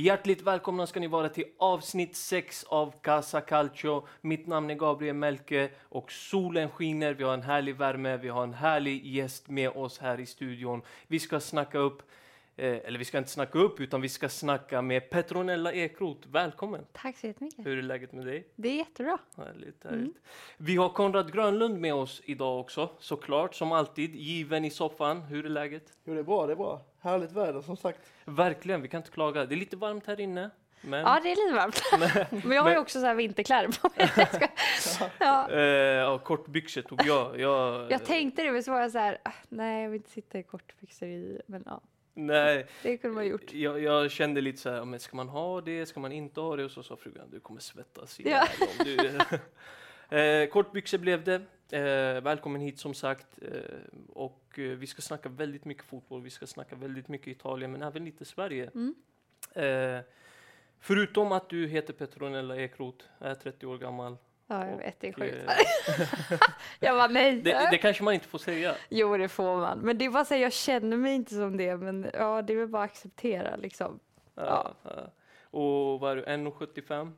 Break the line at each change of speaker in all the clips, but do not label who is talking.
Hjärtligt välkomna ska ni vara till avsnitt 6 av Casa Calcio. Mitt namn är Gabriel Melke och solen skiner. Vi har en härlig värme. Vi har en härlig gäst med oss här i studion. Vi ska snacka upp, eller vi ska inte snacka upp, utan vi ska snacka med Petronella Ekroth. Välkommen!
Tack så jättemycket.
Hur är läget med dig?
Det är jättebra.
Härligt, härligt. Vi har Konrad Grönlund med oss idag också, såklart, som alltid. Given i soffan. Hur är läget?
Jo, det är bra, det är bra. Härligt väder som sagt.
Verkligen, vi kan inte klaga. Det är lite varmt här inne. Men,
Ja, det är lite varmt. Men jag har ju
men-
också så här vinterkläder på mig. Ja.
Eh, kortbyxor tog jag. jag
jag tänkte det, men så var jag så här, "Ah, nej jag vill inte sitta i kortbyxor i, men ja,
Nej,
det kunde man gjort.
jag, jag kände lite så här, men ska man ha det, ska man inte ha det? Och så sa frugan, du kommer svettas
Ja.
ihjäl om du... eh, kortbyxor blev det. Eh, välkommen hit som sagt. Eh, och eh, vi ska snacka väldigt mycket fotboll, vi ska snacka väldigt mycket Italien, men även lite Sverige.
Mm.
Eh, förutom att du heter Petronella Ekroth, är 30 år gammal.
Ja, jag vet, det är
och,
sjukt.
eh,
Jag var nej.
det, det kanske man inte får säga.
Jo, det får man. Men det är bara så här, jag känner mig inte som det, men ja, det är väl bara att acceptera liksom.
Ja. ja. Och vad är du, 1,75?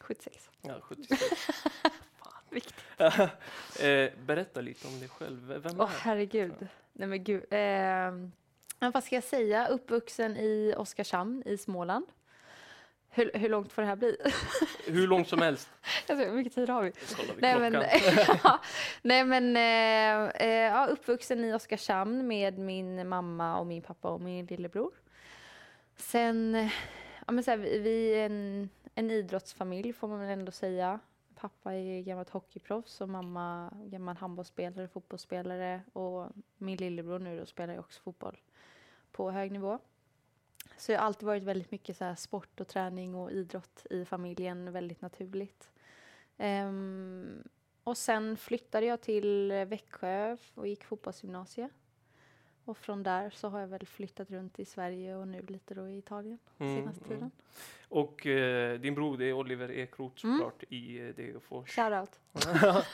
76.
Ja, 76.
Viktigt.
eh, berätta lite om dig själv. Vem
Åh
är
herregud. Nej men gud. Eh, vad ska jag säga? Uppvuxen i Oskarshamn i Småland. Hur, hur långt får det här bli?
Hur långt som helst.
Alltså, hur mycket tid har vi?
Vi
Nej men, ja, nej, men eh, eh, ja, uppvuxen i Oskarshamn med min mamma och min pappa och min lillebror. Sen, ja, men så här, vi vi är en, en idrottsfamilj får man väl ändå säga. Pappa är gammalt hockeyproffs och mamma gammal handbollsspelare, fotbollsspelare och min lillebror nu då spelar ju också fotboll på hög nivå. Så det har alltid varit väldigt mycket så här sport och träning och idrott i familjen, väldigt naturligt. Um, och sen flyttade jag till Växjö och gick fotbollsgymnasiet. Och från där så har jag väl flyttat runt i Sverige och nu lite då i Italien
Mm,
senaste tiden.
Och eh, din bror det är Oliver Ekroth
Mm.
såklart i eh, Degerfors.
Shoutout.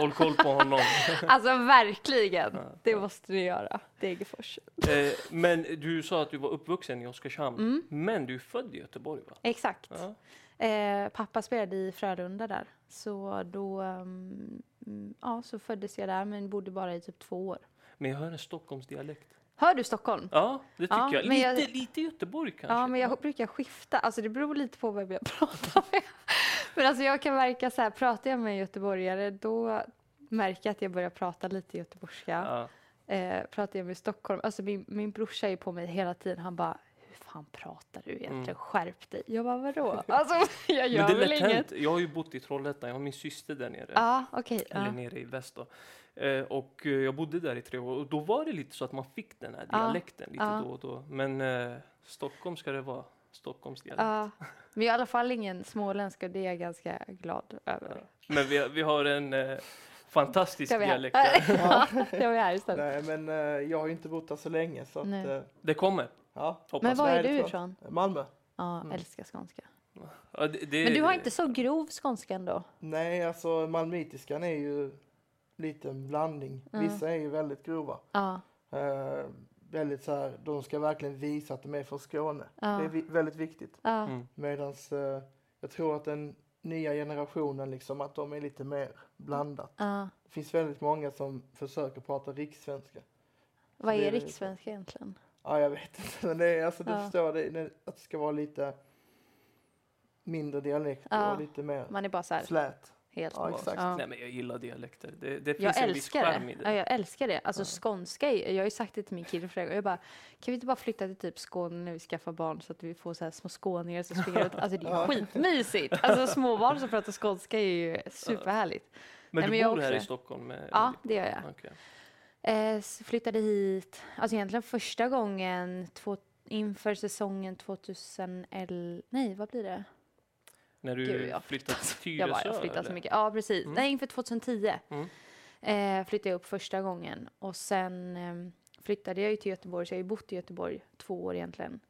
Håll koll på honom.
Alltså verkligen, det måste ni göra. Degerfors.
eh, men du sa att du var uppvuxen i Oskarshamn.
Mm,
Men du är född i Göteborg va?
exakt.
Ja.
Eh, pappa spelade i Frölunda där. Så då um, mm, ja, så föddes jag där men bodde bara i typ två år.
Men jag hör en Stockholmsdialekt.
Hör du Stockholm?
Ja, det tycker
Ja,
jag. Lite,
jag-
lite Göteborg kanske.
Ja, men jag brukar skifta. Alltså det beror lite på vem jag pratar med. Men alltså jag kan verka så här, pratar jag med en göteborgare då märker jag att jag börjar prata lite göteborgska.
Ja.
Eh, pratar jag med Stockholm, alltså min, min brorsa är på mig hela tiden. Han bara, fan pratar du egentligen?
Mm.
Skärp dig. Jag bara, vadå? Alltså jag
Men
gör
det är
väl inget.
hänt. Jag har ju bott i Trollhättan. Jag har min syster där nere.
Ja, okej.
Eller
ja.
nere i väst då. Eh, och eh, jag bodde där i tre år och då var det lite så att man fick den här
Ja,
dialekten lite
ja.
då och då. Men eh, Stockholm ska det vara. Stockholmsdialekt.
Ja, men i alla fall ingen småländska och det är jag ganska glad över.
Men vi, vi har en eh, fantastisk
här?
dialekt.
Ja, jag är här istället.
Nej, men eh, jag har ju inte bott där så länge så att, eh,
Det kommer,
ja.
hoppas
Men var är du ifrån?
Malmö.
Ja,
Mm.
älskar skånska.
ja, det, det,
Men du har inte så grov skånska ändå?
Nej, alltså malmöitiskan är ju lite en blandning.
Mm.
Vissa är ju väldigt grova.
Ja.
Eh, väldigt så här, de ska verkligen visa att de är från Skåne.
Ja.
Det är vi- väldigt viktigt.
Ja.
Mm.
Medans eh, jag tror att den nya generationen liksom att de är lite mer blandat.
ja.
Det finns väldigt många som försöker prata rikssvenska.
Vad är
är
rikssvenska egentligen?
Ja, jag vet inte. Men det är, alltså, du
Ja.
förstår det, det, att det ska vara lite mindre dialekt
Ja.
och lite mer
Man är bara så här
slät.
helt
Ja, exakt.
Ja.
Nej men jag gillar dialekter. Det, det finns
Jag
en viss charm
det.
i
Ja,
det.
jag älskar det. Alltså
Ja.
skånska, är- jag har ju sagt det till min kille flera gånger. Jag bara, kan vi inte bara flytta till typ Skåne när vi skaffar barn så att vi får så här små skåningar som springer runt. Alltså det är
Ja.
skitmysigt. Alltså småbarn som pratar skånska är ju superhärligt.
Men
Nej,
du
men jag
bor här
också.
i Stockholm? Med,
Ja, det gör jag.
Okej.
Eh, flyttade hit, alltså egentligen första gången två, inför säsongen 2011, nej vad blir det?
När du
Gud, jag har
flyttade till Tyresö?
Jag bara, jag flyttat så mycket. Ja, precis.
Mm.
Nej, inför 2010
Mm.
eh, flyttade jag upp första gången. Och sen eh, flyttade jag ju till Göteborg, så jag har ju bott i Göteborg två år egentligen.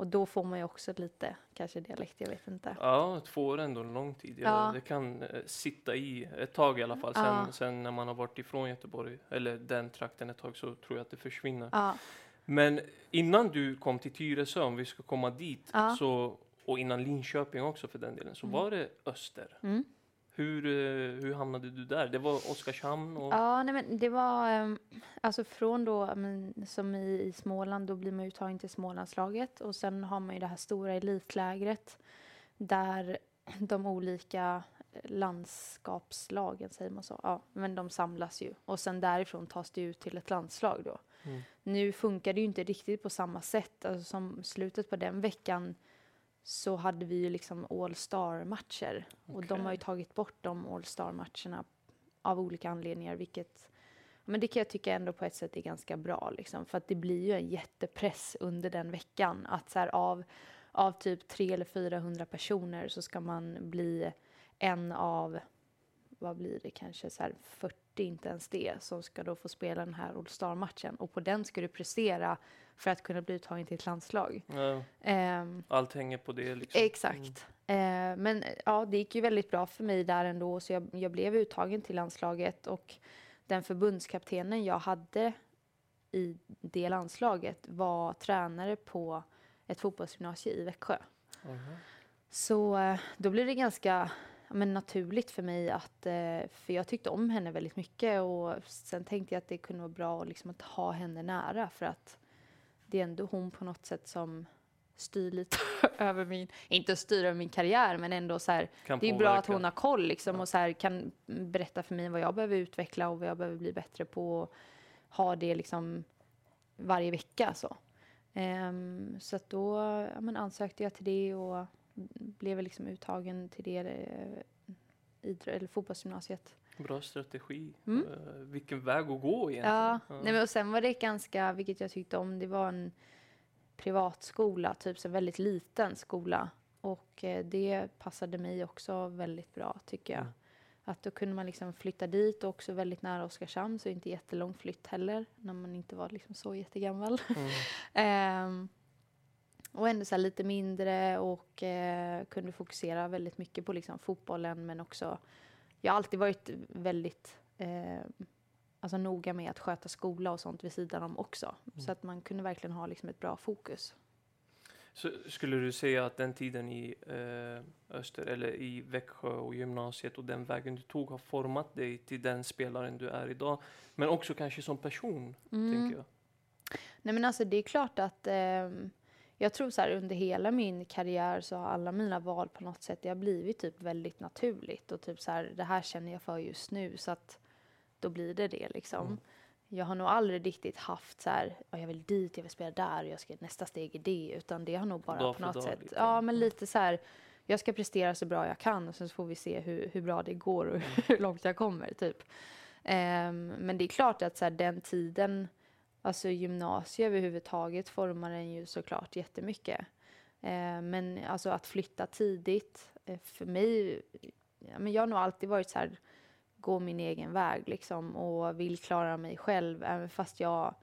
Och då får man ju också lite, kanske dialekt, jag vet inte.
Ja, två år är ändå en lång tid.
Ja.
Det kan eh, sitta i ett tag i alla fall. Sen,
Ja.
sen när man har varit ifrån Göteborg, eller den trakten ett tag, så tror jag att det försvinner.
Ja,
Men innan du kom till Tyresö, om vi ska komma dit, så, och innan Linköping också för den delen, så
Mm.
var det Öster.
Mm.
Hur, eh, hur hamnade du där? Det var Oskarshamn och...
Ja, nej men det var ehm, alltså från då, men, som i, i Småland, då blir man uttagen till Smålandslaget och sen har man ju det här stora elitlägret där de olika landskapslagen, säger man så? Ja, men de samlas ju och sen därifrån tas det ut till ett landslag då.
Mm.
Nu funkar det ju inte riktigt på samma sätt, alltså som slutet på den veckan så hade vi ju liksom All Star-matcher och de har ju tagit bort de All Star-matcherna av olika anledningar, vilket men det kan jag tycka ändå på ett sätt är ganska bra, liksom, för att det blir ju en jättepress under den veckan. Att så här, av, av typ 300 eller 400 personer så ska man bli en av, vad blir det kanske, så här 40, inte ens det, som ska då få spela den här All Star-matchen. Och på den ska du prestera för att kunna bli uttagen till ett landslag.
Ja,
Ehm,
allt hänger på det liksom.
Exakt. Eh, men eh, ja, det gick ju väldigt bra för mig där ändå, så jag, jag blev uttagen till landslaget och den förbundskaptenen jag hade i det landslaget var tränare på ett fotbollsgymnasium i Växjö.
Mm.
Så eh, då blev det ganska men naturligt för mig att, eh, för jag tyckte om henne väldigt mycket och sen tänkte jag att det kunde vara bra liksom att ha henne nära för att det är ändå hon på något sätt som styr lite över min, inte styr över min karriär men ändå så här, det är bra att hon har koll liksom
Ja.
och så här, kan berätta för mig vad jag behöver utveckla och vad jag behöver bli bättre på och ha det liksom varje vecka så. Ehm, så att då ja, men ansökte jag till det och blev liksom uttagen till det eh, eller fotbollsgymnasiet.
Bra strategi.
Mm.
Eh, vilken väg att gå egentligen.
Ja, Nej, men och sen var det ganska, vilket jag tyckte om, det var en privatskola, typ så väldigt liten skola. Och eh, det passade mig också väldigt bra tycker jag.
Mm.
Att då kunde man liksom flytta dit och också väldigt nära Oskarshamn, så inte jättelång flytt heller, när man inte var liksom så jättegammal.
Mm.
Ehm, och ändå så lite mindre och eh, kunde fokusera väldigt mycket på liksom fotbollen men också, jag har alltid varit väldigt eh, alltså noga med att sköta skola och sånt vid sidan om också. Så att man kunde verkligen ha liksom ett bra fokus.
Så skulle du säga att den tiden i eh, Öster eller i Växjö och gymnasiet och den vägen du tog har format dig till den spelaren du är idag? Men också kanske som person,
Mm.
tänker jag.
Nej men alltså det är klart att ehm, jag tror så här under hela min karriär så har alla mina val på något sätt, det har blivit typ väldigt naturligt och typ så här det här känner jag för just nu så att då blir det det liksom.
Mm.
Jag har nog aldrig riktigt haft så här, "Ja, jag vill dit, jag vill spela där och jag ska, nästa steg är det, utan det har nog bara
Dag
på något
dag
sätt,
lite.
ja men lite så här, jag ska prestera så bra jag kan och sen så får vi se hur, hur bra det går och hur långt jag kommer typ. Ehm, men det är klart att så här, den tiden, alltså gymnasie överhuvudtaget formar en ju såklart jättemycket. Eh, men alltså att flytta tidigt, eh, för mig, men jag har nog alltid varit så här, gå min egen väg liksom och vill klara mig själv, även fast jag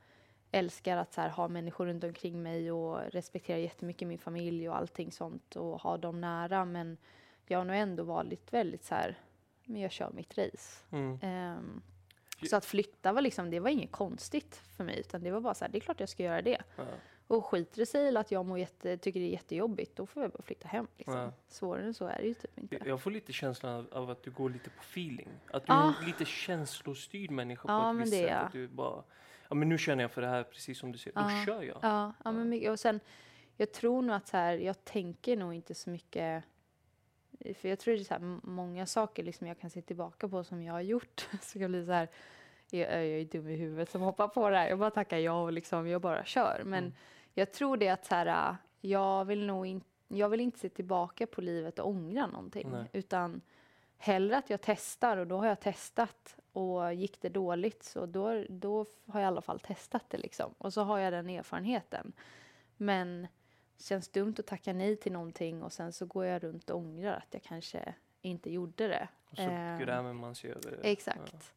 älskar att så här, ha människor runt omkring mig och respekterar jättemycket min familj och allting sånt och ha dem nära. Men jag har nog ändå varit väldigt så här, men jag kör mitt race.
Mm. Ju-
så att flytta var liksom, det var inget konstigt för mig, utan det var bara så här, det är klart jag ska göra det.
Ja.
Och skiter det sig eller att jag mår jätte, tycker det är jättejobbigt, då får jag bara flytta hem. Liksom.
Ja.
Svårare än så är det ju typ inte.
Jag får lite känslan av, av att du går lite på feeling. Att du
Ja.
är lite känslostyrd människa
Ja,
på ett
men
visst sätt. Att du bara, ja men nu känner jag för det här precis som du säger,
Ja.
då kör jag.
Ja, ja men mycket. Och sen, jag tror nog att så här, jag tänker nog inte så mycket för jag tror det är så här, många saker liksom jag kan se tillbaka på som jag har gjort. Så jag blir så här, jag, jag är dum i huvudet som hoppar på det här. Jag bara tackar ja och liksom, jag bara kör. Men
Mm.
jag tror det att så här, jag vill nog in, jag vill inte se tillbaka på livet och ångra någonting.
Nej.
Utan hellre att jag testar och då har jag testat och gick det dåligt så då, då har jag i alla fall testat det liksom. Och så har jag den erfarenheten. Men känns dumt att tacka nej till någonting och sen så går jag runt och ångrar att jag kanske inte gjorde det.
Och så grämer man sig över det.
Exakt.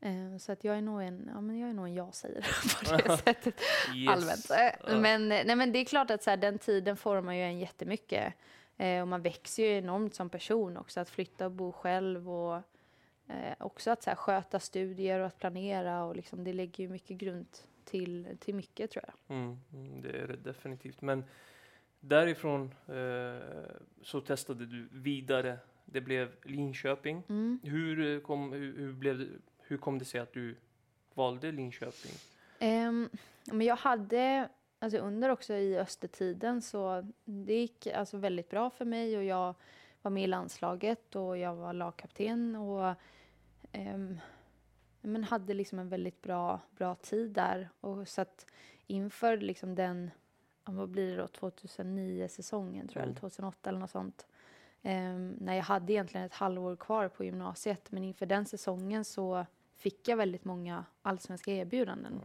Eh, Så att jag är nog en, ja, men jag är nog en ja-sägare på det sättet
Ja. Yes.
allmänt. Eh,
Ja.
Men, nej, men det är klart att så här, den tiden formar ju en jättemycket. Eh, och man växer ju enormt som person också. Att flytta och bo själv och eh, också att så här, sköta studier och att planera. Och liksom, det lägger ju mycket grund till, till mycket tror jag.
Mm, mm, det är det definitivt. Men därifrån eh, så testade du vidare. Det blev Linköping.
Mm.
Hur eh, kom, hur, hur, blev det, hur kom det sig att du valde Linköping?
Ehm, men jag hade, alltså under också i Östertiden så det gick alltså väldigt bra för mig och jag var med i landslaget och jag var lagkapten och ehm, men hade liksom en väldigt bra, bra tid där. Och så att inför liksom den, vad blir det då, 2009-säsongen tror jag,
Mm.
eller 2008 eller något sånt. Ehm, när jag hade egentligen ett halvår kvar på gymnasiet, men inför den säsongen så fick jag väldigt många allsvenska erbjudanden.
Mm.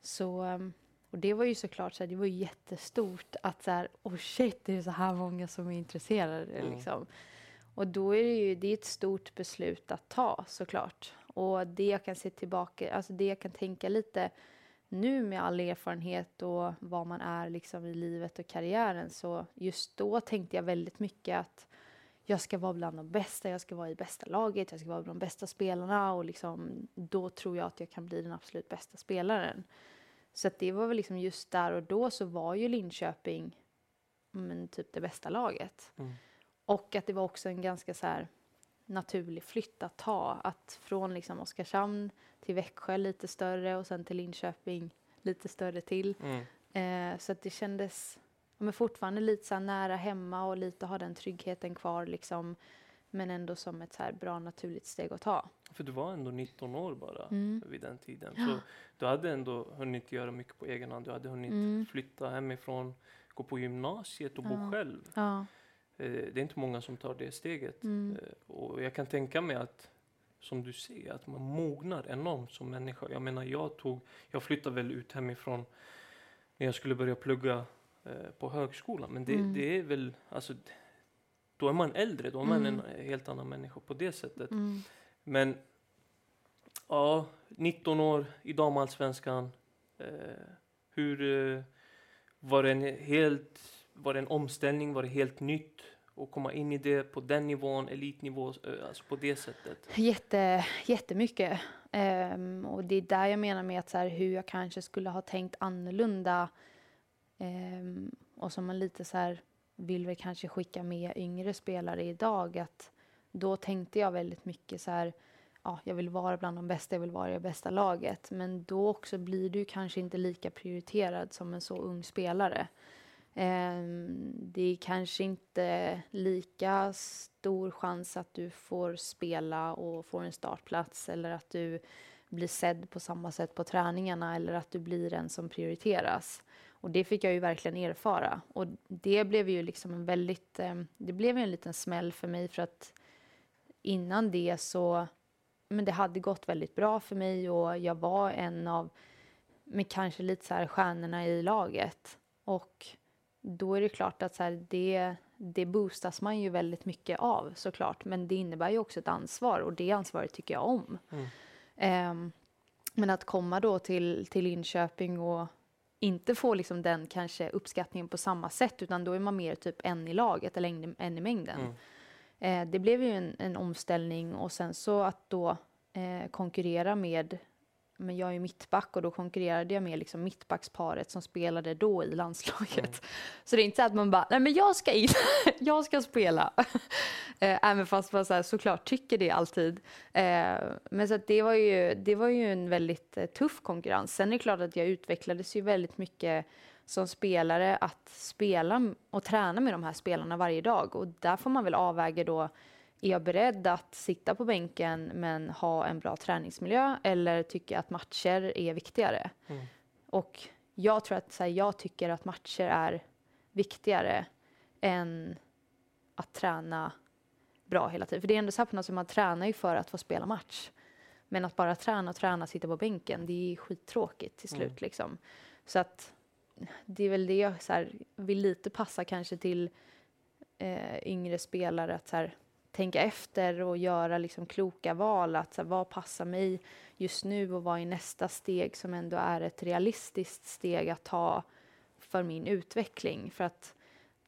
Så, ehm, och det var ju såklart så här, det var ju jättestort att så här, oh shit, det är så här många som är intresserade
Mm.
liksom. Och då är det ju, det är ett stort beslut att ta såklart. Och det jag kan se tillbaka, alltså det jag kan tänka lite nu med all erfarenhet och vad man är liksom i livet och karriären så just då tänkte jag väldigt mycket att jag ska vara bland de bästa, jag ska vara i bästa laget, jag ska vara bland de bästa spelarna och liksom, då tror jag att jag kan bli den absolut bästa spelaren. Så det var väl liksom just där och då så var ju Linköping men, typ det bästa laget.
Mm.
Och att det var också en ganska så här naturlig flytt att ta. Att från liksom Oskarshamn till Växjö lite större och sen till Linköping lite större till.
Mm.
Eh, så att det kändes men fortfarande lite så nära hemma och lite ha den tryggheten kvar liksom. Men ändå som ett så bra naturligt steg att ta.
För du var ändå 19 år bara
Mm.
vid den tiden. Så du hade ändå hunnit göra mycket på egen hand. Du hade hunnit
Mm.
flytta hemifrån, gå på gymnasiet och bo
Ja.
själv.
Ja.
Eh, det är inte många som tar det steget.
Mm.
Eh, och jag kan tänka mig att, som du säger, att man mognar enormt som människa. Jag menar, jag tog, jag flyttade väl ut hemifrån när jag skulle börja plugga eh, på högskolan. Men det,
Mm.
det är väl, alltså, då är man äldre, då är man
Mm.
en helt annan människa på det sättet.
Mm.
Men ja, 19 år i damallsvenskan. Eh, hur eh, var det en helt, var det en omställning, var det helt nytt att komma in i det på den nivån, elitnivå, eh, alltså på det sättet?
Jätte, jättemycket. Um, och det är där jag menar med att så här, hur jag kanske skulle ha tänkt annorlunda. um, och som man lite så här vill väl kanske skicka med yngre spelare idag att då tänkte jag väldigt mycket så här, ja, jag vill vara bland de bästa, jag vill vara i det bästa laget. Men då också blir du kanske inte lika prioriterad som en så ung spelare. Ehm, det är kanske inte lika stor chans att du får spela och får en startplats eller att du blir sedd på samma sätt på träningarna eller att du blir den som prioriteras. Och det fick jag ju verkligen erfara. Och det blev ju liksom en väldigt, ehm, det blev en liten smäll för mig för att innan det så, men det hade gått väldigt bra för mig och jag var en av, men kanske lite så här stjärnorna i laget. Och då är det klart att så här, det, det boostas man ju väldigt mycket av såklart. Men det innebär ju också ett ansvar och det ansvaret tycker jag om.
Mm.
Ehm, men att komma då till, till Linköping och inte få liksom den kanske uppskattningen på samma sätt utan då är man mer typ en i laget eller en, en i mängden.
Mm.
Eh, det blev ju en, en omställning och sen så att då eh, konkurrera med men jag är mittback och då konkurrerade jag med liksom mittbacksparet som spelade då i landslaget.
Mm.
Så det är inte så att man bara, nej men jag ska in, jag ska spela. eh, även fast man så här, såklart tycker det alltid. Eh, men så det, var ju, det var ju en väldigt eh, tuff konkurrens. Sen är det klart att jag utvecklades ju väldigt mycket som spelare att spela och träna med de här spelarna varje dag. Och där får man väl avväga då, är jag beredd att sitta på bänken men ha en bra träningsmiljö eller tycker jag att matcher är viktigare?
Mm.
Och jag tror att så här, jag tycker att matcher är viktigare än att träna bra hela tiden. För det är ändå så här på något sätt, man tränar ju för att få spela match. Men att bara träna och träna, sitta på bänken, det är skittråkigt till slut
Mm.
liksom. Så att det är väl det jag så här, vill lite passa kanske till eh, yngre spelare att så här, tänka efter och göra liksom kloka val. Att så här, vad passar mig just nu och vad är nästa steg som ändå är ett realistiskt steg att ta för min utveckling. För att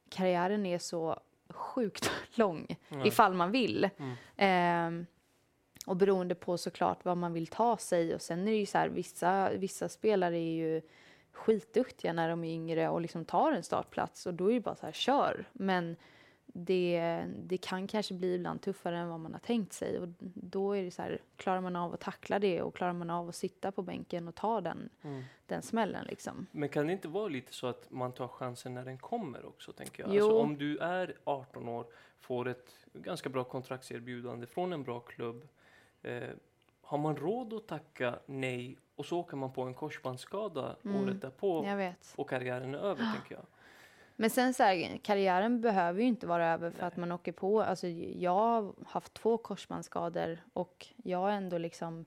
karriären är så sjukt lång
Ja.
ifall man vill.
Mm.
Ehm, och beroende på såklart vad man vill ta sig. Och sen är det ju så här, vissa, vissa spelare är ju skitduktiga när de är yngre och liksom tar en startplats och då är det bara så här, kör. Men det, det kan kanske bli ibland tuffare än vad man har tänkt sig och då är det så här, klarar man av att tackla det och klarar man av att sitta på bänken och ta den,
Mm.
den smällen liksom.
Men kan det inte vara lite så att man tar chansen när den kommer också, tänker jag? Alltså, om du är 18 år, får ett ganska bra kontraktserbjudande från en bra klubb, eh, har man råd att tacka nej och så åker man på en korsbandsskada
Mm.
året därpå och karriären är över, tänker jag.
Men sen så här, karriären behöver ju inte vara över för
Nej.
att man åker på. Alltså, jag har haft två korsbandsskador och jag har ändå liksom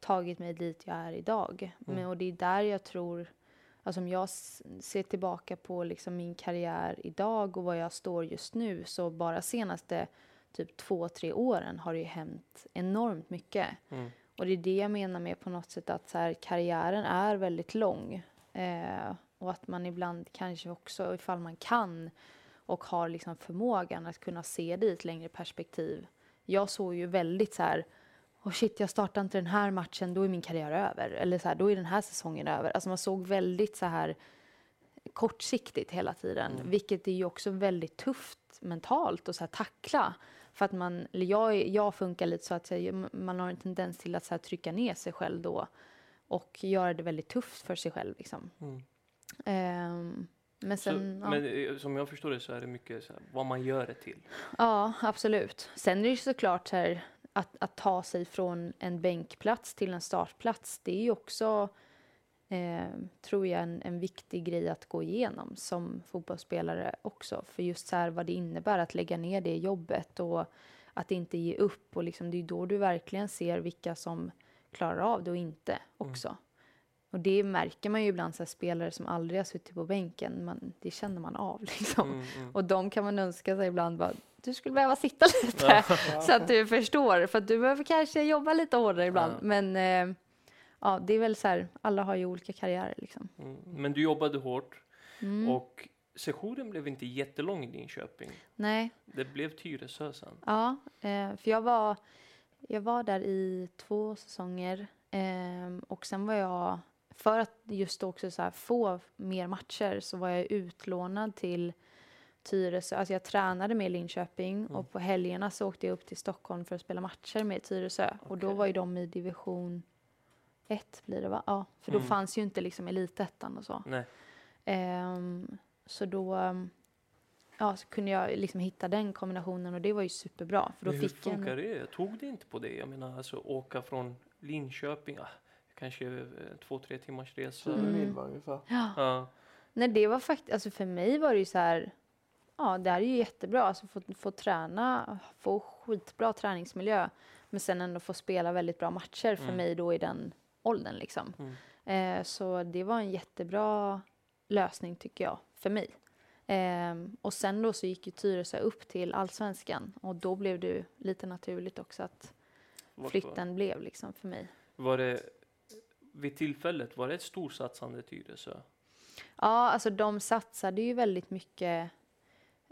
tagit mig dit jag är idag.
Mm.
Men, och det är där jag tror, alltså om jag ser tillbaka på liksom min karriär idag och var jag står just nu så bara senaste typ två, tre åren har det ju hänt enormt mycket.
Mm.
Och det är det jag menar med på något sätt att så här, karriären är väldigt lång. Eh, och att man ibland kanske också, ifall man kan och har liksom förmågan att kunna se det i ett längre perspektiv. Jag såg ju väldigt så här, oh shit, jag startar inte den här matchen, då är min karriär över. Eller så här, då är den här säsongen över. Alltså man såg väldigt så här kortsiktigt hela tiden,
Mm.
vilket är ju också väldigt tufft mentalt att så här tackla. För att man, jag, jag funkar lite så att säga, man har en tendens till att så här trycka ner sig själv då och göra det väldigt tufft för sig själv. Liksom.
Mm.
Ehm, men
Så,
sen, ja.
Men eh, som jag förstår det så är det mycket så här, vad man gör det till.
ja, absolut. Sen är det ju såklart så här, att, att ta sig från en bänkplats till en startplats, det är ju också, eh, tror jag, en, en viktig grej att gå igenom som fotbollsspelare också. För just så här vad det innebär att lägga ner det jobbet och att inte ge upp. Och liksom, det är ju då du verkligen ser vilka som klarar av det och inte också. Och det märker man ju ibland, så här, spelare som aldrig har suttit på bänken, man, det känner man av liksom.
Mm, mm.
Och de kan man önska sig ibland bara, du skulle behöva sitta lite så att du förstår. För att du behöver kanske jobba lite hårdare ibland. Men eh, ja, det är väl så här, alla har ju olika karriärer liksom.
Mm. Men du jobbade hårt
Mm.
och sessionen blev inte jättelång i Linköping.
Nej,
Det blev Tyresö sen.
ja, eh, för jag var, jag var där i två säsonger. Eh, och sen var jag, för att just också så få mer matcher så var jag utlånad till Tyresö. Alltså jag tränade med Linköping
Mm.
och på helgerna så åkte jag upp till Stockholm för att spela matcher med Tyresö. Och då var ju de i division 1 blir det va? Ja, för då
Mm.
fanns ju inte liksom elitettan och så.
Nej.
Ehm, så då um, ja, så kunde jag liksom hitta den kombinationen och det var ju superbra. För då
Men hur
fick jag
funkar
en,
det? Tog det inte på det? Jag menar alltså åka från Linköping, ah, kanske eh, två, tre timmars resa.
Mm.
mil var ungefär.
ja,
Ja.
Nej, det var faktiskt, alltså för mig var det ju så här, ja det här är ju jättebra, alltså få, få träna, få skitbra träningsmiljö, men sen ändå få spela väldigt bra matcher för
Mm.
mig då i den åldern liksom.
Mm.
Eh, så det var en jättebra lösning tycker jag, för mig. Ehm, och sen då så gick ju Tyresö upp till allsvenskan och då blev det lite naturligt också att flytten blev liksom för mig.
Var det vid tillfället, var det ett storsatsande Tyresö?
Ja, alltså de satsade ju väldigt mycket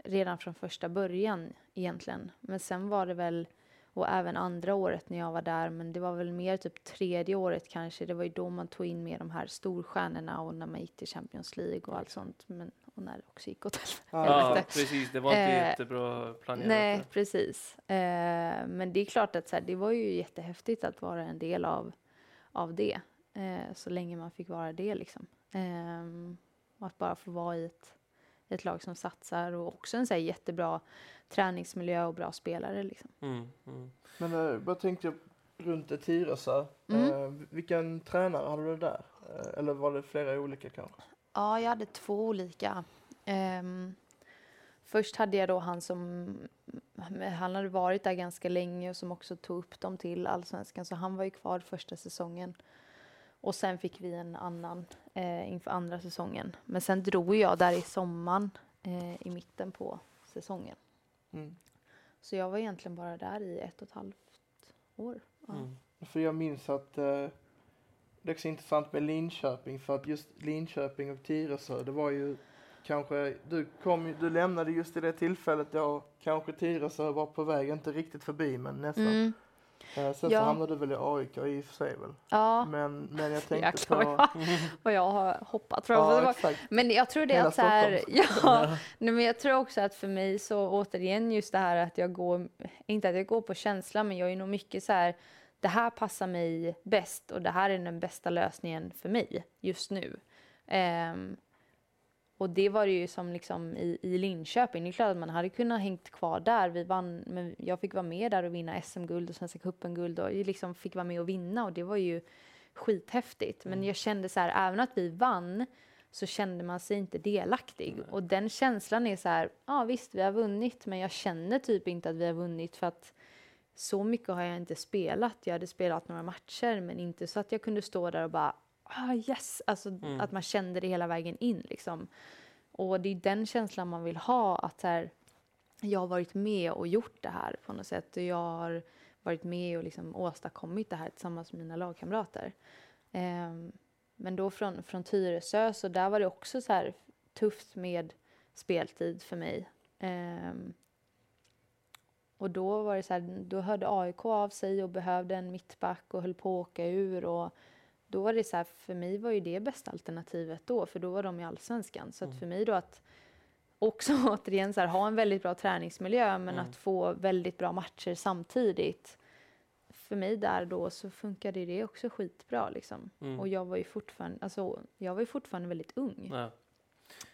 redan från första början egentligen. Men sen var det väl, och även andra året när jag var där, men det var väl mer typ tredje året kanske. Det var ju då man tog in med de här storstjärnorna och när man gick till Champions League och allt sånt. Men, och när det också gick åt helvete.
Ja,
Ja, precis. Det var inte
Eh,
jättebra planerat.
Nej,
där.
precis. Eh, men det är klart att så här, det var ju jättehäftigt att vara en del av, av det. Eh, så länge man fick vara det liksom. Eh, och att bara få vara i ett, ett lag som satsar och också en så här, jättebra träningsmiljö och bra spelare liksom.
Mm, mm.
Men uh, vad tänkte jag runt det Tyresö?
Mm.
Eh, vilken tränare hade du där? Eh, eller var det flera olika kanske?
Ja, jag hade två olika. Ehm, först hade jag då han som, han hade varit där ganska länge och som också tog upp dem till allsvenskan, så han var ju kvar första säsongen. Och sen fick vi en annan eh, inför andra säsongen. Men sen drog jag där i sommaren eh, i mitten på säsongen.
Mm.
Så jag var egentligen bara där i ett och ett halvt år. Ja.
Mm.
För jag minns att eh, det är också intressant med Linköping för att just Linköping och Tyresö det var ju kanske, du, kom, du lämnade just i det tillfället då kanske Tyresö var på väg, inte riktigt förbi men nästan.
Mm.
Eh, sen
Ja.
så hamnade du väl i AIK i och för sig väl?
Ja,
Men, men jag tänkte
jäklar vad
på...
jag, vad jag har hoppat från.
Ja,
var-. Men jag tror det
Hela
att så här, ja, men jag tror också att för mig så återigen just det här att jag går, inte att jag går på känsla, men jag är nog mycket så här, det här passar mig bäst och det här är den bästa lösningen för mig just nu. Ehm, och det var det ju som liksom i, i Linköping. Det är klart att man hade kunnat hängt kvar där. Vi vann, men jag fick vara med där och vinna SM-guld och Svenska cupen-guld och liksom fick vara med och vinna och det var ju skithäftigt. Men jag kände så här, även att vi vann så kände man sig inte delaktig. Och den känslan är så här, ja visst vi har vunnit men jag känner typ inte att vi har vunnit för att så mycket har jag inte spelat. Jag hade spelat några matcher men inte så att jag kunde stå där och bara ah, yes, alltså att man kände det hela vägen in liksom. Och det är den känslan man vill ha att här, jag har varit med och gjort det här på något sätt. Och jag har varit med och liksom åstadkommit det här tillsammans med mina lagkamrater. Ehm, men då från, från Tyresö så där var det också så här tufft med speltid för mig. Ehm, och då var det så här, då hörde AIK av sig och behövde en mittback och höll på att åka ur. Och då var det så här, för mig var ju det bästa alternativet då, för då var de i allsvenskan. Så att för mig då att också återigen så här, ha en väldigt bra träningsmiljö men att få väldigt bra matcher samtidigt. För mig där då så funkade det också skitbra liksom.
Mm.
Och jag var ju fortfarande, alltså, jag var ju fortfarande väldigt ung.
Ja.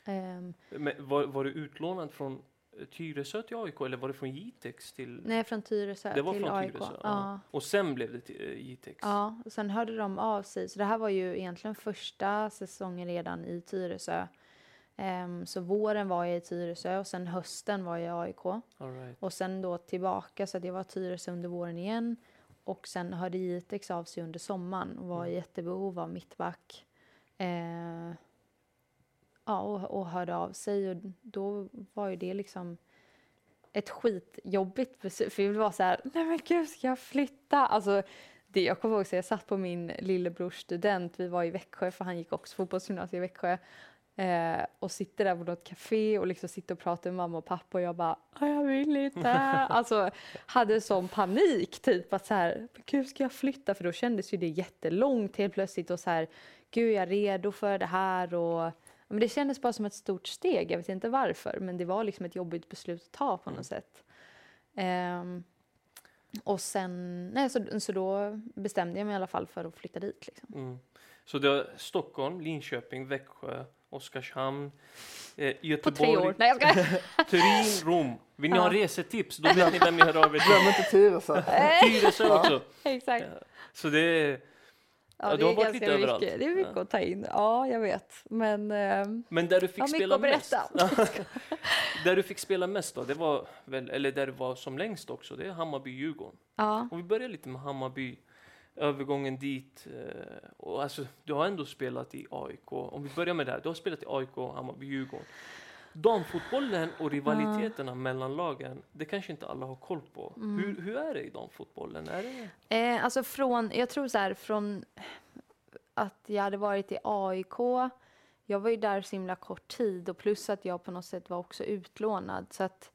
Ehm,
Men var, var du utlånad från Tyresö till AIK eller var det från Jitex till?
nej, från Tyresö
det var
till
från
AIK.
Tyresö?
Ja.
Och sen blev det eh, Jitex?
Ja, och sen hörde de av sig. Så det här var ju egentligen första säsongen redan i Tyresö. Ehm, så våren var jag i Tyresö och sen hösten var jag i AIK.
All right.
Och sen då tillbaka så att jag var i Tyresö under våren igen. Och sen hörde Jitex av sig under sommaren och var i jättebehov av mittback. Eh, ja, och, och hörde av sig och då var ju det liksom ett skitjobbigt beslut. För det var så här, nej men gud ska jag flytta? Alltså, det, jag kommer ihåg att jag satt på min lillebrors student, vi var i Växjö för han gick också fotbollsgymnasiet i Växjö. Eh, och sitter där på något café och liksom sitter och pratar med mamma och pappa och jag bara, "Ah, jag vill inte. alltså hade sån panik typ att så här, "Men gud ska jag flytta? För då kändes ju det jättelångt helt plötsligt och så här, gud jag är redo för det här och men det kändes bara som ett stort steg, jag vet inte varför, men det var liksom ett jobbigt beslut att ta på något sätt. Ehm, och sen, nej, så, så då bestämde jag mig i alla fall för att flytta dit. Liksom.
Mm. Så det var Stockholm, Linköping, Växjö, Oskarshamn, eh,
På
Göteborg,
tre år. Nej, jag ska...
Turin, Rom. Vill ni
Ja.
ha resetips? Då vet ni vem ni hör av er till.
Glöm inte Tyresö.
Tyresö också.
Exakt.
Ja. Så det är,
Ja,
Ja,
det
du har
är
varit lite överallt.
mycket, det är mycket
Ja.
att ta in. Ja, jag vet. Men ehm,
men där du fick
mycket
spela mest. Där du fick spela mest då, det var väl, eller där du var som längst också, det är Hammarby-Djurgården.
ja.
Om vi börjar lite med Hammarby, övergången dit. Eh, och alltså, du har ändå spelat i AIK. Om vi börjar med det här, du har spelat i AIK, Hammarby, Djurgården. Damfotbollen och rivaliteterna mellan lagen, det kanske inte alla har koll på.
Mm.
Hur, hur är det i damfotbollen? Är det...
Eh, alltså från, jag tror så här, från att jag hade varit i AIK, jag var ju där så himla kort tid och plus att jag på något sätt var också utlånad. Så att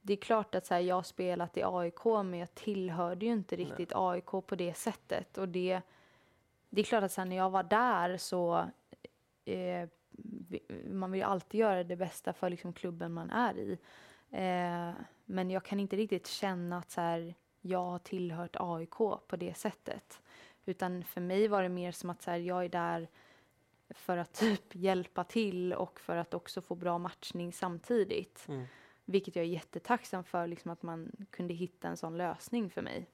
det är klart att så här, jag har spelat i AIK men jag tillhörde ju inte riktigt AIK på det sättet. Och det, det är klart att så här, när jag var där så eh, man vill ju alltid göra det bästa för liksom, klubben man är i. Eh, men jag kan inte riktigt känna att så här, jag har tillhört AIK på det sättet. Utan för mig var det mer som att så här, jag är där för att typ hjälpa till och för att också få bra matchning samtidigt.
Mm.
Vilket jag är jättetacksam för, liksom att man kunde hitta en sån lösning för mig.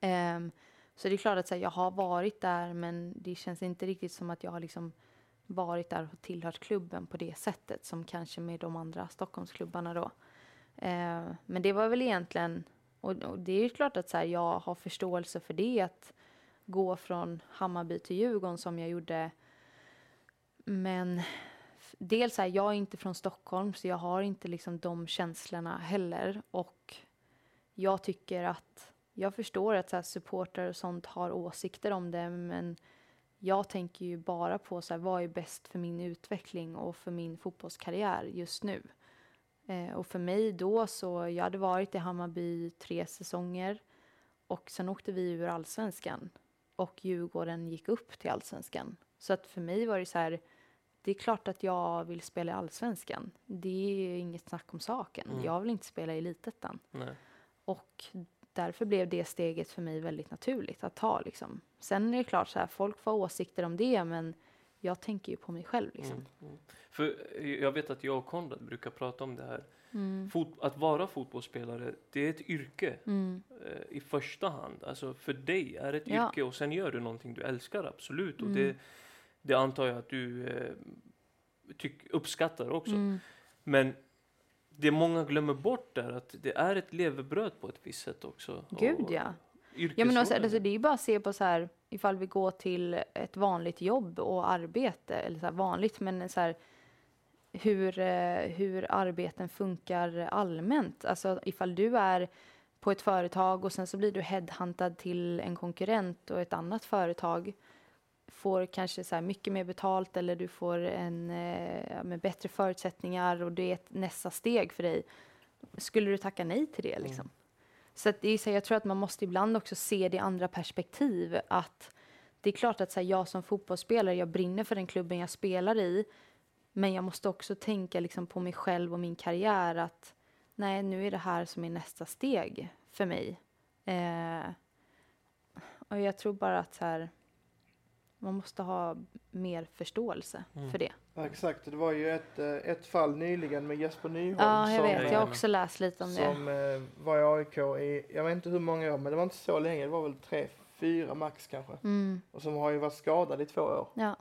Ehm, så det är klart att så här, jag har varit där men det känns inte riktigt som att jag har liksom varit där och tillhört klubben på det sättet som kanske med de andra Stockholmsklubbarna då. Eh, men det var väl egentligen, och, och det är ju klart att så här, jag har förståelse för det att gå från Hammarby till Djurgården som jag gjorde. Men dels är jag är inte från Stockholm så jag har inte liksom de känslorna heller och jag tycker att jag förstår att så här, supportrar och sånt har åsikter om det men jag tänker ju bara på så här, vad är bäst för min utveckling och för min fotbollskarriär just nu. Eh, och för mig då så, jag hade varit i Hammarby tre säsonger och sen åkte vi ur allsvenskan och Djurgården gick upp till allsvenskan. Så att för mig var det så här, det är klart att jag vill spela i allsvenskan. Det är inget snack om saken.
Mm.
Jag vill inte spela i elitettan. Och därför blev det steget för mig väldigt naturligt att ta. Liksom. Sen är det klart, så här, folk får åsikter om det, men jag tänker ju på mig själv. Liksom.
Mm. Mm. För eh, jag vet att jag och Konrad brukar prata om det här.
Mm.
Fot att vara fotbollsspelare, det är ett yrke
Mm.
eh, i första hand. Alltså för dig är det ett
Ja.
yrke och sen gör du någonting du älskar, absolut. Och
Mm.
det, det antar jag att du eh, tyck, uppskattar också.
Mm.
Men det många glömmer bort är att det är ett levebröd på ett visst sätt också.
Gud
Och
ja. Ja men
yrkesrollen.
alltså, alltså, det är ju bara att se på så här ifall vi går till ett vanligt jobb och arbete, eller så här vanligt, men så här hur, eh, hur arbeten funkar allmänt. Alltså ifall du är på ett företag och sen så blir du headhuntad till en konkurrent och ett annat företag får kanske så mycket mer betalt eller du får en eh, med bättre förutsättningar och det är ett nästa steg för dig. Skulle du tacka nej till det liksom? Så att det är så här, jag tror att man måste ibland också se det i andra perspektiv. Att det är klart att så här, jag som fotbollsspelare, jag brinner för den klubben jag spelar i. Men jag måste också tänka liksom, på mig själv och min karriär att nej, nu är det här som är nästa steg för mig. Eh, och jag tror bara att så här, man måste ha mer förståelse
Mm.
för det.
Ja, exakt, det var ju ett, eh, ett fall nyligen med Jesper Nyholm
Ja, jag
som,
vet. Jag har
Jajamän.
också läst lite om det.
som eh, var i AIK i, jag vet inte hur många år, men det var inte så länge, det var väl tre, fyra max kanske.
Mm,
Och som har ju varit skadad i två år.
ja.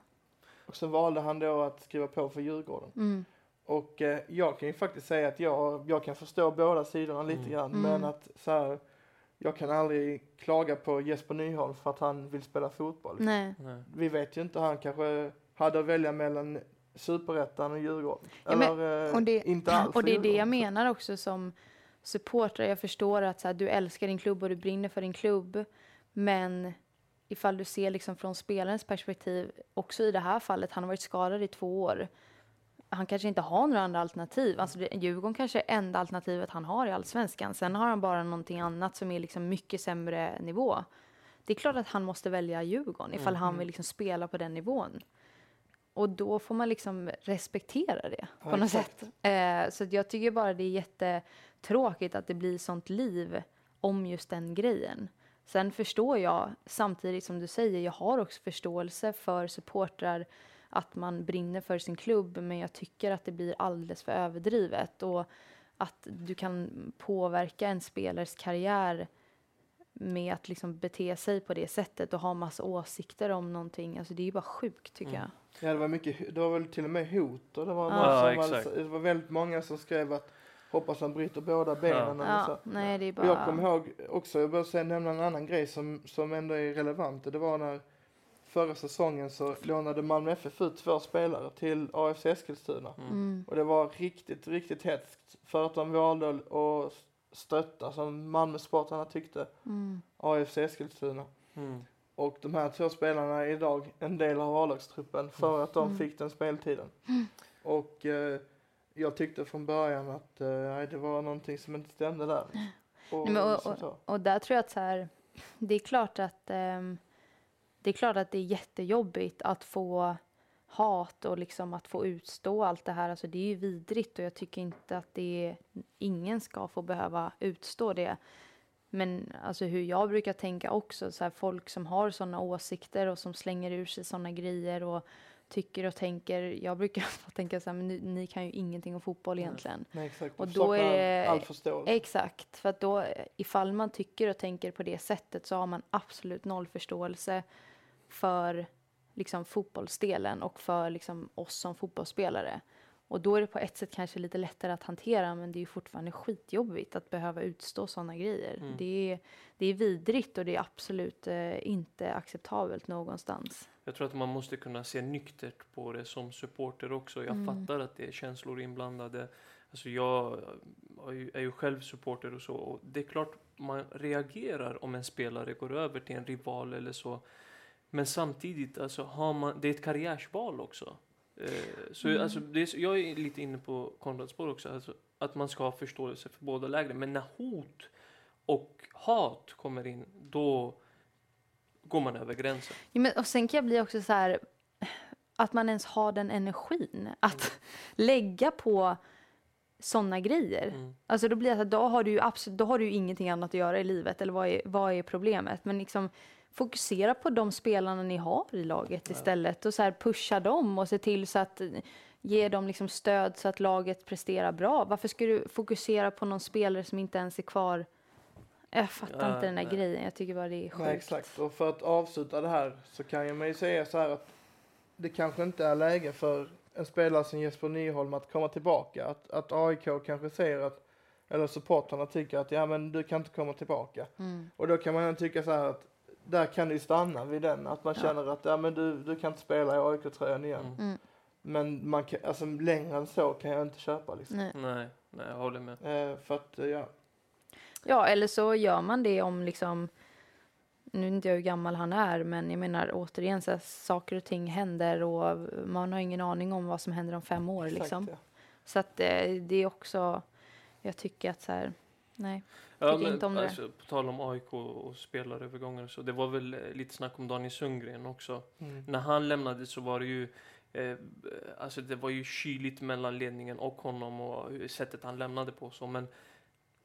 Och så valde han då att skriva på för Djurgården.
Mm,
Och eh, jag kan ju faktiskt säga att jag, jag kan förstå båda sidorna lite
Mm.
grann.
Mm.
Men att så här, jag kan aldrig klaga på Jesper Nyholm för att han vill spela fotboll.
nej.
Nej.
Vi vet ju inte, han kanske hade att välja mellan Superettan och Djurgården.
Ja, men-
Eller eh,
och det-
inte alls
Och det är det jag menar också som supporter. Jag förstår att så här, du älskar din klubb och du brinner för din klubb. Men ifall du ser liksom från spelarens perspektiv, också i det här fallet, han har varit skadad i två år. Han kanske inte har några andra alternativ. Alltså det, Djurgården kanske är enda alternativet han har i allsvenskan. Sen har han bara någonting annat som är liksom mycket sämre nivå. Det är klart att han måste välja Djurgården ifall han vill liksom spela på den nivån. Och då får man liksom respektera det på
Ja,
något
exakt.
sätt. Eh, så jag tycker bara det är jättetråkigt att det blir sånt liv om just den grejen. Sen förstår jag, samtidigt som du säger, jag har också förståelse för supportrar att man brinner för sin klubb, men jag tycker att det blir alldeles för överdrivet och att du kan påverka en spelares karriär med att liksom bete sig på det sättet och ha massa åsikter om någonting. Alltså det är ju bara sjukt tycker
Mm.
jag.
Ja, det var mycket, det var väl till och med hot och det var,
Ja.
någon
Ja,
som hade, det var väldigt många som skrev att hoppas han bryter båda benen eller så.
Ja, nej det är bara...
jag kommer ihåg också, jag behöver säga nämna en annan grej som, som ändå är relevant. Och Det var när förra säsongen så lånade Malmö FF ut två spelare till AFC Eskilstuna.
Mm.
Mm.
Och det var riktigt, riktigt hetskt för att de valde att stötta, som Malmösportarna tyckte,
Mm.
AFC Eskilstuna.
Mm.
Och de här två spelarna är idag en del av A-lagstruppen för att de
Mm.
fick den speltiden. Och eh, jag tyckte från början att eh, det var någonting som inte stämde där. Och,
Nej, men och-
så.
Och där tror jag att så här, det är klart att ehm, det är klart att det är jättejobbigt att få hat och liksom att få utstå allt det här. Alltså det är ju vidrigt och jag tycker inte att det är, ingen ska få behöva utstå det. Men alltså hur jag brukar tänka också, så här, folk som har sådana åsikter och som slänger ur sig sådana grejer och tycker och tänker. Jag brukar tänka så här, men ni, ni kan ju ingenting om fotboll egentligen.
Nej, exakt.
och då är det-
all förståelse.
Exakt, för att då ifall man tycker och tänker på det sättet så har man absolut noll förståelse för liksom fotbollsdelen och för liksom oss som fotbollsspelare. Och då är det på ett sätt kanske lite lättare att hantera men det är fortfarande skitjobbigt att behöva utstå sådana grejer.
Mm.
Det, är, det är vidrigt och det är absolut eh, inte acceptabelt någonstans.
Jag tror att man måste kunna se nyktert på det som supporter också. Jag
Mm.
fattar att det är känslor inblandade. Alltså jag är ju, är ju själv supporter och så. Och det är klart man reagerar om en spelare går över till en rival eller så. Men samtidigt, alltså, har man, det är ett karriärsval också. Eh, så
Mm.
alltså, det är, jag är lite inne på Konrads spår också. Alltså, att man ska ha förståelse för båda lägren. Men när hot och hat kommer in, då går man över gränsen.
Ja, men, och sen kan jag bli också så här, att man ens har den energin att lägga på sådana grejer.
Mm.
Alltså då blir det så att då har du ju absolut, då har du ju ingenting annat att göra i livet, eller vad är, vad är problemet? Men liksom fokusera på de spelarna ni har i laget istället och så här pusha dem och se till så att ge dem liksom stöd så att laget presterar bra. Varför ska du fokusera på någon spelare som inte ens är kvar? Jag fattar
Ja,
inte den där
nej.
grejen. Jag tycker bara det är sjukt.
Nej, exakt. Och för att avsluta det här så kan jag man ju säga så här att det kanske inte är läge för en spelare som Jesper Nyholm att komma tillbaka. Att, att AIK kanske säger att, eller supportrarna tycker att ja men du kan inte komma tillbaka.
Mm.
Och då kan man tycka så här att där kan det ju stanna vid den. Att man
Ja.
känner att ja men du, du kan inte spela i AIK-tröjan igen.
Mm.
Mm.
Men man kan, alltså längre än så kan jag inte köpa liksom.
Nej.
Nej, nej, jag håller med.
Eh, för att eh, ja,
Ja, eller så gör man det om liksom nu vet inte jag hur gammal han är, men jag menar återigen så här, saker och ting händer och man har ingen aning om vad som händer om fem år
exakt,
liksom.
ja.
Så att eh, det är också, jag tycker att så här, nej.
Ja,
Tycker
men,
inte om det.
alltså, på tal om AIK och spelarövergångar så det var väl eh, lite snack om Daniel Sundgren också.
Mm.
När han lämnade så var det ju eh, alltså det var ju kyligt mellan ledningen och honom och hur- sättet han lämnade på så men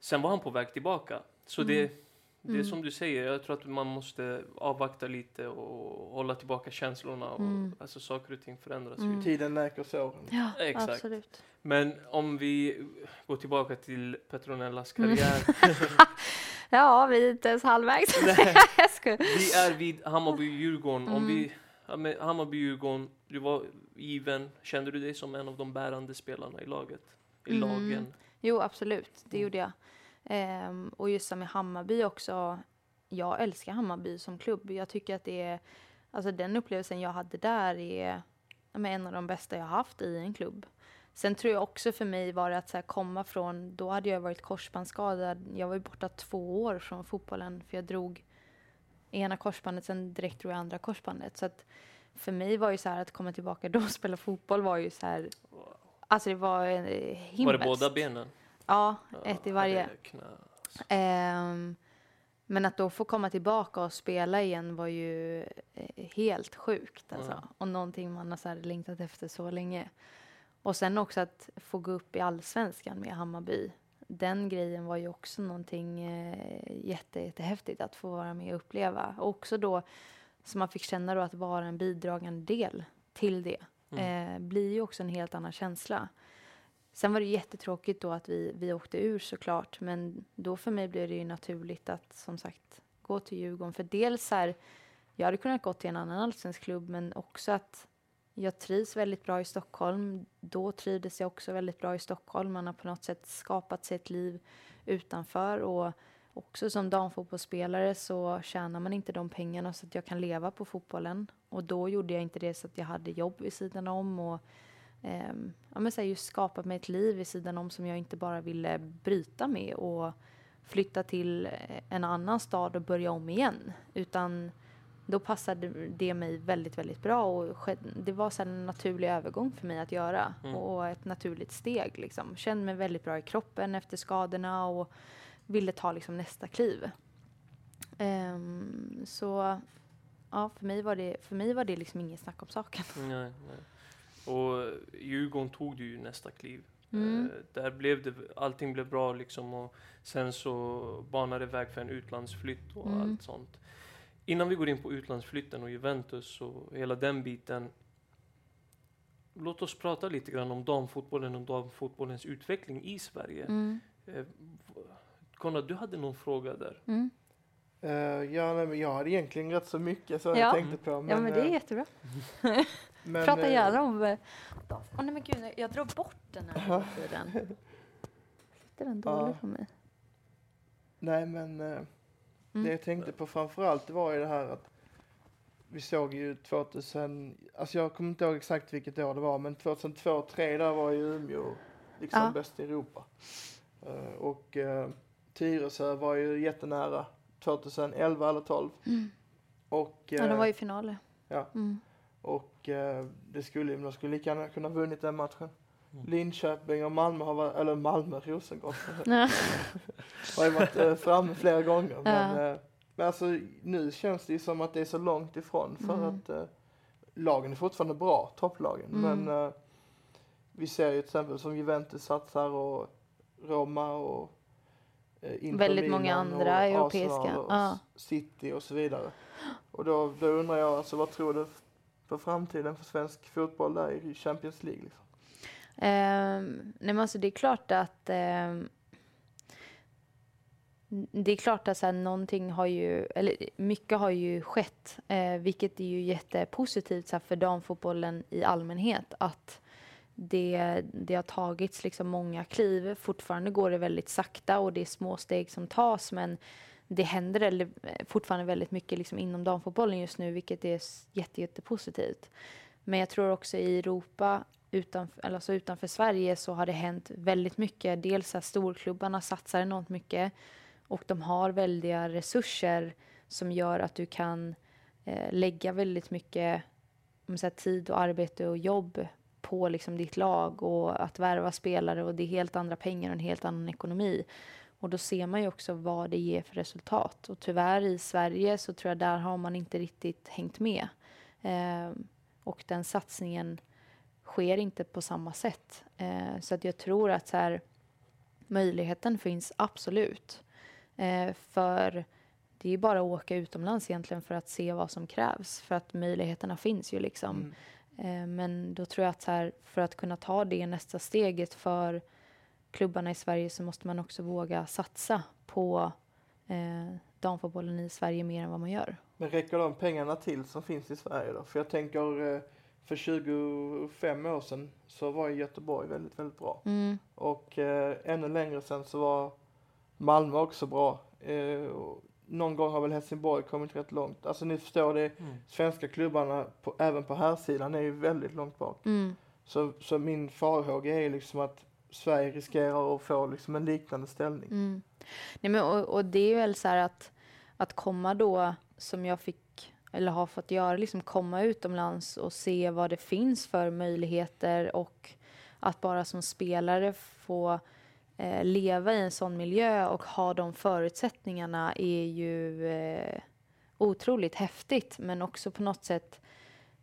sen var han på väg tillbaka. Så
Mm.
det det är
Mm.
som du säger, jag tror att man måste avvakta lite och hålla tillbaka känslorna och
Mm.
alltså saker och ting förändras
Mm.
ju.
Tiden läker såren.
Ja,
Exakt.
absolut.
Men om vi går tillbaka till Petronellas
Mm.
karriär.
Ja, vi är inte ens halvvägs.
Vi är vid Hammarby-Djurgården. Om
Mm.
vi, Hammarby-Djurgården, du var given. Kände du dig som en av de bärande spelarna i laget? I
Mm.
lagen?
Jo, absolut. Det
Mm.
gjorde jag. Ehm, och just som i Hammarby också. Jag älskar Hammarby som klubb. Jag tycker att det är, alltså den upplevelsen jag hade där är en av de bästa jag har haft i en klubb. Sen tror jag också för mig var det att så komma från, då hade jag varit korsbandsskadad. Jag var borta två år från fotbollen för jag drog ena korsbandet, sen direkt drog jag andra korsbandet. Så att för mig var ju så här att komma tillbaka då och spela fotboll var ju så här, alltså det var eh, himmelskt.
Var det båda benen?
Ja, ett i varje. Ehm, men att då få komma tillbaka och spela igen var ju eh, helt sjukt. Alltså.
Ja.
Och någonting man har så längtat efter så länge. Och sen också att få gå upp i allsvenskan med Hammarby. Den grejen var ju också någonting eh, jätte, jättehäftigt att få vara med och uppleva. Och också då som man fick känna då att vara en bidragande del till det.
Mm.
Eh, blir ju också en helt annan känsla. Sen var det jättetråkigt då att vi, vi åkte ur såklart, men då för mig blev det ju naturligt att som sagt gå till Djurgården. För dels här, jag hade kunnat gå till en annan allsvensk klubb, men också att jag trivs väldigt bra i Stockholm. Då trivdes jag också väldigt bra i Stockholm. Man har på något sätt skapat sig ett liv utanför och också som damfotbollsspelare så tjänar man inte de pengarna så att jag kan leva på fotbollen. Och då gjorde jag inte det så att jag hade jobb vid sidan om och ehm, ja, men så här, just skapat mig ett liv vid sidan om som jag inte bara ville bryta med och flytta till eh, en annan stad och börja om igen. Utan då passade det mig väldigt, väldigt bra och det var här en naturlig övergång för mig att göra
Mm.
och ett naturligt steg. Liksom. Kände mig väldigt bra i kroppen efter skadorna och ville ta liksom, nästa kliv. Ehm, så ja, för mig var det, för mig var det liksom ingen snack om saken.
Nej, nej. Och Djurgården tog du ju nästa kliv.
Mm.
Eh, där blev det, allting blev bra liksom och sen så banade det väg för en utlandsflytt och
Mm.
allt sånt. Innan vi går in på utlandsflytten och Juventus och hela den biten. Låt oss prata lite grann om damfotbollen och damfotbollens utveckling i Sverige.
Mm.
Eh, Konrad, du hade någon fråga där.
Mm.
Eh, ja, nej, men jag hade egentligen rätt så mycket så
Ja.
jag tänkte på. Men,
ja, men det är jättebra.
men,
Prata
eh,
gärna om... eh, Åh nej men gud, jag drar bort den här hela tiden. Sitter den dåligt på mig?
Nej, men eh,
Mm.
det jag tänkte på framförallt var ju det här att vi såg ju 2000, alltså jag kommer inte ihåg exakt vilket år det var, men 2002, 2003 där var ju Umeå liksom
Ja.
bäst i Europa. Eh, och uh, Tyresö var ju jättenära 2011 eller 12.
Mm.
Och,
Ja, de var i finaler.
ja.
Mm.
Och eh, det skulle, de skulle lika gärna kunna vunnit den matchen.
Mm.
Linköping och Malmö har varit, eller Malmö, Rosengård har ju varit eh, framme flera gånger. Men, eh, men alltså nu känns det ju som att det är så långt ifrån för
Mm.
att eh, lagen är fortfarande bra, topplagen.
Mm.
Men eh, vi ser ju till exempel som Juventus satsar och Roma och eh, Inter
Väldigt många andra
och
europeiska,
och
ja.
City och så vidare. Och då, då undrar jag, alltså, vad tror du för framtiden för svensk fotboll där i Champions League? Liksom?
Eh, nej men alltså det är klart att eh, det är klart att så här, någonting har ju, eller mycket har ju skett, eh, vilket är ju jättepositivt så här, för damfotbollen i allmänhet. Att det, det har tagits liksom många kliv. Fortfarande går det väldigt sakta och det är små steg som tas, men det händer eller, eh, fortfarande väldigt mycket liksom inom damfotbollen just nu, vilket är jätte, jättepositivt. Men jag tror också i Europa, utanför, eller alltså utanför Sverige, så har det hänt väldigt mycket. Dels att storklubbarna satsar enormt mycket och de har väldiga resurser som gör att du kan eh, lägga väldigt mycket om här, tid och arbete och jobb på liksom ditt lag och att värva spelare och det är helt andra pengar och en helt annan ekonomi. Och då ser man ju också vad det ger för resultat. Och tyvärr i Sverige så tror jag där har man inte riktigt hängt med. Eh, och den satsningen sker inte på samma sätt. Eh, så att jag tror att så här, möjligheten finns absolut. Eh, för det är ju bara att åka utomlands egentligen för att se vad som krävs. För att möjligheterna finns ju liksom.
Mm.
Eh, Men då tror jag att så här, för att kunna ta det nästa steget för klubbarna i Sverige så måste man också våga satsa på eh, damfotbollen i Sverige mer än vad man gör.
Men räcker de pengarna till som finns i Sverige då? För jag tänker eh, för 25 år sedan så var Göteborg väldigt, väldigt bra.
Mm.
Och eh, ännu längre sedan så var Malmö också bra. Eh, någon gång har väl Helsingborg kommit rätt långt. Alltså ni förstår det,
Mm.
svenska klubbarna på, även på här sidan är ju väldigt långt bak.
Mm.
Så, så min farhåga är liksom att Sverige riskerar att få liksom en liknande ställning.
Mm. Nej, men, och, och det är väl så här att, att komma då, som jag fick, eller har fått göra, liksom komma utomlands och se vad det finns för möjligheter och att bara som spelare få eh, leva i en sån miljö och ha de förutsättningarna är ju eh, otroligt häftigt men också på något sätt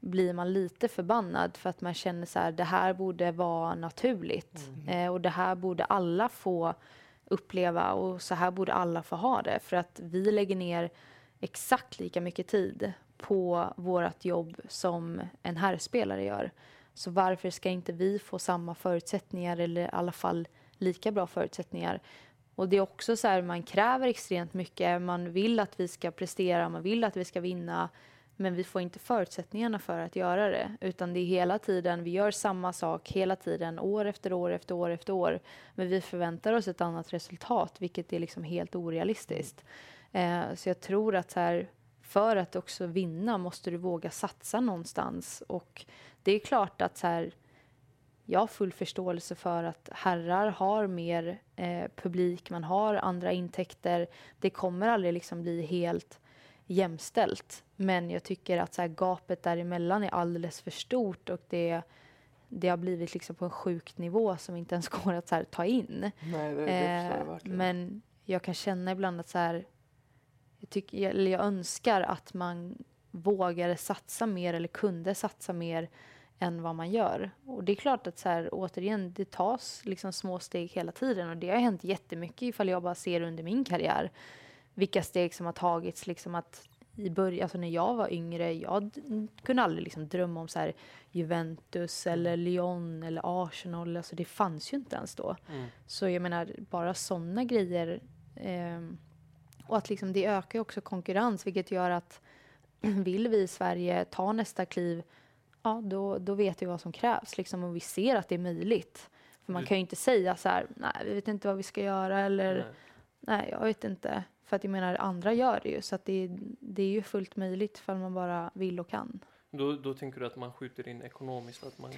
blir man lite förbannad för att man känner så här, det här borde vara naturligt. Eh, och det här borde alla få uppleva och så här borde alla få ha det. För att vi lägger ner exakt lika mycket tid på vårt jobb som en herrspelare gör. Så varför ska inte vi få samma förutsättningar eller i alla fall lika bra förutsättningar? Och det är också så här, man kräver extremt mycket, man vill att vi ska prestera, man vill att vi ska vinna, men vi får inte förutsättningarna för att göra det, utan det är hela tiden, vi gör samma sak hela tiden, år efter år efter år efter år, men vi förväntar oss ett annat resultat, vilket är liksom helt orealistiskt. Eh, så jag tror att här, för att också vinna måste du våga satsa någonstans och det är klart att så här, jag har full förståelse för att herrar har mer eh, publik, man har andra intäkter. Det kommer aldrig liksom bli helt jämställt. Men jag tycker att så här, gapet däremellan är alldeles för stort och det, det har blivit liksom på en sjuk nivå som inte ens går att här, ta in.
Nej, det, det jag
Eh, men jag kan känna ibland att så här, jag, tycker, eller jag önskar att man vågade satsa mer eller kunde satsa mer än vad man gör. Och det är klart att så här, återigen, det tas liksom små steg hela tiden och det har hänt jättemycket ifall jag bara ser under min karriär vilka steg som har tagits liksom att i början, alltså när jag var yngre, jag kunde aldrig liksom drömma om så här Juventus eller Lyon eller Arsenal, alltså det fanns ju inte ens då.
Mm.
Så jag menar, bara sådana grejer. ehm, och att liksom det ökar ju också konkurrens, vilket gör att vill vi i Sverige ta nästa kliv, ja då, då vet vi vad som krävs liksom, och vi ser att det är möjligt. För man
Du-
kan ju inte säga så här, nej vi vet inte vad vi ska göra eller
Nej.
nej jag vet inte. För att jag menar andra gör det ju så att det, det är ju fullt möjligt för man bara vill och kan.
Då, då tänker du att man skjuter in ekonomiskt? Att man,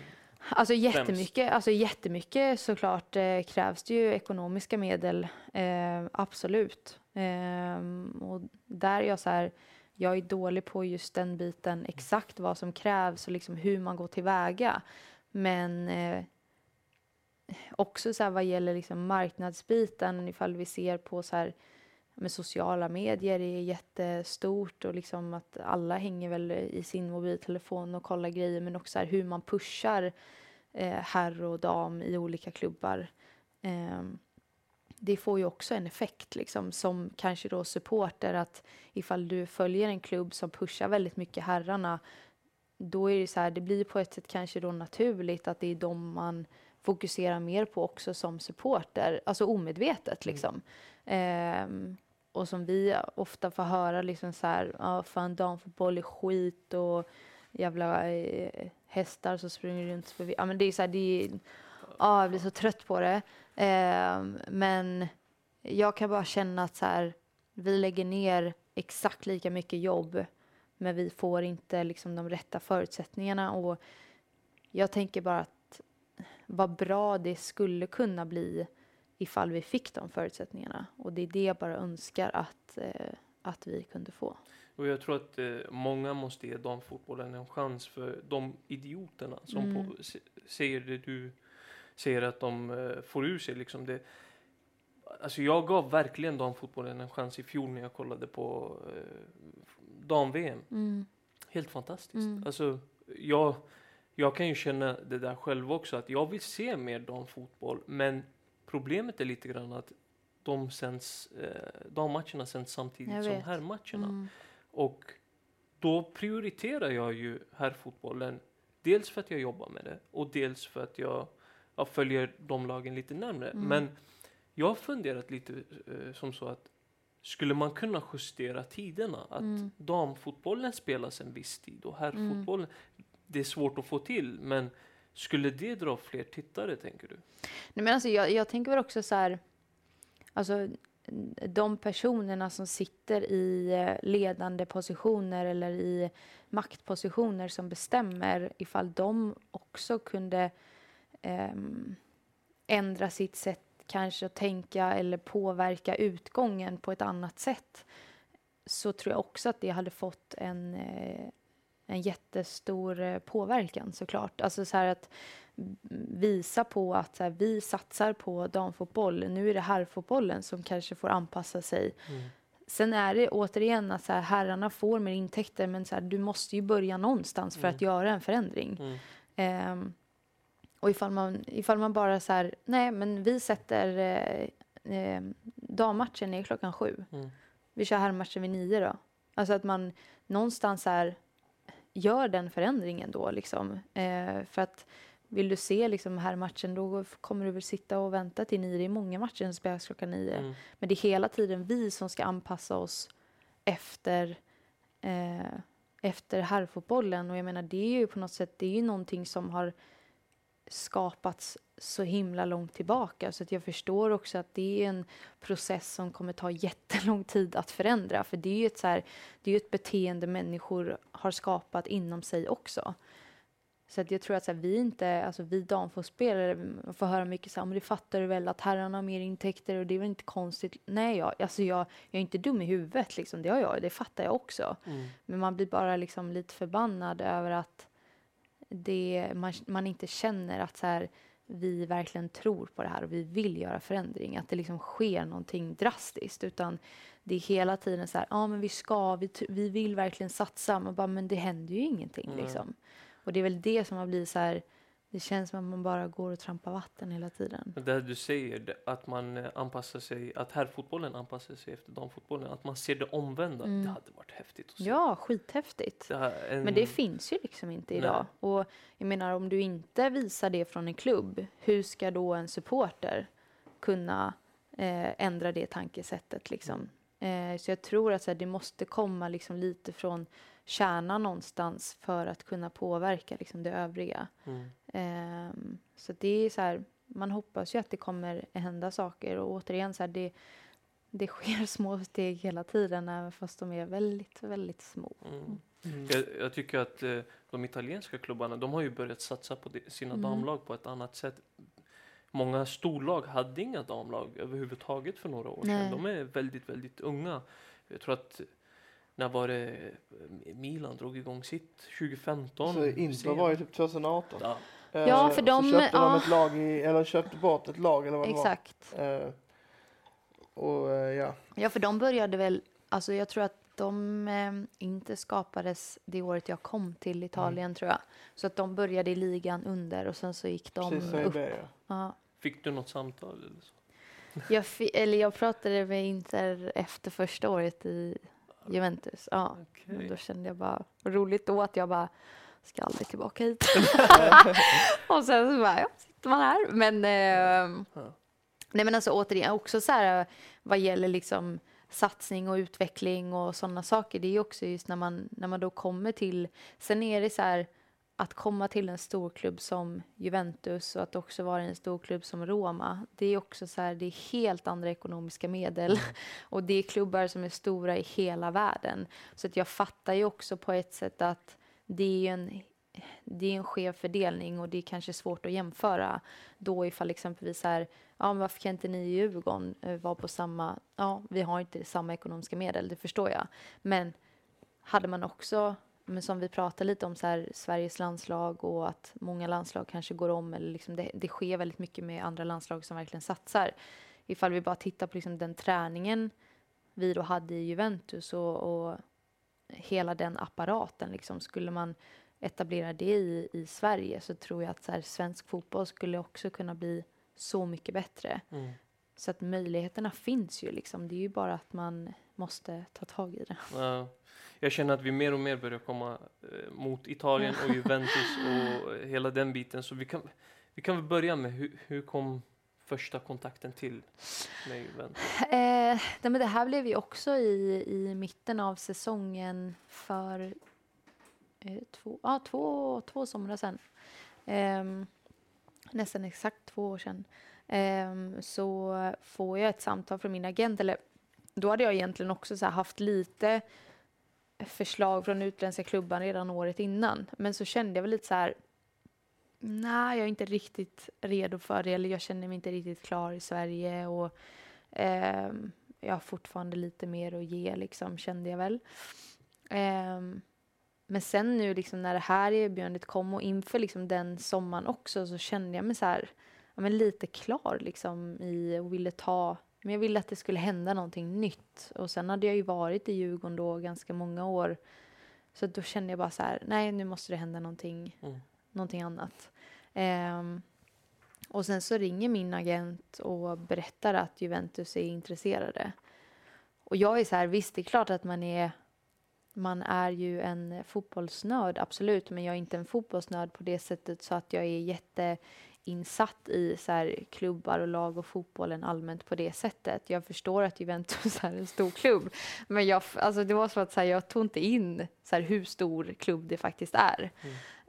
Alltså jättemycket, alltså jättemycket såklart eh, krävs det ju ekonomiska medel, eh, absolut. Ehm, och där är jag så här, jag är dålig på just den biten, exakt vad som krävs och liksom hur man går tillväga. Men eh, också så här vad gäller liksom marknadsbiten, ifall vi ser på så här med sociala medier är jättestort och liksom att alla hänger väl i sin mobiltelefon och kollar grejer men också här hur man pushar eh, herr och dam i olika klubbar. Eh, det får ju också en effekt liksom som kanske då supporter att ifall du följer en klubb som pushar väldigt mycket herrarna då är det så här, det blir på ett sätt kanske då naturligt att det är de man fokuserar mer på också som supporter, alltså omedvetet
Mm.
liksom. Ehm, och som vi ofta får höra liksom så här, ja fan damfotboll är skit och jävla eh, hästar som springer runt förbi. Ja men det är så här, det är, ja jag blir så trött på det. Ehm, men jag kan bara känna att så här, vi lägger ner exakt lika mycket jobb men vi får inte liksom de rätta förutsättningarna och jag tänker bara att vad bra det skulle kunna bli ifall vi fick de förutsättningarna och det är det jag bara önskar att, eh, att vi kunde få.
Och jag tror att eh, många måste ge damfotbollen en chans för de idioterna som
Mm.
på, säger det du säger att de eh, får ur sig liksom det. Alltså jag gav verkligen damfotbollen en chans i fjol när jag kollade på eh, dam-VM.
Mm.
Helt fantastiskt.
Mm.
Alltså, jag, jag kan ju känna det där själv också, att jag vill se mer damfotboll, men problemet är lite grann att de sänds, eh, dammatcherna sänds samtidigt som herrmatcherna.
Mm.
Och då prioriterar jag ju herrfotbollen, dels för att jag jobbar med det och dels för att jag, jag följer de lagen lite närmre.
Mm.
Men jag har funderat lite eh, som så att skulle man kunna justera tiderna? Att
Mm.
damfotbollen spelas en viss tid och herrfotbollen, det är svårt att få till, men skulle det dra fler tittare tänker du?
Nej, men alltså, jag, jag tänker väl också så här, alltså de personerna som sitter i eh, ledande positioner eller i maktpositioner som bestämmer ifall de också kunde eh, ändra sitt sätt kanske att tänka eller påverka utgången på ett annat sätt så tror jag också att det hade fått en, eh, en jättestor eh, påverkan såklart. Alltså så här att visa på att här, vi satsar på damfotboll. Nu är det herrfotbollen som kanske får anpassa sig. Sen är det återigen att så här, herrarna får mer intäkter men så här, du måste ju börja någonstans för
Mm.
att göra en förändring.
Mm.
Ehm, och ifall man, ifall man bara så här, nej men vi sätter eh, eh, dammatchen är klockan sju.
Mm.
Vi kör herrmatchen vid nio då. Alltså att man någonstans här gör den förändringen då liksom. Eh, för att vill du se liksom herrmatchen då kommer du väl sitta och vänta till nio. Det är många matcher som spelas klockan nio.
Mm.
Men det är hela tiden vi som ska anpassa oss efter, eh, efter herrfotbollen. Och jag menar, det är ju på något sätt, det är ju någonting som har skapats så himla långt tillbaka. Så att jag förstår också att det är en process som kommer ta jättelång tid att förändra. För det är ju ett, så här, det är ett beteende människor har skapat inom sig också. Så att jag tror att så här, vi inte, alltså vi damfotbollsspelare får höra mycket så här, men det fattar du väl att herrarna har mer intäkter och det är väl inte konstigt. Nej, jag, alltså jag, jag är inte dum i huvudet liksom, det har jag, det fattar jag också.
Mm.
Men man blir bara liksom lite förbannad över att det, man, man inte känner att så här, vi verkligen tror på det här och vi vill göra förändring. Att det liksom sker någonting drastiskt. Utan det är hela tiden så här, ja men vi ska, vi, vi vill verkligen satsa. Men, bara, men det händer ju ingenting
Nej.
liksom. Och det är väl det som har blivit så här, det känns som att man bara går och trampar vatten hela tiden.
Det du säger, att man eh, anpassar sig, att herrfotbollen anpassar sig efter damfotbollen, att man ser det omvända,
Mm.
det hade varit häftigt att se.
Ja, skithäftigt.
Det här, en,
Men det finns ju liksom inte idag. Och jag menar om du inte visar det från en klubb, hur ska då en supporter kunna eh, ändra det tankesättet liksom? Eh, så jag tror att så här, det måste komma liksom lite från kärnan någonstans för att kunna påverka liksom det övriga.
Mm.
Ehm, så det är så här, man hoppas ju att det kommer hända saker och återigen så här, det, det sker små steg hela tiden även fast de är väldigt, väldigt små.
Mm.
Mm.
Jag, jag tycker att eh, de italienska klubbarna, de har ju börjat satsa på det, sina
Mm.
damlag på ett annat sätt. Många storlag hade inga damlag överhuvudtaget för några år
Nej.
sedan. De är väldigt, väldigt unga. Jag tror att när var det eh, Milan drog igång sitt 2015?
Så Inter var ju typ 2018.
Ja,
Eh,
Ja, för de-
så köpte de ett lag i, eller köpte bort ett lag eller vad det
Exakt.
var. Eh, och eh, ja,
Ja, för de började väl, alltså jag tror att de eh, inte skapades det året jag kom till Italien tror jag. Så att de började i ligan under och sen så gick de
precis
upp.
B ja.
Ja.
Fick du något samtal? Eller så?
Jag, fi- eller jag pratade med Inter efter första året i Juventus. Ja. Och då kände jag bara, roligt då att jag bara ska aldrig tillbaka hit. och sen så bara, ja, sitter man här. Men, eh, nej men alltså återigen, också så här vad gäller liksom satsning och utveckling och sådana saker. Det är ju också just när man, när man då kommer till, sen är det så här att komma till en stor klubb som Juventus och att också vara i en stor klubb som Roma. Det är också så här, det är helt andra ekonomiska medel och det är klubbar som är stora i hela världen. Så att jag fattar ju också på ett sätt att det är en det är en skev fördelning och det är kanske svårt att jämföra då ifall exempelvis här, ja men varför kan inte ni i Djurgården eh, vara på samma, ja vi har inte samma ekonomiska medel, det förstår jag. Men hade man också, men som vi pratar lite om så här, Sveriges landslag och att många landslag kanske går om eller liksom det, det sker väldigt mycket med andra landslag som verkligen satsar. Ifall vi bara tittar på liksom den träningen vi då hade i Juventus och, och hela den apparaten liksom skulle man etablera det i, i Sverige så tror jag att så här, svensk fotboll skulle också kunna bli så mycket bättre.
Mm.
Så att möjligheterna finns ju liksom. Det är ju bara att man måste ta tag i det.
Ja. jag känner att vi mer och mer börjar komma eh, mot Italien och Juventus och eh, hela den biten. Så vi kan, vi kan väl börja med hur, hur kom första kontakten till med Juventus?
Eh, nej, men det här blev ju också i, i mitten av säsongen för eh, två, ah, två, två somrar sedan. Ehm, nästan exakt två år sedan. Ehm, så får jag ett samtal från min agent. Eller, då hade jag egentligen också så här haft lite förslag från utländska klubban redan året innan. Men så kände jag väl lite så här Nej, jag är inte riktigt redo för det. Eller jag känner mig inte riktigt klar i Sverige. Och eh, jag har fortfarande lite mer att ge, liksom, kände jag väl. Eh, men sen nu liksom, när det här erbjudandet kom och inför liksom, den sommaren också så kände jag mig så här, ja, men lite klar liksom, i, och ville ta men jag ville att det skulle hända någonting nytt. Och sen hade jag ju varit i Djurgården då ganska många år. Så då kände jag bara så här, nej nu måste det hända någonting,
Mm.
någonting annat. Ehm, och sen så ringer min agent och berättar att Juventus är intresserade. Och jag är så här, visst det är klart att man är man är ju en fotbollsnörd, absolut, men jag är inte en fotbollsnörd på det sättet så att jag är jätteinsatt i så här, klubbar och lag och fotbollen allmänt på det sättet. Jag förstår att Juventus är en stor klubb, men jag, alltså, det var så att så här, jag tog inte in så här, hur stor klubb det faktiskt är.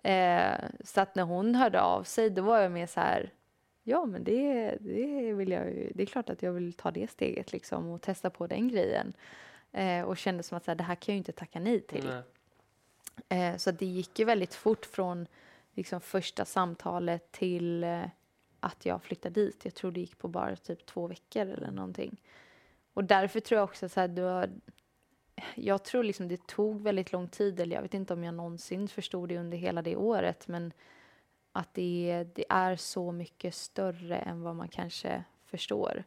Eh, så att när hon hörde av sig, då var jag mer så här, ja men det, det vill jag ju, det är klart att jag vill ta det steget liksom och testa på den grejen. Eh, och kände som att så här, det här kan jag ju inte tacka nej till.
Nej.
Eh, så det gick ju väldigt fort från liksom, första samtalet till eh, att jag flyttade dit. Jag tror det gick på bara typ två veckor eller någonting. Och därför tror jag också så här, då, jag tror liksom det tog väldigt lång tid, eller jag vet inte om jag någonsin förstod det under hela det året, men att det, det är så mycket större än vad man kanske förstår.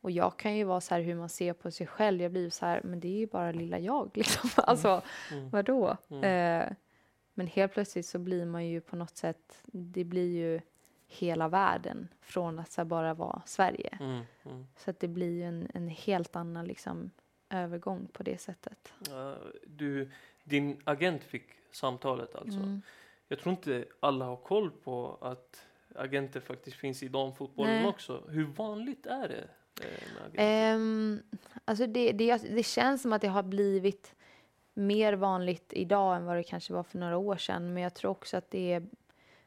Och jag kan ju vara så här hur man ser på sig själv. Jag blir så här, men det är ju bara lilla jag liksom. Alltså,
Mm.
vadå?
Mm.
Eh, men helt plötsligt så blir man ju på något sätt, det blir ju hela världen från att bara vara Sverige.
Mm. Mm.
Så att det blir ju en, en helt annan liksom övergång på det sättet.
Du, din agent fick samtalet alltså.
Mm.
Jag tror inte alla har koll på att agenter faktiskt finns i damfotbollen
Nej.
också. Hur vanligt är det?
Ehm, alltså det, det, det känns som att det har blivit mer vanligt idag än vad det kanske var för några år sedan. Men jag tror också att det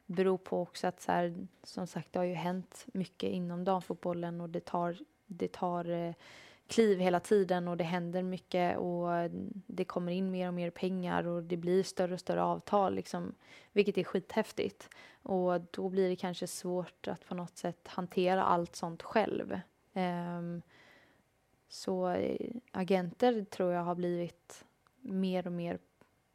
beror på också att så här, som sagt, det har ju hänt mycket inom damfotbollen och det tar, det tar eh, kliv hela tiden och det händer mycket och det kommer in mer och mer pengar och det blir större och större avtal liksom, vilket är skithäftigt. Och då blir det kanske svårt att på något sätt hantera allt sånt själv. Um, så eh, agenter tror jag har blivit mer och mer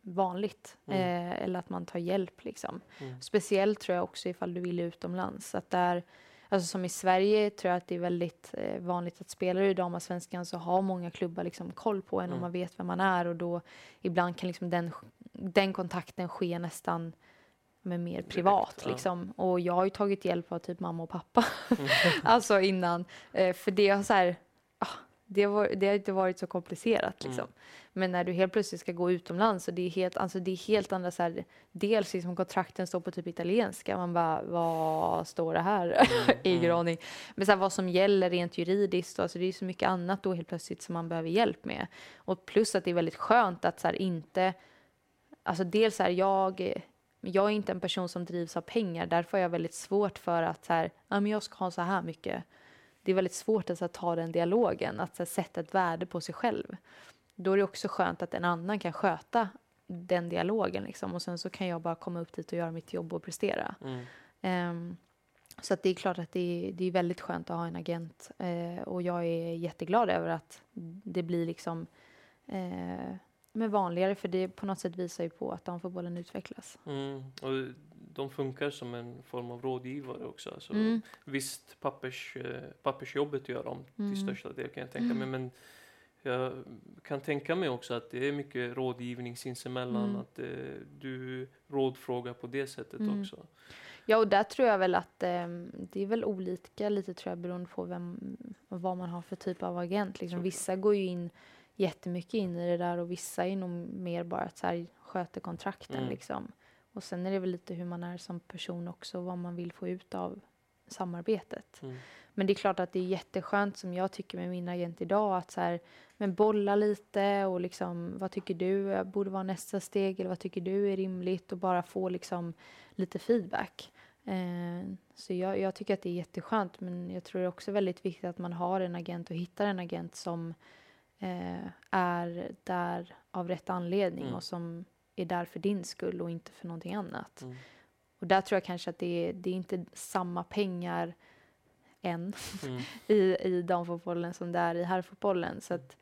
vanligt.
Mm.
Eh, eller att man tar hjälp liksom.
Mm.
Speciellt tror jag också ifall du vill utomlands. Att där, alltså som i Sverige tror jag att det är väldigt eh, vanligt att spelare i damallsvenskan så har många klubbar liksom koll på en
Mm.
och man vet vem man är och då ibland kan liksom den, den kontakten ske nästan men mer privat
ja.
liksom. Och jag har ju tagit hjälp av typ mamma och pappa.
Mm.
alltså innan. Eh, för det har så här, det, har, varit- det har inte varit så komplicerat liksom.
Mm.
Men när du helt plötsligt ska gå utomlands och det är helt, alltså det är helt andra så här, dels liksom kontrakten står på typ italienska, man bara vad står det här? Ingen
mm.
aning. Men så här, vad som gäller rent juridiskt, alltså det är så mycket annat då helt plötsligt som man behöver hjälp med. Och plus att det är väldigt skönt att så här, inte, alltså dels här, jag jag är inte en person som drivs av pengar, därför har jag väldigt svårt för att så här, ja, men jag ska ha så här mycket. Det är väldigt svårt att här, ta den dialogen, att här, sätta ett värde på sig själv. Då är det också skönt att en annan kan sköta den dialogen liksom. och sen så kan jag bara komma upp dit och göra mitt jobb och prestera.
Mm.
Ehm, så att det är klart att det är, det är väldigt skönt att ha en agent eh, och jag är jätteglad över att det blir liksom eh, men vanligare för det på något sätt visar ju på att damfotbollen utvecklas.
Mm. Och de funkar som en form av rådgivare också. Alltså,
Mm.
Visst, pappers, eh, pappersjobbet gör de till
Mm.
största del kan jag tänka mig. Men jag kan tänka mig också att det är mycket rådgivning sinsemellan.
Mm.
Att eh, du rådfrågar på det sättet
Mm.
också.
Ja, och där tror jag väl att eh, det är väl olika lite tror jag beroende på vem, vad man har för typ av agent. Liksom, vissa går ju in jättemycket in i det där och vissa är nog mer bara att så här, sköter kontrakten
Mm.
liksom. Och sen är det väl lite hur man är som person också, vad man vill få ut av samarbetet.
Mm.
Men det är klart att det är jätteskönt som jag tycker med min agent idag att så här, men bolla lite och liksom vad tycker du borde vara nästa steg eller vad tycker du är rimligt och bara få liksom lite feedback. Eh, så jag, jag tycker att det är jätteskönt men jag tror det är också väldigt viktigt att man har en agent och hittar en agent som eh, är där av rätt anledning
Mm.
och som är där för din skull och inte för någonting annat.
Mm.
Och där tror jag kanske att det är, det är inte samma pengar än
Mm.
i, i damfotbollen som det är i herrfotbollen. Så att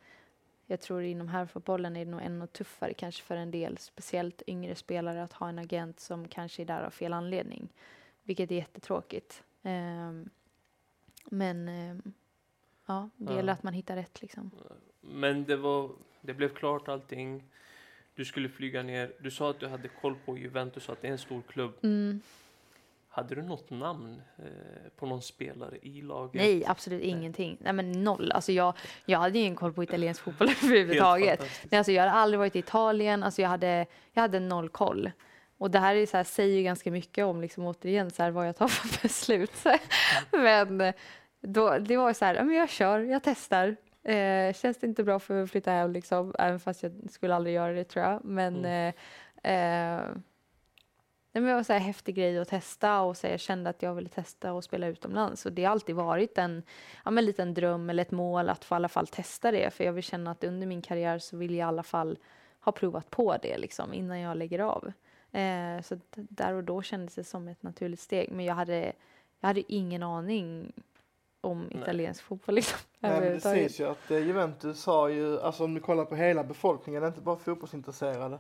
jag tror inom herrfotbollen är det nog ännu tuffare kanske för en del, speciellt yngre spelare, att ha en agent som kanske är där av fel anledning. Vilket är jättetråkigt. Ehm, men ehm, ja, det
Ja.
gäller att man hittar rätt liksom.
Men det, var, det blev klart allting. Du skulle flyga ner. Du sa att du hade koll på Juventus, att det är en stor klubb.
Mm.
Hade du något namn eh, på någon spelare i laget?
Nej, absolut ingenting. Nej, men noll. Alltså jag, jag hade ingen koll på italiensk fotboll överhuvudtaget. Nej, alltså jag hade aldrig varit i Italien, alltså jag hade, jag hade noll koll. Och det här, är så här säger ju ganska mycket om liksom, återigen så här, vad jag tar för beslut. men eh, då, det var så här, ja, men jag kör, jag testar. Eh, känns det inte bra för att flytta hem, liksom, även fast jag skulle aldrig göra det tror jag. Men, eh, eh, nej, men det var så här häftig grej att testa och så här, jag kände att jag ville testa och spela utomlands. Och det har alltid varit en ja, men liten dröm eller ett mål att få i alla fall testa det. För jag vill känna att under min karriär så vill jag i alla fall ha provat på det liksom, innan jag lägger av. Eh, så där och då kändes det som ett naturligt steg. Men jag hade, jag hade ingen aning om italiensk fotboll liksom,
Nej, men det sägs ju att eh, Juventus har ju, alltså om du kollar på hela befolkningen, inte bara fotbollsintresserade,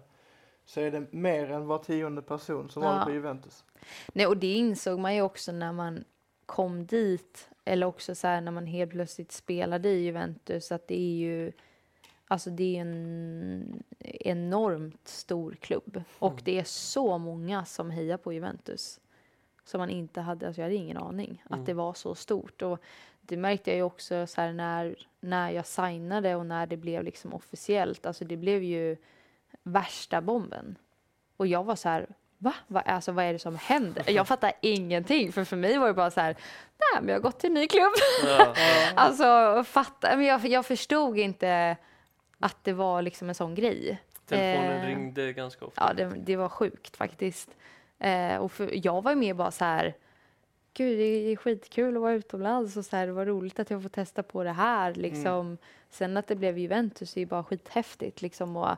så är det mer än var tionde person som
Ja.
håller på Juventus.
Nej, och det insåg man ju också när man kom dit, eller också så här när man helt plötsligt spelade i Juventus, att det är ju Alltså det är en enormt stor klubb och det är så många som hejar på Juventus. Som man inte hade, alltså jag hade ingen aning
Mm.
att det var så stort. Och det märkte jag ju också så här när, när jag signade och när det blev liksom officiellt. Alltså det blev ju värsta bomben. Och jag var så här, va? va? Alltså vad är det som händer? Jag fattar ingenting, för för mig var det bara så här, nej men jag har gått till en ny klubb.
Ja.
Alltså fatta, men jag, jag förstod inte att det var liksom en sån grej.
Telefonen
Eh,
ringde ganska ofta.
Ja, det, det var sjukt faktiskt. Eh, och för, jag var mer bara så här, gud det är skitkul att vara utomlands och så här, det var roligt att jag får testa på det här liksom. Sen att det blev Juventus är ju bara skithäftigt liksom. Och,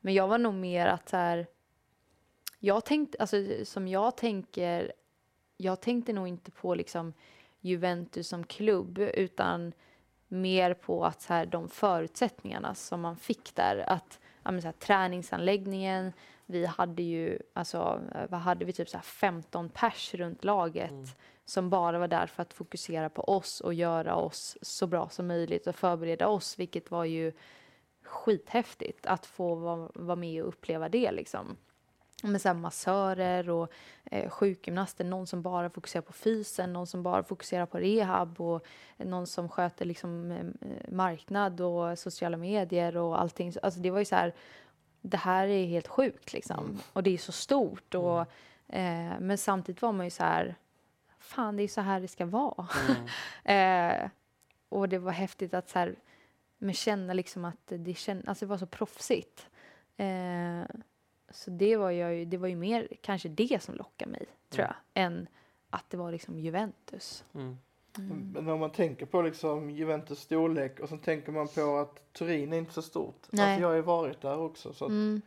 men jag var nog mer att så här, jag tänkte, alltså som jag tänker, jag tänkte nog inte på liksom Juventus som klubb utan mer på att så här, de förutsättningarna som man fick där. Att, ja, men så här, träningsanläggningen. Vi hade ju, alltså, vad hade vi, typ så här 15 pers runt laget
Mm.
som bara var där för att fokusera på oss och göra oss så bra som möjligt och förbereda oss, vilket var ju skithäftigt att få vara, vara med och uppleva det liksom. Med så här massörer och eh, sjukgymnaster, någon som bara fokuserar på fysen, någon som bara fokuserar på rehab och någon som sköter liksom eh, marknad och sociala medier och allting. Alltså det var ju så här, det här är helt sjukt liksom. Och det är så stort och eh, men samtidigt var man ju så här, fan det är så här det ska vara.
Mm.
Eh, och det var häftigt att så här, men känna liksom att det, känd, alltså det var så proffsigt. Eh, så det var, jag ju, det var ju mer kanske det som lockade mig, tror
Mm.
jag, än att det var liksom Juventus.
Mm.
Men om man tänker på liksom Juventus storlek och så tänker man på att Turin är inte så stort.
Nej.
Alltså jag har ju varit där också så att,
Mm.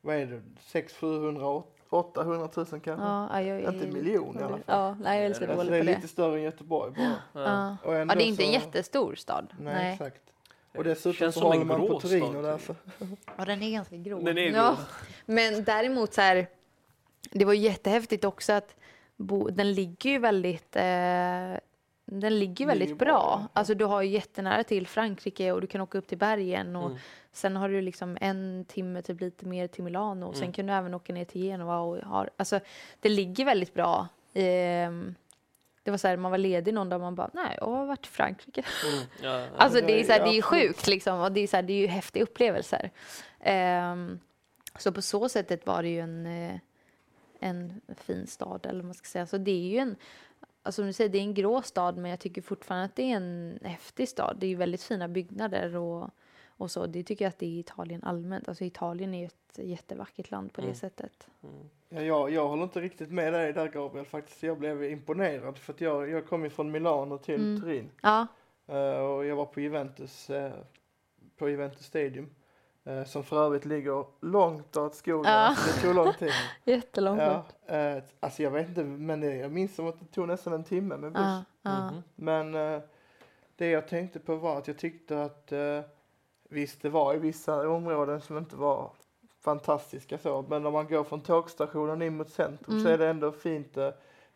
vad är det, 600 700 800 000 kanske?
Ja, jag,
Inte miljon i alla fall.
Ja, nej, jag är lite
Alltså,
Alltså det är
det.
lite större än Göteborg bara.
Ja.
Och
ja,
ändå
det är inte en
så-
jättestor stad.
Nej,
Nej.
exakt. Och dessutom
Känns
så
som en
håller man på Turin och därför.
Ja, den är ganska grå.
Den är
ja.
grå.
Men däremot så här, det var jättehäftigt också att bo, den ligger ju väldigt, eh, den ligger väldigt bra.
bra.
Alltså du har ju jättenära till Frankrike och du kan åka upp till bergen och
Mm.
sen har du liksom en timme typ lite mer till Milano och sen
Mm.
kan du även åka ner till Genova och har, alltså det ligger väldigt bra. Ehm, det var så här, man var ledig någon dag och man bara, nej, jag har varit i Frankrike.
Mm. Ja,
Alltså
det
är,
är
så här, det är ju sjukt liksom och det är, så här, det är ju häftiga upplevelser. Ehm, så på så sättet var det ju en, eh, en fin stad eller vad man ska säga. Så det är ju en, alltså du säger, det är en grå stad men jag tycker fortfarande att det är en häftig stad. Det är väldigt fina byggnader och, och så. Det tycker jag att det är i Italien allmänt. Alltså Italien är ett jättevackert land på det
Mm.
sättet.
Mm.
Ja, jag, jag håller inte riktigt med dig där Gabriel faktiskt. Jag blev imponerad för att jag, jag kom ju från Milano till
Mm.
Turin.
Ja,
Eh, och jag var på Juventus, eh, på Juventus Stadium. Eh, som för övrigt ligger långt åt skogen.
Ja.
Det tog lång tid.
jättelångt
ja, eh, alltså jag vet inte, men det, jag minns som att det tog nästan en timme med buss.
Ja, ja.
Mhm.
Men eh, det jag tänkte på var att jag tyckte att eh, visst det var i vissa områden som inte var fantastiska så, men om man går från tågstationen in mot centrum så
Mm.
är det ändå fint. Eh,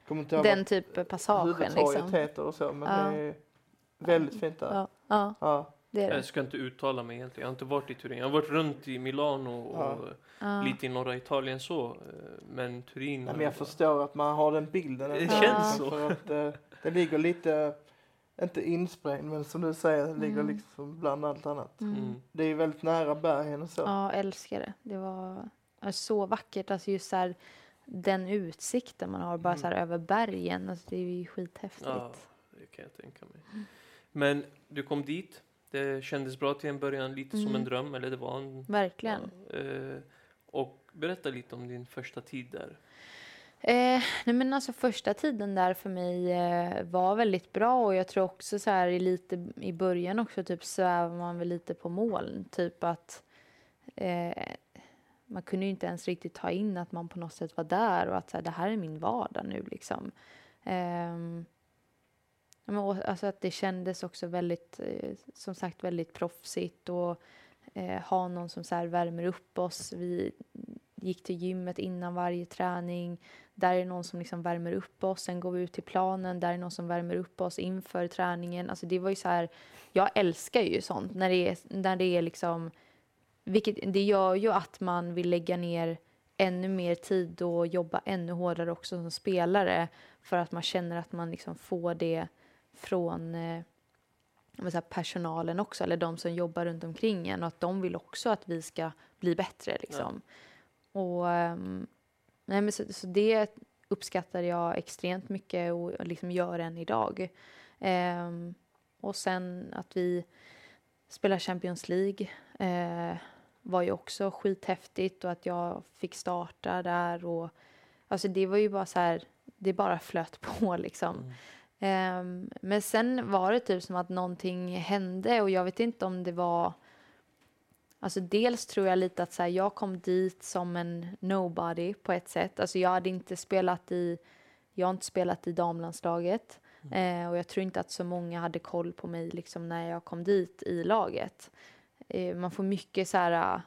kommer inte
Den typ passagen liksom.
heter och så, men
Ja.
det är väldigt fint där.
Ja, ja,
Ja.
Det är det.
Jag ska inte uttala mig egentligen. Jag har inte varit i Turin. Jag har varit runt i Milano och
Ja.
Lite i norra Italien så. eh, Men Turin...
Nej, men jag förstår att man har den bilden.
Det känns så.
För att eh, det ligger lite, inte insprängd, men som du säger, det ligger
Mm.
liksom bland allt annat.
Mm.
Mm.
Det är väldigt nära bergen och så.
Ja, älskar det. Det var så vackert. Alltså just så här, den utsikten man har bara
Mm.
så här över bergen. Alltså det är ju skithäftigt.
Ja, det kan jag tänka mig. Men du kom dit. Det kändes bra till en början, lite som
Mm.
en dröm. Eller det var en...
Verkligen.
Ja, eh, och berätta lite om din första tid där.
Eh, nej men alltså första tiden där för mig eh, var väldigt bra och jag tror också så här i lite i början också typ svävar man väl lite på moln. Typ att eh, man kunde inte ens riktigt ta in att man på något sätt var där och att så här, det här är min vardag nu liksom. Men, alltså att det kändes också väldigt, eh, som sagt väldigt proffsigt och eh, ha någon som så här värmer upp oss. Vi gick till gymmet innan varje träning. Där är det någon som liksom värmer upp oss. Sen går vi ut till planen. Där är det någon som värmer upp oss inför träningen. Alltså det var ju så här, jag älskar ju sånt när det är, när det är liksom, vilket det gör ju att man vill lägga ner ännu mer tid och jobba ännu hårdare också som spelare för att man känner att man liksom får det från eh, här, personalen också, eller de som jobbar runt omkring en och att de vill också att vi ska bli bättre. Liksom. Och, ehm, nej, men så, så det uppskattar jag extremt mycket och liksom gör än idag. Ehm, och sen att vi spelar Champions League eh, var ju också skithäftigt och att jag fick starta där. Och, alltså det var ju bara så här, det bara flöt på liksom.
Mm.
Ehm, men sen var det typ som att någonting hände och jag vet inte om det var Alltså dels tror jag lite att så här, jag kom dit som en nobody på ett sätt. Alltså jag hade inte spelat i, jag har inte spelat i damlandslaget. Eh, och jag tror inte att så många hade koll på mig liksom när jag kom dit i laget. Eh, man får mycket så här,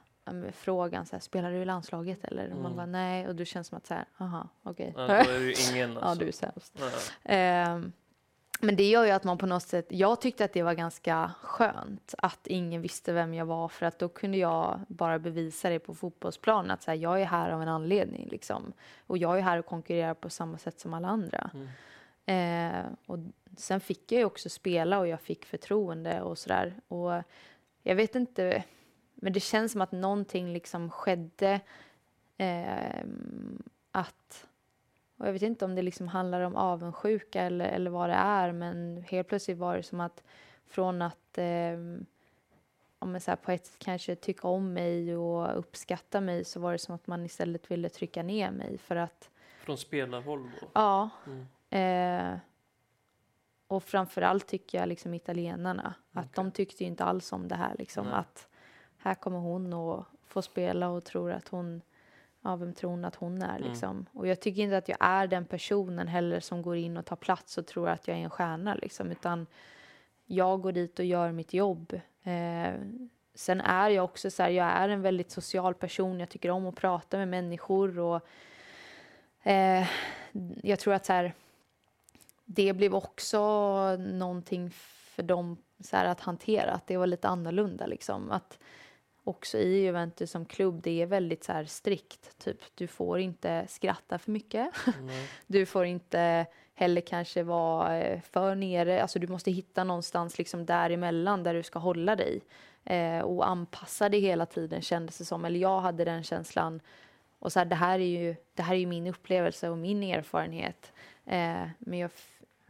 frågan så här, spelar du i landslaget eller? Och man
Mm.
bara nej och då känns som att så här, aha, okej.
Ja, då är ju ingen
ja,
alltså.
du är sämst.
Ja.
Ehm, men det gör ju att man på något sätt, jag tyckte att det var ganska skönt att ingen visste vem jag var för att då kunde jag bara bevisa det på fotbollsplanen att så här, jag är här av en anledning liksom. Och jag är här och konkurrerar på samma sätt som alla andra.
Mm.
Eh, och sen fick jag ju också spela och jag fick förtroende och sådär. Och jag vet inte, men det känns som att någonting liksom skedde. Eh, att, och jag vet inte om det liksom handlar om avundsjuka eller, eller vad det är, men helt plötsligt var det som att från att eh, om man så här på ett sätt kanske tycka om mig och uppskatta mig så var det som att man istället ville trycka ner mig för att
Från spelarhåll då?
ja,
Mm.
Eh, och framförallt tycker jag liksom italienarna att
Okej.
de tyckte ju inte alls om det här liksom
Nej.
att här kommer hon och får spela och tror att hon ja, vem tror hon att hon är
Mm.
liksom. Och jag tycker inte att jag är den personen heller som går in och tar plats och tror att jag är en stjärna liksom, utan jag går dit och gör mitt jobb. Eh, sen är jag också så här, jag är en väldigt social person. Jag tycker om att prata med människor och eh, jag tror att så här, det blev också någonting för dem så här, att hantera, att det var lite annorlunda liksom. Att också i Juventus som klubb, det är väldigt så strikt. Typ, du får inte skratta för mycket.
Nej.
Du får inte heller kanske vara eh, för nere. Alltså du måste hitta någonstans liksom däremellan där du ska hålla dig. Eh, och anpassa dig hela tiden kändes det som. Eller jag hade den känslan. Och så här, det, här är ju, det här är ju min upplevelse och min erfarenhet. Eh, men jag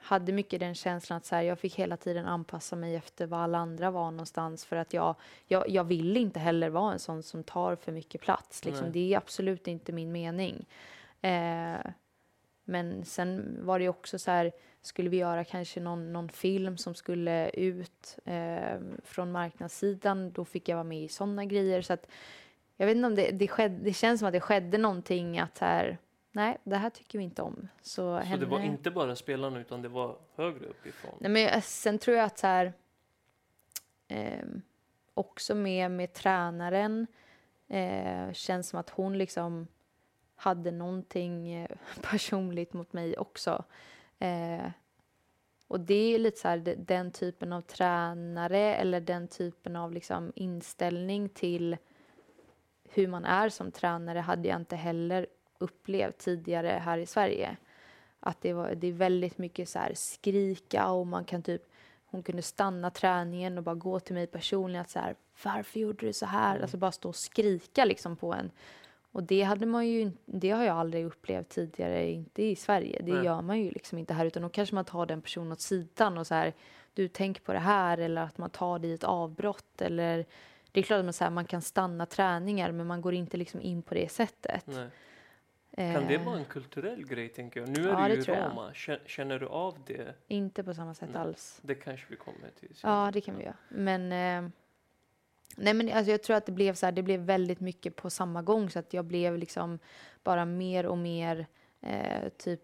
hade mycket den känslan att så här, jag fick hela tiden anpassa mig efter vad alla andra var någonstans. För att jag, jag, jag vill inte heller vara en sån som tar för mycket plats. Liksom. Det är absolut inte min mening. Eh, men sen var det också så här, skulle vi göra kanske någon, någon film som skulle ut eh, från marknadssidan, då fick jag vara med i sådana grejer. Så att, jag vet inte om det, det, skedde, det känns som att det skedde någonting att här, nej, det här tycker vi inte om. Så,
Så det var inte bara spelarna utan det var högre uppifrån?
Nej, men sen tror jag att så här, ehm, också med, med tränaren eh, känns som att hon liksom hade någonting eh, personligt mot mig också. Eh, och det är lite så här, de- den typen av tränare eller den typen av liksom inställning till hur man är som tränare hade jag inte heller upplevt tidigare här i Sverige. Att det, var, det är väldigt mycket så här skrika och man kan typ hon kunde stanna träningen och bara gå till mig personligen att så här, varför gjorde du så här?
Mm.
Alltså bara stå och skrika liksom på en. Och det hade man ju, det har jag aldrig upplevt tidigare, inte i Sverige. Det
Nej.
gör man ju liksom inte här, utan då kanske man tar den personen åt sidan och så här, du tänk på det här, eller att man tar det i ett avbrott, eller det är klart att man, så här, man kan stanna träningar, men man går inte liksom in på det sättet.
Nej. Kan det
Eh,
vara en kulturell grej tänker jag? Nu är
ja,
du
det
ju i. Roma. Kä- Känner du av det?
Inte på samma sätt
Nej.
alls.
Det kanske vi kommer till.
Ja, det kan vi göra. Men, eh, nej, men alltså, jag tror att det blev, så här, det blev väldigt mycket på samma gång så att jag blev liksom bara mer och mer eh, typ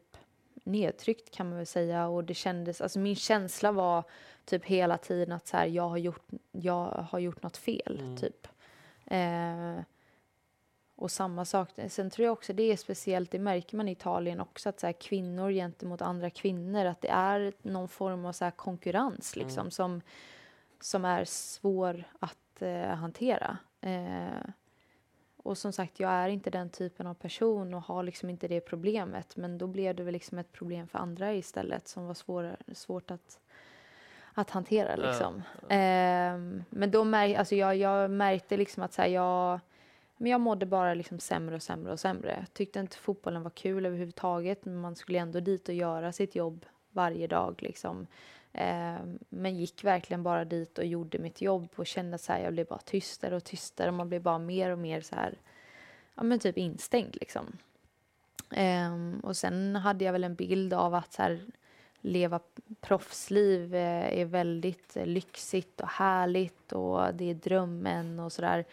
nedtryckt kan man väl säga. Och det kändes, alltså min känsla var typ hela tiden att så här, jag, har gjort, jag har gjort något fel.
Mm.
typ. Eh, och samma sak, sen tror jag också det är speciellt, det märker man i Italien också, att så här, kvinnor gentemot andra kvinnor, att det är någon form av så här, konkurrens liksom,
Mm.
som, som är svår att eh, hantera. Eh, och som sagt, jag är inte den typen av person och har liksom inte det problemet, men då blev det väl liksom ett problem för andra istället som var svårare, svårt att, att hantera liksom. Ehm, men då mär, alltså jag, jag märkte liksom att så här, jag, men jag mådde bara liksom sämre och sämre och sämre. Jag tyckte inte fotbollen var kul överhuvudtaget, men man skulle ändå dit och göra sitt jobb varje dag. Liksom. Ehm, men gick verkligen bara dit och gjorde mitt jobb och kände att så här, jag blev bara tystare och tystare. Man blev bara mer och mer så här, ja men typ instängd liksom. Ehm, och sen hade jag väl en bild av att så här, leva proffsliv eh, är väldigt lyxigt och härligt och det är drömmen och sådär.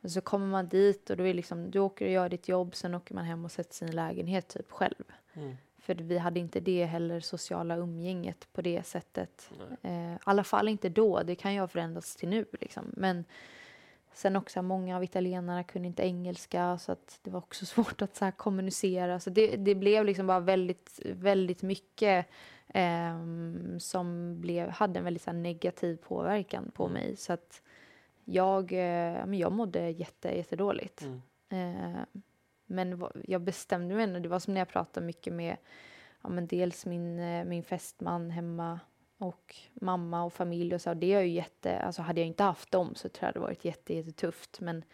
Och så kommer man dit och då är liksom, du åker och gör ditt jobb, sen åker man hem och sätter sin lägenhet typ själv.
Mm.
För vi hade inte det heller, sociala umgänget på det sättet. Eh, I alla fall inte då, det kan ju ha förändrats till nu liksom. Men Sen också många av italienarna kunde inte engelska så att det var också svårt att så här, kommunicera. Så det, det blev liksom bara väldigt, väldigt mycket eh, som blev, hade en väldigt så här, negativ påverkan på mig. Så att jag, eh, men jag mådde jätte, jättedåligt.
Mm.
Eh, men jag bestämde mig ändå, det var som när jag pratade mycket med ja, men dels min, eh, min fästman hemma och mamma och familj och så. Det är ju jätte, alltså hade jag inte haft dem så tror jag det hade varit jätte, jättetufft. Men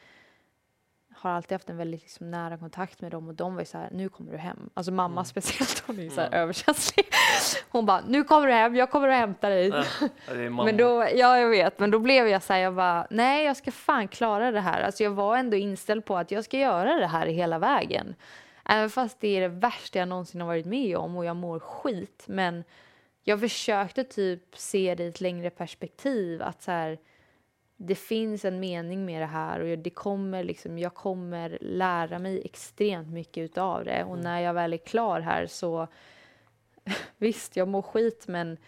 har alltid haft en väldigt liksom, nära kontakt med dem och de var ju så här, nu kommer du hem. Alltså mamma
Mm.
speciellt, hon är ju så här
Mm.
överkänslig. Hon bara, nu kommer du hem, jag kommer och hämtar dig.
Mamma.
Men då, ja, jag vet, men då blev jag så här, jag bara, nej, jag ska fan klara det här. Alltså jag var ändå inställd på att jag ska göra det här hela vägen. Även fast det är det värsta jag någonsin har varit med om och jag mår skit. Men jag försökte typ se det i ett längre perspektiv. Att så här, det finns en mening med det här och det kommer liksom, jag kommer lära mig extremt mycket utav det. Och när jag väl är klar här så visst, jag mår skit men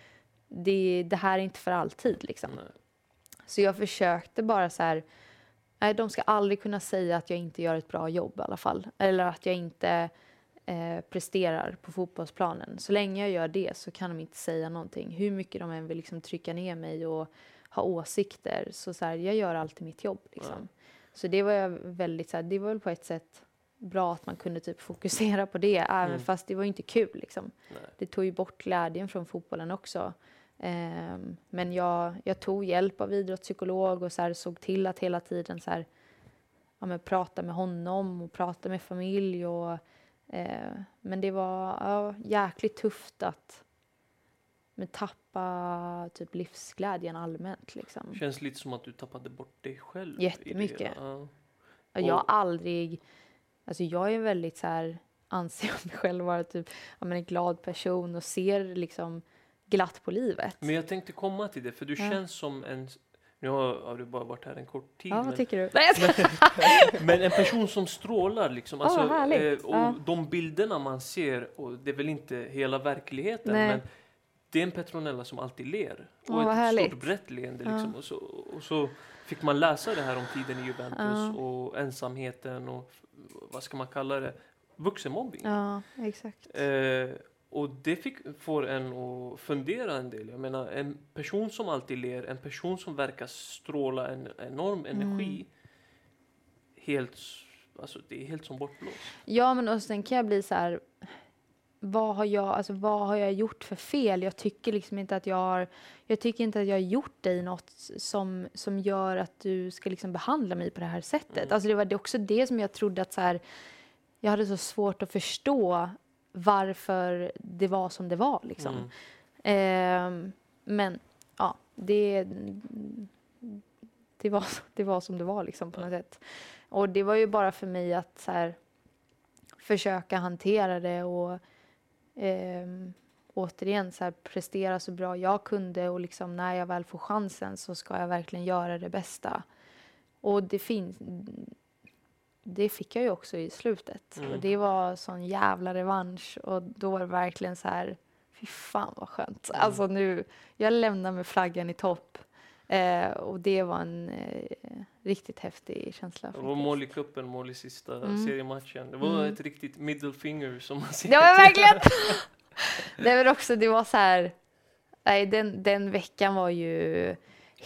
det, det här är inte för alltid liksom.
Nej.
Så jag försökte bara så här, nej de ska aldrig kunna säga att jag inte gör ett bra jobb i alla fall. Eller att jag inte eh, presterar på fotbollsplanen. Så länge jag gör det så kan de inte säga någonting. Hur mycket de än vill liksom trycka ner mig och ha åsikter. Så, så här, jag gör alltid mitt jobb liksom. Så det var jag väldigt så här, det var väl på ett sätt bra att man kunde typ fokusera på det. Även
Mm.
fast det var inte kul liksom. Det tog ju bort glädjen från fotbollen också. Ehm, men jag, jag tog hjälp av idrottspsykolog och så här, såg till att hela tiden så här, ja, men prata med honom och prata med familj. Och, eh, men det var ja, jäkligt tufft att men tappa typ livsglädjen allmänt. Liksom.
Känns lite som att du tappade bort dig själv.
Jättemycket.
Ja.
Och Jag har aldrig... Alltså jag är väldigt så här... Anser mig själv vara typ, ja, men en glad person och ser liksom glatt på livet.
Men jag tänkte komma till det, för du
Ja.
känns som en... Nu har, har du bara varit här en kort tid,
Ja, vad
men,
tycker du? Skojar.
men en person som strålar liksom. Alltså,
vad härligt.
och
Ja.
De bilderna man ser, och det är väl inte hela verkligheten,
Nej.
men det är en Petronella som alltid ler. Och
vad
ett
härligt.
stort brett leende.
Ja.
Liksom. Och, så, och så fick man läsa det här om tiden i Juventus
Ja.
och ensamheten och vad ska man kalla det? Vuxenmobbing.
Ja, exakt.
Eh, och det fick, får en att fundera en del. Jag menar, en person som alltid ler, en person som verkar stråla en enorm
Mm.
energi. Helt, s- alltså det är helt som bortblåst.
Ja, men och sen kan jag bli så här... Vad har, jag, alltså, vad har jag gjort för fel? Jag tycker liksom inte att jag har... Jag tycker inte att jag har gjort dig något som, som gör att du ska liksom behandla mig på det här sättet.
Mm.
Alltså det var också det som jag trodde att så här... Jag hade så svårt att förstå varför det var som det var liksom.
Mm.
Ehm, men ja, det, det, var, det var som det var liksom på något sätt. Och det var ju bara för mig att så här, försöka hantera det och ehm, återigen så här, prestera så bra jag kunde och liksom när jag väl får chansen så ska jag verkligen göra det bästa. Och det finns det fick jag ju också i slutet.
Mm.
Och det var sån jävla revansch och då var det verkligen så här Fy fan vad skönt.
Mm.
Alltså nu, jag lämnar med flaggan i topp. Eh, och det var en eh, riktigt häftig känsla.
Det var mål i cupen, mål i sista
Mm.
seriematchen. Det var
Mm.
ett riktigt middle finger som man säger.
Ja men verkligen! det var också, det var så här, nej den, den veckan var ju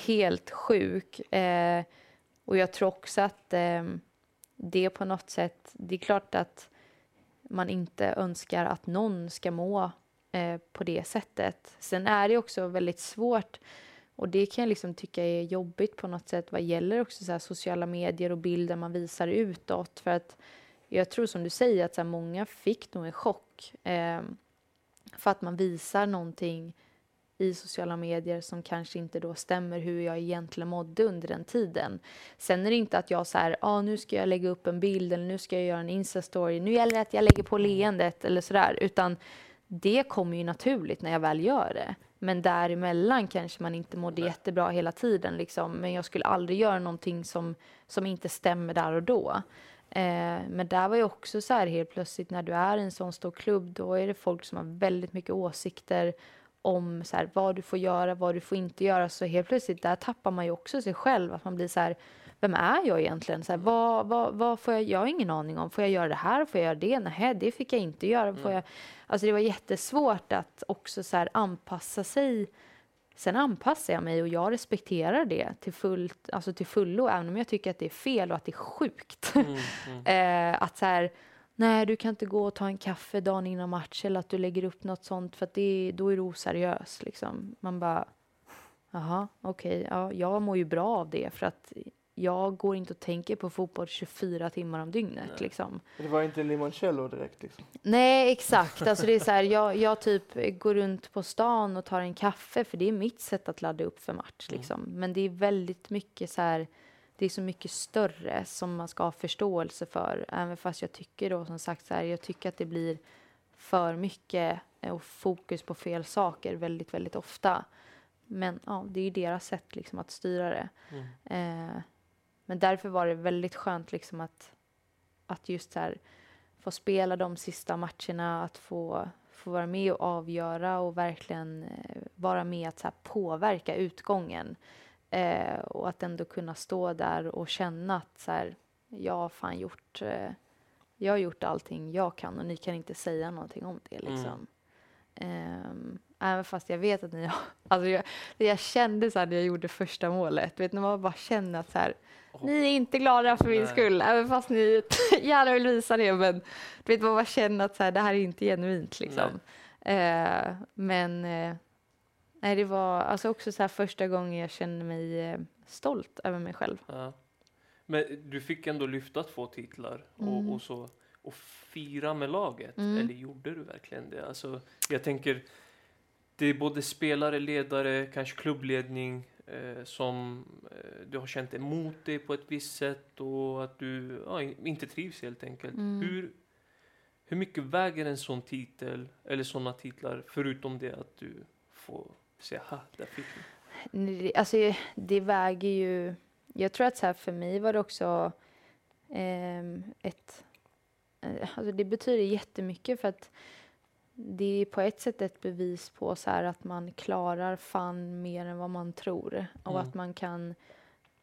helt sjuk. Eh, och jag tror också att eh, det på något sätt, det är klart att man inte önskar att någon ska må eh, på det sättet. Sen är det också väldigt svårt och det kan jag liksom tycka är jobbigt på något sätt vad gäller också så här sociala medier och bilder man visar utåt. För att jag tror som du säger att så här, många fick nog en chock eh, för att man visar någonting i sociala medier som kanske inte då stämmer hur jag egentligen mådde under den tiden. Sen är det inte att jag så här, ah, nu ska jag lägga upp en bild eller nu ska jag göra en Insta-story, nu gäller det att jag lägger på leendet eller sådär, utan det kommer ju naturligt när jag väl gör det. Men däremellan kanske man inte mådde
Nej.
jättebra hela tiden liksom, men jag skulle aldrig göra någonting som, som inte stämmer där och då. Eh, men där var ju också så här helt plötsligt när du är i en sån stor klubb, då är det folk som har väldigt mycket åsikter om så här, vad du får göra, vad du får inte göra. Så helt plötsligt där tappar man ju också sig själv. Att man blir så här, vem är jag egentligen? Så här, vad, vad, vad får jag, jag har ingen aning om. Får jag göra det här? Får jag göra det? Nej, det fick jag inte göra. Får jag, alltså det var jättesvårt att också så här anpassa sig. Sen anpassar jag mig och jag respekterar det till, fullt, alltså till fullo, även om jag tycker att det är fel och att det är sjukt.
Mm, mm.
eh, att så här, nej du kan inte gå och ta en kaffe dagen innan match eller att du lägger upp något sånt för det, då är du oseriös. Liksom. Man bara, jaha, okej, okay, ja, jag mår ju bra av det för att jag går inte och tänker på fotboll 24 timmar om dygnet. Liksom.
Det var inte limoncello direkt? Liksom.
Nej, exakt. Alltså, det är så här, jag, jag typ går runt på stan och tar en kaffe för det är mitt sätt att ladda upp för match. Mm. Liksom. Men det är väldigt mycket så här, det är så mycket större som man ska ha förståelse för. Även fast jag tycker då som sagt så här, jag tycker att det blir för mycket och fokus på fel saker väldigt, väldigt ofta. Men ja, det är ju deras sätt liksom att styra det. Mm. Eh, men därför var det väldigt skönt liksom att, att just här få spela de sista matcherna, att få, få vara med och avgöra och verkligen eh, vara med att så påverka utgången. Eh, och att ändå kunna stå där och känna att så här, jag har fan gjort, eh, jag har gjort allting jag kan och ni kan inte säga någonting om det liksom. Mm. Um, även fast jag vet att ni har, alltså jag, jag kände så här när jag gjorde första målet, vet, när man bara känner att så här, oh. ni är inte glada för min skull, även fast ni gärna vill visa det, men du vet, man bara känner att så här, det här är inte genuint liksom. Uh, men Nej, det var alltså också så första gången jag kände mig eh, stolt över mig själv. Ja.
Men du fick ändå lyfta två titlar och, mm. och så och fira med laget. Mm. Eller gjorde du verkligen det? Alltså, jag tänker, det är både spelare, ledare, kanske klubbledning eh, som eh, du har känt emot dig på ett visst sätt och att du ja, inte trivs helt enkelt. Mm. Hur, hur mycket väger en sån titel eller såna titlar förutom det att du får så jaha, där fick
vi. Alltså det väger ju... Jag tror att så här, för mig var det också eh, ett... Alltså det betyder jättemycket för att det är på ett sätt ett bevis på så att man klarar fan mer än vad man tror och mm. att man kan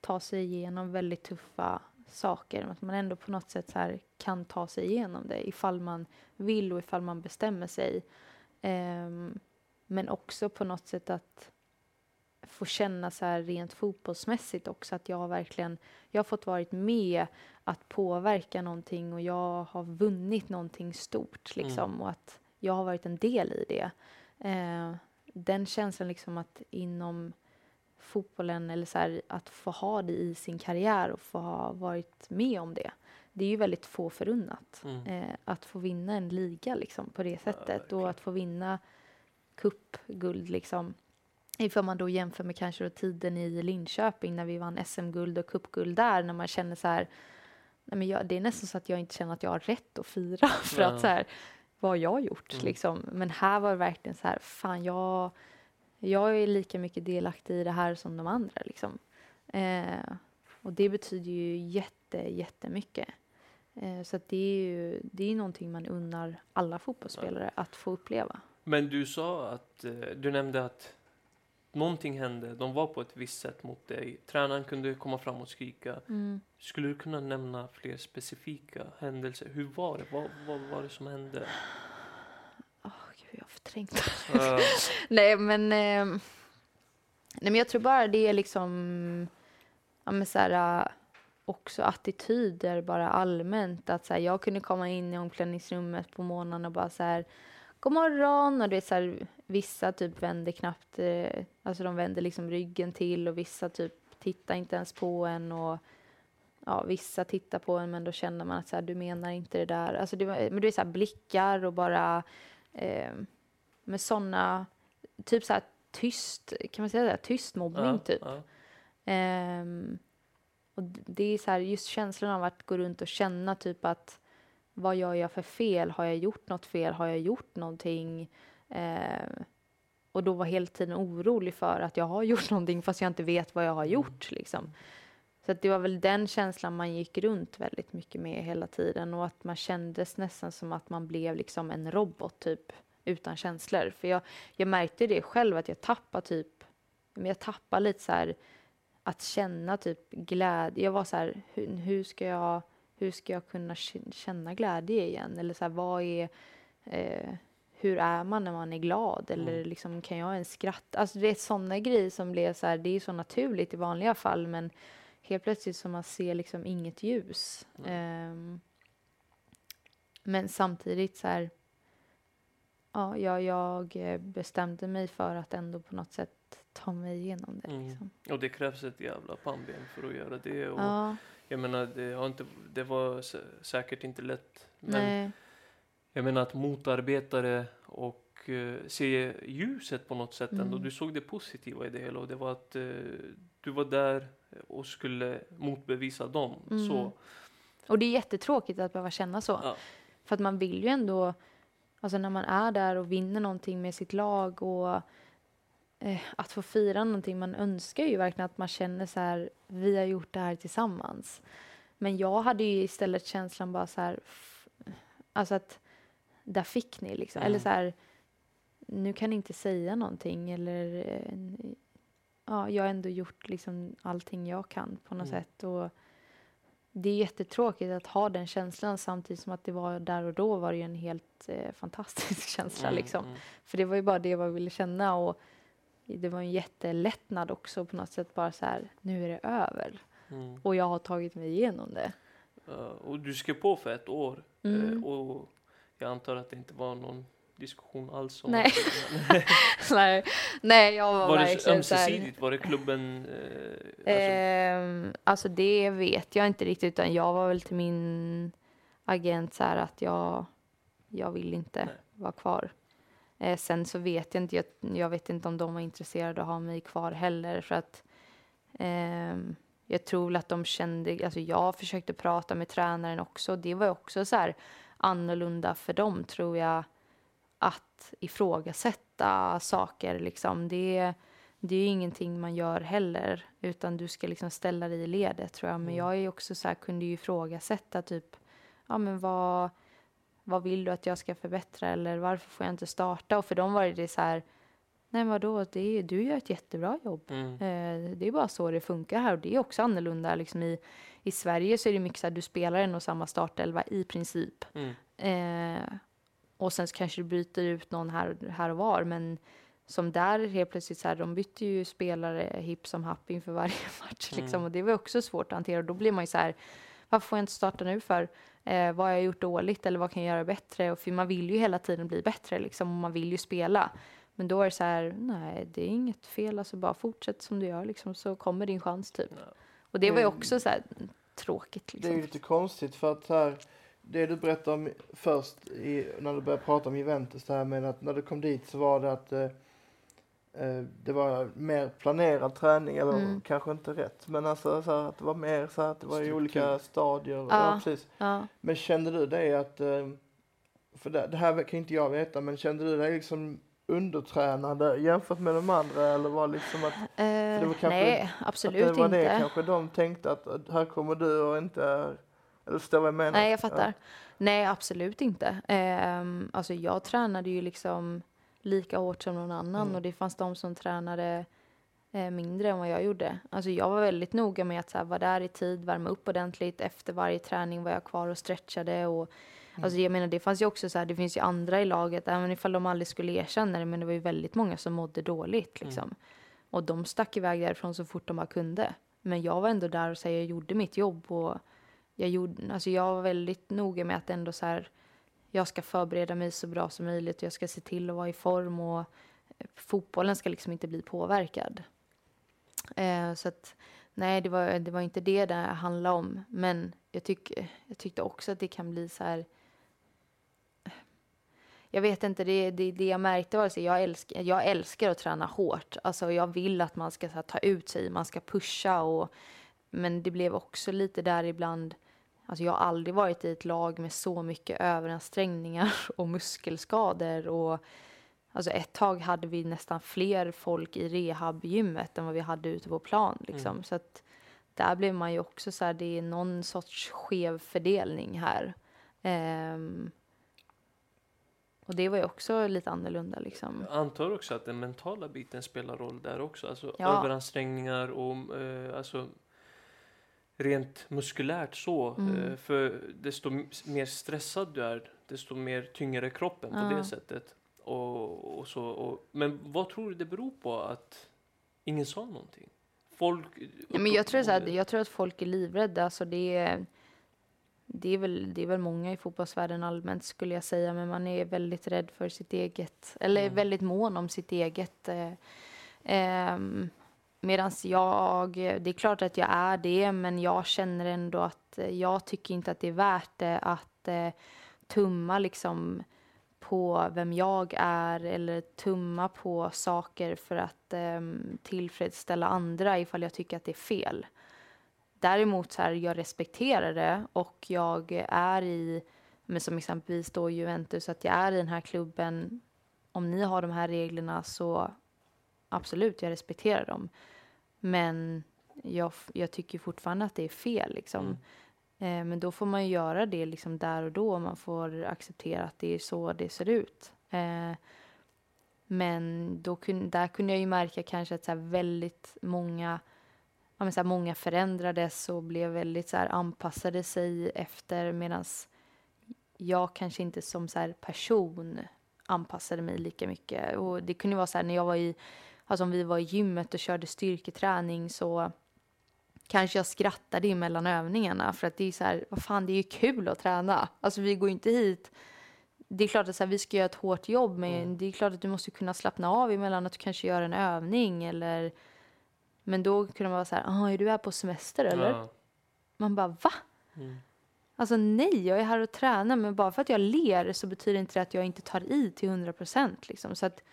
ta sig igenom väldigt tuffa saker. Att man ändå på något sätt så kan ta sig igenom det ifall man vill och ifall man bestämmer sig. Um, men också på något sätt att få känna så här rent fotbollsmässigt också att jag verkligen, jag har fått varit med att påverka någonting och jag har vunnit någonting stort liksom mm. och att jag har varit en del i det. Eh, den känslan liksom att inom fotbollen eller så här, att få ha det i sin karriär och få ha varit med om det. Det är ju väldigt få förunnat mm. eh, att få vinna en liga liksom på det sättet ja, och att få vinna cupguld liksom. Ifall man då jämför med kanske då tiden i Linköping när vi vann SM-guld och cupguld där när man känner så här, nej men jag, det är nästan så att jag inte känner att jag har rätt att fira för ja. att så här, vad har jag gjort mm. liksom? Men här var det verkligen så här, fan jag, jag är lika mycket delaktig i det här som de andra liksom. Eh, och det betyder ju jätte, jättemycket. Eh, så det är ju det är någonting man unnar alla fotbollsspelare ja. att få uppleva.
Men du sa att, eh, du nämnde att någonting hände, de var på ett visst sätt mot dig. Tränaren kunde komma fram och skrika. Mm. Skulle du kunna nämna fler specifika händelser? Hur var det? Vad, vad var det som hände?
Oh, Gud, jag har förträngt uh. Nej, men... Eh, nej, men jag tror bara det är liksom... Ja, men så här, också attityder bara allmänt. Att så här, jag kunde komma in i omklädningsrummet på morgonen och bara så här god morgon och det är så här, vissa typ vänder knappt, eh, alltså de vänder liksom ryggen till och vissa typ tittar inte ens på en och ja, vissa tittar på en men då känner man att så här, du menar inte det där. Alltså det, men det är så här blickar och bara eh, med sådana, typ så här tyst, kan man säga det? Tyst mobbning ja, typ. Ja. Eh, och det är så här, just känslan av att gå runt och känna typ att vad gör jag för fel? Har jag gjort något fel? Har jag gjort någonting? Eh, och då var hela tiden orolig för att jag har gjort någonting fast jag inte vet vad jag har mm. gjort. Liksom. Så det var väl den känslan man gick runt väldigt mycket med hela tiden och att man kändes nästan som att man blev liksom en robot typ utan känslor. För jag, jag märkte det själv att jag tappade typ, men jag tappade lite så här att känna typ glädje. Jag var så här, hur, hur ska jag hur ska jag kunna känna glädje igen? Eller så här, vad är, eh, hur är man när man är glad? Eller mm. liksom, kan jag ens skratta? Alltså det är sådana grejer som blev så här, det är så naturligt i vanliga fall, men helt plötsligt så man ser liksom inget ljus. Mm. Um, men samtidigt så här, ja, jag, jag bestämde mig för att ändå på något sätt ta mig igenom det. Mm. Liksom.
Och det krävs ett jävla pannben för att göra det. Och ja. Jag menar, det, har inte, det var säkert inte lätt. Men Nej. jag menar att motarbeta det och uh, se ljuset på något sätt mm. ändå. Du såg det positiva i det hela och det var att uh, du var där och skulle motbevisa dem. Mm. Så.
Och det är jättetråkigt att behöva känna så. Ja. För att man vill ju ändå, alltså när man är där och vinner någonting med sitt lag och eh, att få fira någonting, man önskar ju verkligen att man känner så här, vi har gjort det här tillsammans. Men jag hade ju istället känslan bara så här, alltså att där fick ni liksom, mm. eller så här, nu kan ni inte säga någonting eller eh, ja, jag har ändå gjort liksom allting jag kan på något mm. sätt och det är jättetråkigt att ha den känslan samtidigt som att det var där och då var det ju en helt eh, fantastisk känsla mm, liksom. Mm. För det var ju bara det jag ville känna och det var en jättelättnad också på något sätt bara så här, nu är det över. Mm. Och jag har tagit mig igenom det.
Uh, och du skrev på för ett år mm. uh, och jag antar att det inte var någon diskussion alls om
Nej. Nej. Nej, jag var,
var
verkligen
det ömsesidigt? Var det klubben?
Eh, alltså... Eh, alltså det vet jag inte riktigt utan jag var väl till min agent så här att jag, jag vill inte Nej. vara kvar. Eh, sen så vet jag inte, jag, jag, vet inte om de var intresserade av att ha mig kvar heller för att eh, jag tror väl att de kände, alltså jag försökte prata med tränaren också, det var också så här annorlunda för dem tror jag att ifrågasätta saker liksom. Det, det är ju ingenting man gör heller utan du ska liksom ställa dig i ledet tror jag. Men mm. jag är också så här, kunde ju ifrågasätta typ, ja men vad vad vill du att jag ska förbättra eller varför får jag inte starta? Och för dem var det så här, nej vadå, det är, du gör ett jättebra jobb. Mm. Eh, det är bara så det funkar här och det är också annorlunda. Liksom i, I Sverige så är det mycket så här, du spelar en och samma startelva i princip. Mm. Eh, och sen kanske du byter ut någon här, här och var, men som där helt plötsligt så här, de bytte ju spelare hipp som happ inför varje match liksom. Mm. Och det var också svårt att hantera. Och då blir man ju så här, varför får jag inte starta nu för? Eh, vad har jag gjort dåligt eller vad kan jag göra bättre? Och för man vill ju hela tiden bli bättre liksom, och man vill ju spela. Men då är det så här, nej det är inget fel, alltså bara fortsätt som du gör liksom, så kommer din chans typ. Ja. Och det var ju också så här tråkigt. Liksom.
Det är ju lite konstigt för att här, det du berättade om först i, när du började prata om Juventus, det här med att när du kom dit så var det att Eh, det var mer planerad träning, eller mm. kanske inte rätt, men alltså så att det var mer så att det var i olika stadier. Ja, ja precis. Ja. Men kände du det att, eh, för det, det, här kan inte jag veta, men kände du dig liksom undertränade jämfört med de andra eller var liksom att?
Uh, det var kanske, nej, absolut inte. det var inte.
det kanske de tänkte att här kommer du och inte är, eller förstår vad jag menar?
Nej, jag fattar. Ja. Nej, absolut inte. Um, alltså jag tränade ju liksom lika hårt som någon annan mm. och det fanns de som tränade eh, mindre än vad jag gjorde. Alltså jag var väldigt noga med att så här, vara där i tid, värma upp ordentligt. Efter varje träning var jag kvar och stretchade och Mm. Alltså jag menar det fanns ju också så här, det finns ju andra i laget, även ifall de aldrig skulle erkänna det, men det var ju väldigt många som mådde dåligt liksom. Mm. Och de stack iväg därifrån så fort de bara kunde. Men jag var ändå där och så här, jag gjorde mitt jobb och jag gjorde, alltså jag var väldigt noga med att ändå så här, jag ska förbereda mig så bra som möjligt och jag ska se till att vara i form och eh, fotbollen ska liksom inte bli påverkad. Eh, så att nej, det var, det var inte det det handlade om. Men jag, tyck, jag tyckte också att det kan bli så här eh, jag vet inte, det, det, det jag märkte var att jag, älsk, jag älskar att träna hårt. Alltså jag vill att man ska här, ta ut sig, man ska pusha och men det blev också lite där ibland Alltså jag har aldrig varit i ett lag med så mycket överansträngningar och muskelskador. Och alltså ett tag hade vi nästan fler folk i rehabgymmet än vad vi hade ute på plan. Liksom. Mm. Så att där blev man ju också så här, det är någon sorts skev fördelning här. Um, och det var ju också lite annorlunda liksom.
Jag antar också att den mentala biten spelar roll där också. Alltså
Ja.
överansträngningar och eh, alltså rent muskulärt så.
Mm.
Eh, för desto mer stressad du är, desto mer tyngre kroppen på
Ja.
det sättet. Och, och så, och, men vad tror du det beror på att ingen sa någonting? Folk...
Ja, men jag, tror så här, jag tror att folk är livrädda. Alltså det, är, det, är väl, det är väl många i fotbollsvärlden allmänt skulle jag säga. Men man är väldigt rädd för sitt eget, eller
Mm.
väldigt mån om sitt eget. Eh, ehm, Medan jag, det är klart att jag är det, men jag känner ändå att eh, jag tycker inte att det är värt det att eh, tumma liksom på vem jag är eller tumma på saker för att eh, tillfredsställa andra ifall jag tycker att det är fel. Däremot så här, jag respekterar det och jag är i, men som exempelvis då Juventus, att jag är i den här klubben. Om ni har de här reglerna så absolut, jag respekterar dem. Men jag, jag tycker fortfarande att det är fel liksom.
Mm.
Eh, men då får man ju göra det liksom där och då. Man får acceptera att det är så det ser ut. Eh, men då kun, där kunde jag ju märka kanske att så väldigt många, ja men så många förändrades och blev väldigt så här anpassade sig efter medan jag kanske inte som så här person anpassade mig lika mycket. Och det kunde vara så här när jag var i, alltså om vi var i gymmet och körde styrketräning så kanske jag skrattade emellan övningarna för att det är så här, vad fan det är ju kul att träna. Alltså vi går inte hit det är klart att så här, vi ska göra ett hårt jobb men
Mm.
det är klart att du måste kunna slappna av emellan att du kanske gör en övning eller men då kunde man vara så här, ah, är du här på semester eller?
Ja.
Man bara, va?
Mm.
Alltså nej, jag är här och tränar men bara för att jag ler så betyder inte det att jag inte tar i till 100 procent liksom. Så att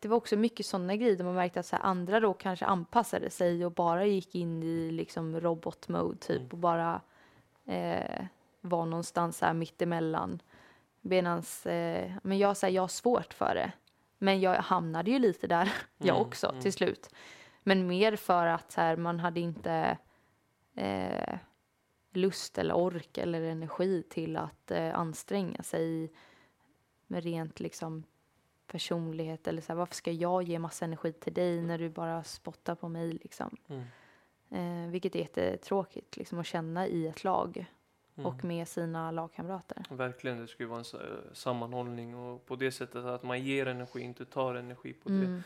det var också mycket sådana grejer där man märkte att så här, andra då kanske anpassade sig och bara gick in i liksom robot-mode typ
Mm.
och bara eh, var någonstans här mittemellan. Medans, eh, men jag, så här, jag har svårt för det. Men jag hamnade ju lite där jag
Mm,
också
mm.
till slut. Men mer för att så här, man hade inte eh, lust eller ork eller energi till att eh, anstränga sig med rent liksom personlighet eller så här, varför ska jag ge massa energi till dig när du bara spottar på mig liksom.
Mm.
Eh, vilket är jättetråkigt liksom att känna i ett lag
Mm.
och med sina lagkamrater.
Verkligen, det skulle vara en sa- sammanhållning och på det sättet att man ger energi, inte tar energi på det.
Mm.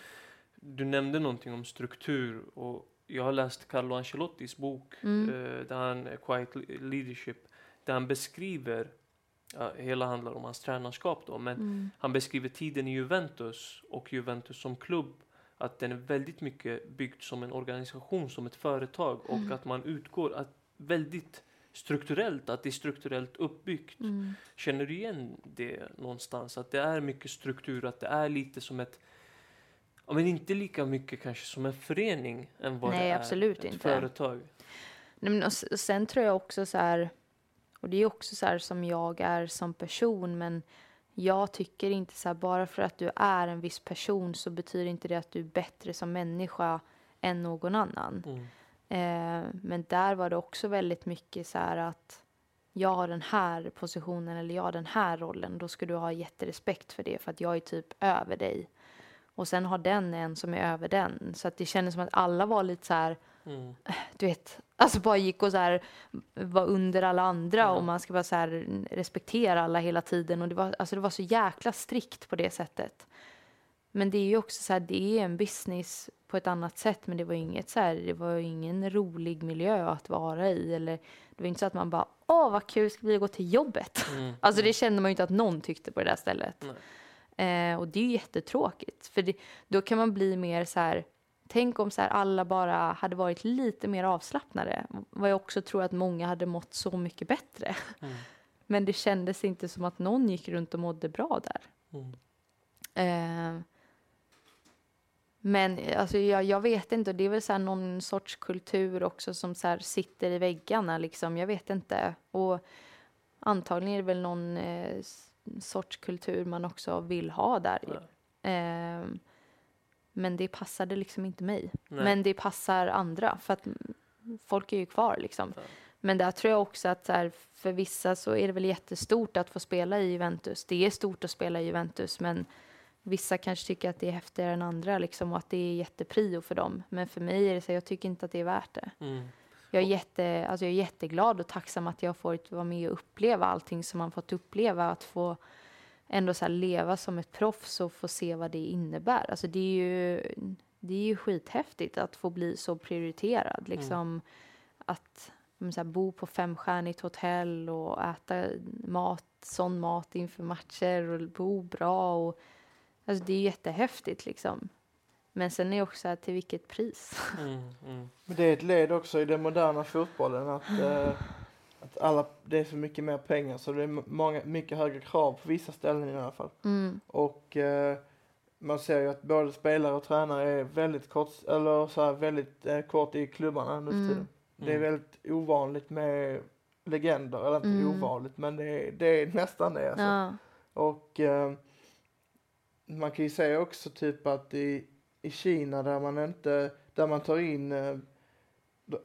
Du nämnde någonting om struktur och jag har läst Carlo Ancelottis bok,
Mm.
eh, där han, eh, Quiet Le- Leadership, där han beskriver, ja, hela handlar om hans tränarskap då, men
Mm.
han beskriver tiden i Juventus och Juventus som klubb, att den är väldigt mycket byggd som en organisation, som ett företag och
Mm.
att man utgår att väldigt strukturellt, att det är strukturellt uppbyggt.
Mm.
Känner du igen det någonstans? Att det är mycket struktur, att det är lite som ett Ja, men inte lika mycket kanske som en förening än vad
Nej,
det är
absolut
ett
inte.
företag.
Nej, men och sen tror jag också så här, och det är också så här som jag är som person, men jag tycker inte så här, bara för att du är en viss person så betyder inte det att du är bättre som människa än någon annan.
Mm.
Eh, men där var det också väldigt mycket så här att jag har den här positionen eller jag har den här rollen, då ska du ha jätterespekt för det för att jag är typ över dig. Och sen har den en som är över den. Så att det kändes som att alla var lite så här,
Mm.
du vet, alltså bara gick och så här var under alla andra
Ja.
och man ska bara så här respektera alla hela tiden och det var, alltså det var så jäkla strikt på det sättet. Men det är ju också så här, det är en business på ett annat sätt men det var inget så här, det var ingen rolig miljö att vara i eller det var inte så att man bara, åh vad kul ska vi gå till jobbet.
Mm.
Alltså det kände man ju inte att någon tyckte på det där stället. Eh, och det är ju jättetråkigt. För det, då kan man bli mer så här, tänk om så här alla bara hade varit lite mer avslappnade. Vad jag också tror att många hade mått så mycket bättre.
Mm.
Men det kändes inte som att någon gick runt och mådde bra där.
Mm.
Eh, men alltså, jag, jag vet inte, det är väl så här någon sorts kultur också som så här sitter i väggarna. Liksom. Jag vet inte. Och antagligen är det väl någon eh, sorts kultur man också vill ha där.
Ja.
Eh, men det passade liksom inte mig.
Nej.
Men det passar andra för att folk är ju kvar liksom.
Ja.
Men där tror jag också att så här, för vissa så är det väl jättestort att få spela i Juventus. Det är stort att spela i Juventus, men vissa kanske tycker att det är häftigare än andra liksom, och att det är jätteprio för dem. Men för mig är det så jag tycker inte att det är värt det.
Mm.
Jag är, jätte, alltså jag är jätteglad och tacksam att jag fått vara med och uppleva allting som man fått uppleva. Att få ändå så leva som ett proffs och få se vad det innebär. Alltså det är ju, det är ju skithäftigt att få bli så prioriterad. Liksom, mm. Att så här, bo på femstjärnigt hotell och äta mat, sån mat inför matcher och bo bra. Och, alltså det är jättehäftigt liksom. Men sen är det också här, till vilket pris.
Mm, mm. Men det är ett led också i den moderna fotbollen att, eh, att alla, det är så mycket mer pengar så det är många, mycket högre krav på vissa ställen i alla fall.
Mm.
Och eh, man ser ju att både spelare och tränare är väldigt kort, eller så här, väldigt eh, kort i klubbarna nu för mm. tiden. Det är mm. väldigt ovanligt med legender, eller inte mm. ovanligt men det är, det är nästan det alltså.
Ja.
Och eh, man kan ju säga också typ att i, i Kina där man inte, där man tar in eh,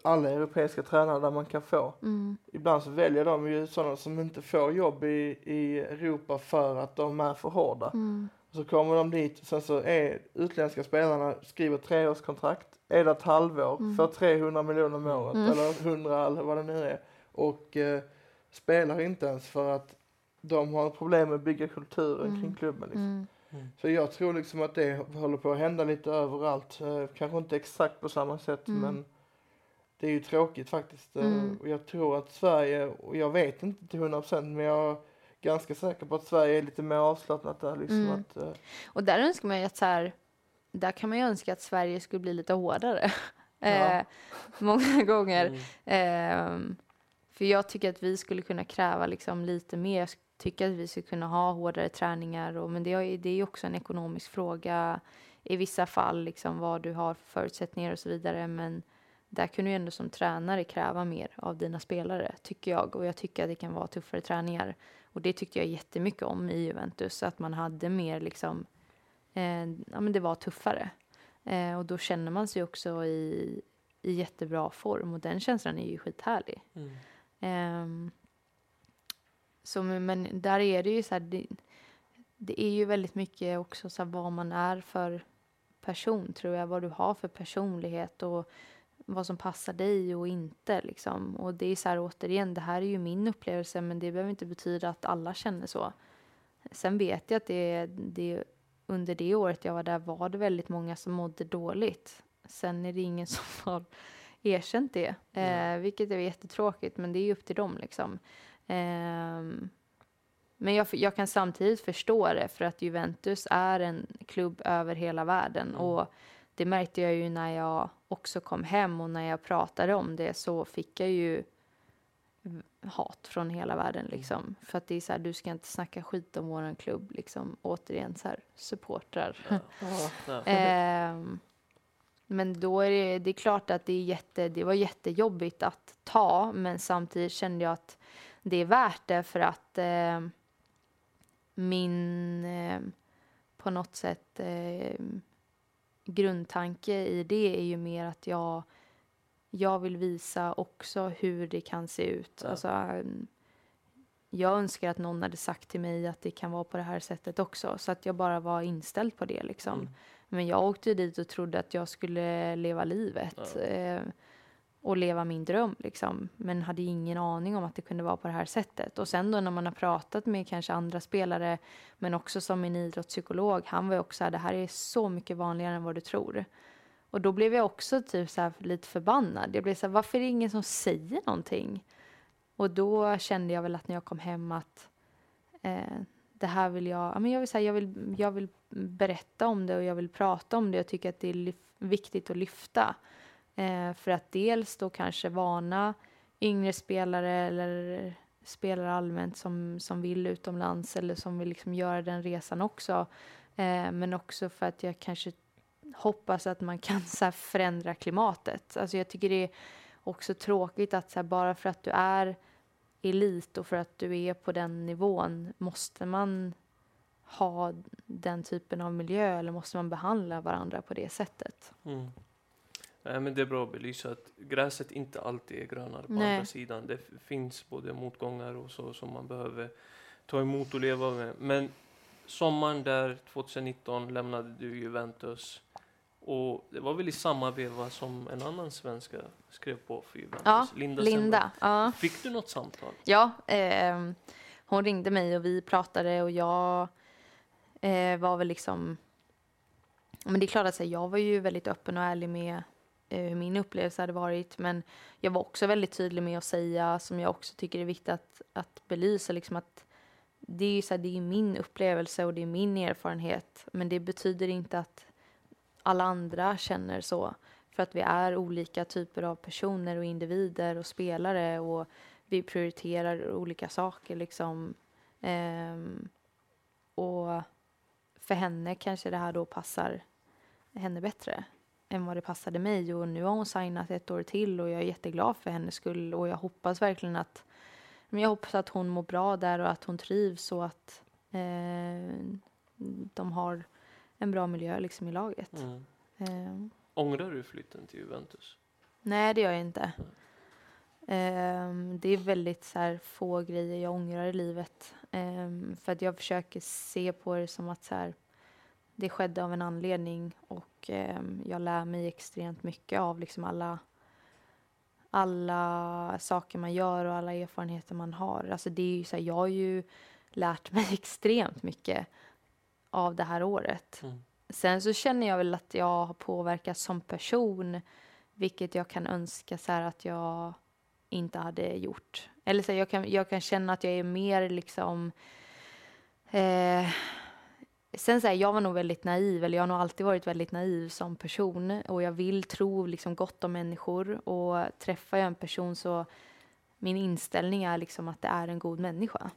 alla europeiska tränare där man kan få.
Mm.
Ibland så väljer de ju sådana som inte får jobb i, i Europa för att de är för hårda.
Mm.
Så kommer de dit och sen så är utländska spelarna, skriver treårskontrakt, är där ett halvår, mm. får 300 miljoner om året mm. eller 100 eller vad det nu är. Och eh, spelar inte ens för att de har problem med att bygga kulturen mm. kring klubben. Liksom.
Mm.
Mm. Så jag tror liksom att det håller på att hända lite överallt. Eh, kanske inte exakt på samma sätt mm. men det är ju tråkigt faktiskt. Eh,
mm.
Och jag tror att Sverige, och jag vet inte till 100 procent men jag är ganska säker på att Sverige är lite mer avslappnat där. Liksom
mm.
att, uh...
Och där önskar man ju att så här, där kan man ju önska att Sverige skulle bli lite hårdare. eh, många gånger. Eh, för jag tycker att vi skulle kunna kräva liksom lite mer tycker att vi ska kunna ha hårdare träningar. Och, men det är, det är också en ekonomisk fråga i vissa fall, liksom vad du har för förutsättningar och så vidare. Men där kan du ändå som tränare kräva mer av dina spelare, tycker jag. Och jag tycker att det kan vara tuffare träningar. Och det tyckte jag jättemycket om i Juventus, att man hade mer liksom, eh, ja men det var tuffare. Eh, och då känner man sig också i, i jättebra form och den känslan är ju skithärlig.
Mm.
Eh, så, men där är det ju så här, det, det är ju väldigt mycket också så här, vad man är för person, tror jag. Vad du har för personlighet och vad som passar dig och inte. Liksom. Och det är så här, återigen, det här är ju min upplevelse, men det behöver inte betyda att alla känner så. Sen vet jag att det, det, under det året jag var där var det väldigt många som mådde dåligt. Sen är det ingen som har erkänt det, mm. eh, vilket är jättetråkigt, men det är ju upp till dem. Liksom. Um, men jag, jag, kan samtidigt förstå det för att Juventus är en klubb över hela världen mm. och det märkte jag ju när jag också kom hem och när jag pratade om det så fick jag ju hat från hela världen mm. liksom. Mm. För att det är så här, du ska inte snacka skit om våran klubb liksom. Återigen så här, supportrar. Ja. um, men då är det, det är klart att det, är jätte, det var jättejobbigt att ta men samtidigt kände jag att det är värt det för att eh, min eh, på något sätt eh, grundtanke i det är ju mer att jag, jag vill visa också hur det kan se ut. Ja. Alltså, ehm, jag önskar att någon hade sagt till mig att det kan vara på det här sättet också så att jag bara var inställd på det liksom. Mm. Men jag åkte dit och trodde att jag skulle leva livet. Ja. Och leva min dröm liksom. Men hade ingen aning om att det kunde vara på det här sättet. Och sen då när man har pratat med kanske andra spelare, men också som en idrottspsykolog, han var ju också här, det här är så mycket vanligare än vad du tror. Och då blev jag också typ så här lite förbannad. Jag blev så här, varför är det ingen som säger någonting? Och då kände jag väl att när jag kom hem att eh, det här vill jag, ja, men jag vill säga, jag vill, jag vill berätta om det och jag vill prata om det. Jag tycker att det är viktigt att lyfta. Eh, för att dels då kanske varna yngre spelare eller spelare allmänt som, som vill utomlands eller som vill liksom göra den resan också. Eh, men också för att jag kanske hoppas att man kan så förändra klimatet. Alltså jag tycker det är också tråkigt att så här, bara för att du är elit och för att du är på den nivån måste man ha den typen av miljö eller måste man behandla varandra på det sättet?
Mm. Nej, men det är bra att belysa att gräset inte alltid är grönare på
Nej.
andra sidan. Det finns både motgångar och så som man behöver ta emot och leva med. Men sommaren där 2019 lämnade du Juventus och det var väl i samma veva som en annan svenska skrev på för Juventus,
Ja,
Linda.
Linda. Ja.
Fick du något samtal?
Ja, ehm, hon ringde mig och vi pratade och jag eh, var väl liksom... Men det är klart att här, jag var ju väldigt öppen och ärlig med eh, hur min upplevelse hade varit. Men jag var också väldigt tydlig med att säga, som jag också tycker är viktigt att, att belysa, liksom att det är, ju så här, det är min upplevelse och det är min erfarenhet. Men det betyder inte att alla andra känner så. För att vi är olika typer av personer och individer och spelare. och vi prioriterar olika saker liksom. Ehm, och för henne kanske det här då passar henne bättre än vad det passade mig och nu har hon signat ett år till och jag är jätteglad för hennes skull och jag hoppas verkligen att men jag hoppas att hon mår bra där och att hon trivs och att eh, de har en bra miljö liksom i laget.
Mm.
Ehm,
Ångrar du flytten till Juventus?
Nej, det gör jag inte. Ehm, det är väldigt så här, få grejer jag ångrar i livet. Ehm, för att jag försöker se på det som att så här, det skedde av en anledning och ehm, jag lär mig extremt mycket av liksom alla, alla saker man gör och alla erfarenheter man har. Alltså det är ju så här, jag har ju lärt mig extremt mycket av det här året.
Mm.
Sen så känner jag väl att jag har påverkats som person, vilket jag kan önska så här att jag inte hade gjort. Eller så här, jag, kan, jag kan känna att jag är mer liksom... Eh, sen så här, jag var nog väldigt naiv, eller jag har nog alltid varit väldigt naiv som person och jag vill tro liksom gott om människor och träffar jag en person så min inställning är liksom att det är en god människa.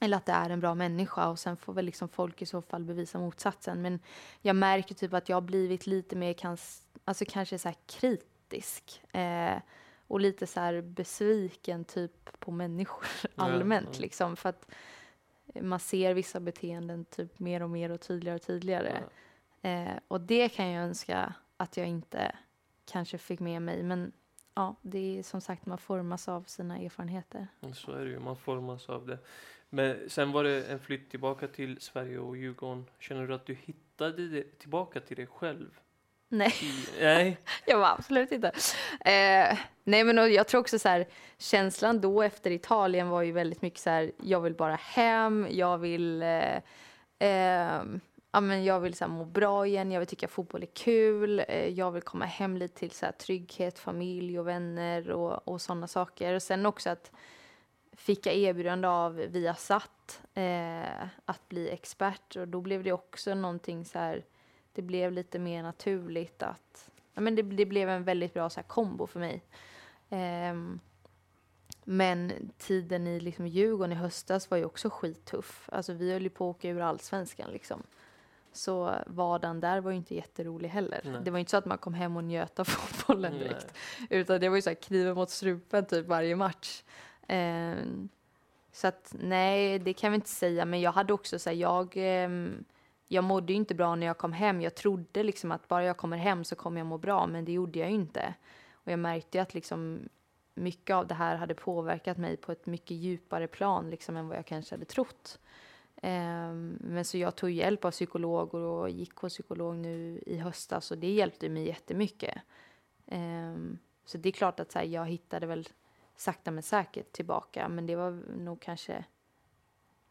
Eller att det är en bra människa och sen får väl liksom folk i så fall bevisa motsatsen. Men jag märker typ att jag har blivit lite mer kans, alltså kanske så kritisk. Eh, och lite så besviken typ på människor allmänt
ja.
liksom. För att man ser vissa beteenden typ mer och mer och tydligare och tydligare.
Ja.
Eh, och det kan jag önska att jag inte kanske fick med mig. Men ja, det är som sagt man formas av sina erfarenheter.
Så är det ju, man formas av det. Men sen var det en flytt tillbaka till Sverige och Djurgården. Känner du att du hittade det, tillbaka till dig själv?
Nej.
Nej?
Jag var absolut inte. Eh, nej, men jag tror också så här, känslan då efter Italien var ju väldigt mycket så här, jag vill bara hem, jag vill, eh, eh, ja, men jag vill så här, må bra igen, jag vill tycka fotboll är kul, eh, jag vill komma hem lite till så här, trygghet, familj och vänner och, och sådana saker. Och sen också att fick jag erbjudande av Viasat eh, att bli expert och då blev det också någonting så här, det blev lite mer naturligt att ja, men det, det blev en väldigt bra så här, kombo för mig. Ehm, men tiden i liksom, Djurgården i höstas var ju också skittuff. Alltså, vi höll ju på att åka ur allsvenskan. Liksom. Så vardagen där var ju inte jätterolig heller.
Nej.
Det var inte så att man kom hem och njöt av fotbollen
Nej.
direkt. Utan det var ju så här kniven mot strupen typ varje match. Ehm, så att nej, det kan vi inte säga. Men jag hade också så här, jag, ehm, jag mådde ju inte bra när jag kom hem. Jag trodde liksom att bara jag kommer hem så kommer jag må bra, men det gjorde jag ju inte. Och jag märkte ju att liksom mycket av det här hade påverkat mig på ett mycket djupare plan liksom än vad jag kanske hade trott. Ehm, men så jag tog hjälp av psykologer och gick hos psykolog nu i höstas och det hjälpte mig jättemycket. Ehm, så det är klart att så här, jag hittade väl sakta men säkert tillbaka, men det var nog kanske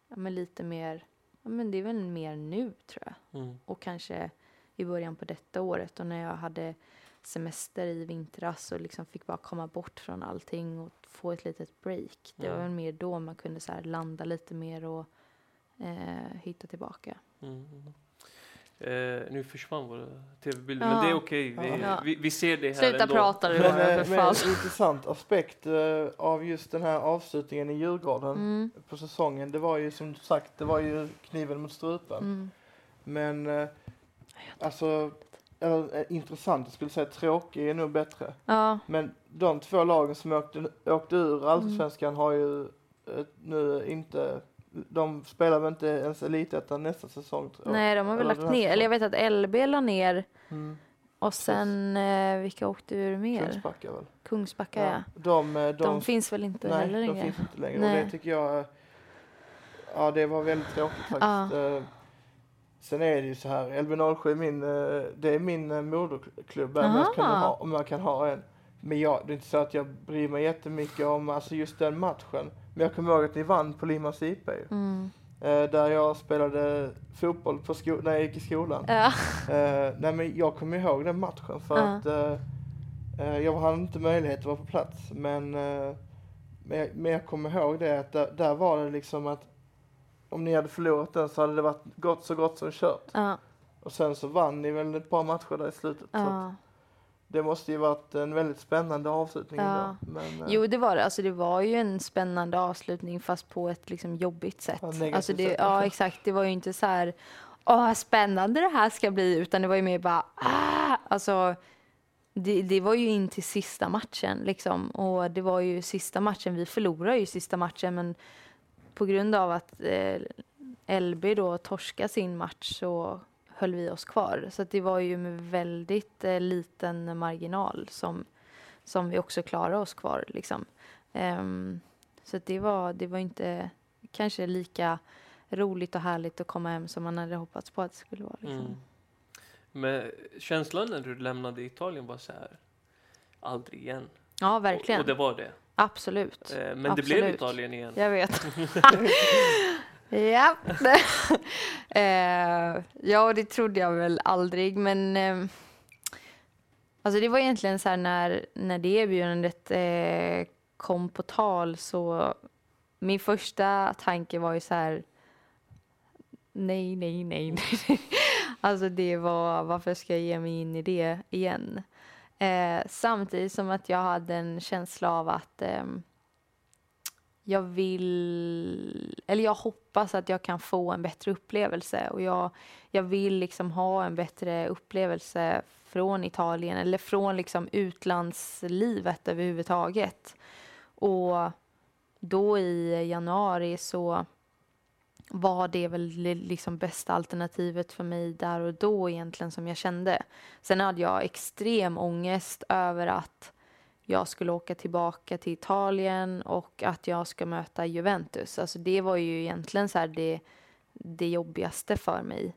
ja, lite mer, ja, men det är väl mer nu tror jag.
Mm.
Och kanske i början på detta året och när jag hade semester i vintras och liksom fick bara komma bort från allting och få ett litet break. Det var
Mm.
väl mer då man kunde så landa lite mer och eh, hitta tillbaka.
Mm. Eh, nu försvann våra tv-bilder,
Ja.
men det är okej. Vi,
Ja.
vi, vi ser det här
Sluta
ändå.
prata du
Men,
bara,
eh,
för
men
fan.
en intressant aspekt eh, av just den här avslutningen i Djurgården
Mm,
på säsongen, det var ju som sagt, det var ju kniven mot strupen.
mm.
Men eh, alltså, eller eh, intressant, jag skulle säga tråkig är nog bättre.
Ja,
Men de två lagen som åkte, åkte
Mm.
ur allsvenskan har ju eh, nu inte, de spelar väl inte ens elitettan nästa säsong
nej de har väl lagt ner, eller jag vet att LB la ner
Mm.
Och sen, eh, vilka åkte ur mer?
Kungsbacka väl?
Kungsbacka, ja.
De, eh, de,
De, finns väl inte
nej,
heller
de
längre?
finns inte längre.
Nej.
Och det tycker jag, eh, ja det var väldigt tråkigt faktiskt.
Ja.
Eh, Sen är det ju så här, LB07 är min, det är min moderklubb, även om jag kan
Aha.
ha, om jag kan ha en. Men jag, det är inte så att jag bryr mig jättemycket om alltså just den matchen. Men jag kommer ihåg att ni vann på Limans IP ju.
Mm.
Eh, där jag spelade fotboll på sko- när jag gick i skolan.
Ja.
Eh, nej men jag kommer ihåg den matchen för
Ja.
att eh, eh, jag hade inte möjlighet att vara på plats. Men, eh, men, jag, men jag kommer ihåg det att där, där var det liksom att om ni hade förlorat den så hade det varit gott så gott som kört.
Ja.
Och sen så vann ni väl ett par matcher där i slutet.
Ja.
Det måste ju varit en väldigt spännande avslutning
Ja.
ändå. Men, eh,
Jo, det var det. Alltså, det var ju en spännande avslutning fast på ett liksom jobbigt sätt.
Ja,
alltså, det,
sätt.
ja, exakt. Det var ju inte så här, åh, vad spännande det här ska bli, utan det var ju mer bara, ah! Alltså, det, det var ju in till sista matchen liksom. Och det var ju sista matchen, vi förlorade ju sista matchen, men på grund av att eh, LB då torskade sin match så höll vi oss kvar. Så det var ju med väldigt eh, liten marginal som, som vi också klarade oss kvar. Liksom. Ehm, så det, var, det var inte kanske lika roligt och härligt att komma hem som man hade hoppats på att det skulle vara. Liksom.
Mm. Men känslan när du lämnade Italien var så här, aldrig igen.
Ja,
Och,
verkligen.
och det var det.
Absolut.
Eh, Men det blev
Absolut.
Italien igen.
Jag vet. ja. eh, ja, det trodde jag väl aldrig, men eh, alltså det var egentligen så här när, när det erbjudandet eh, kom på tal så min första tanke var ju så här nej, nej, nej, nej. Alltså det var, varför ska jag ge mig in i det igen? Eh, samtidigt som att jag hade en känsla av att ehm, jag vill, eller jag hoppas att jag kan få en bättre upplevelse och jag, jag vill liksom ha en bättre upplevelse från Italien eller från liksom utlandslivet överhuvudtaget. Och då i januari så var det väl liksom bästa alternativet för mig där och då egentligen som jag kände. Sen hade jag extrem ångest över att jag skulle åka tillbaka till Italien och att jag ska möta Juventus. Alltså det var ju egentligen så det, det jobbigaste för mig.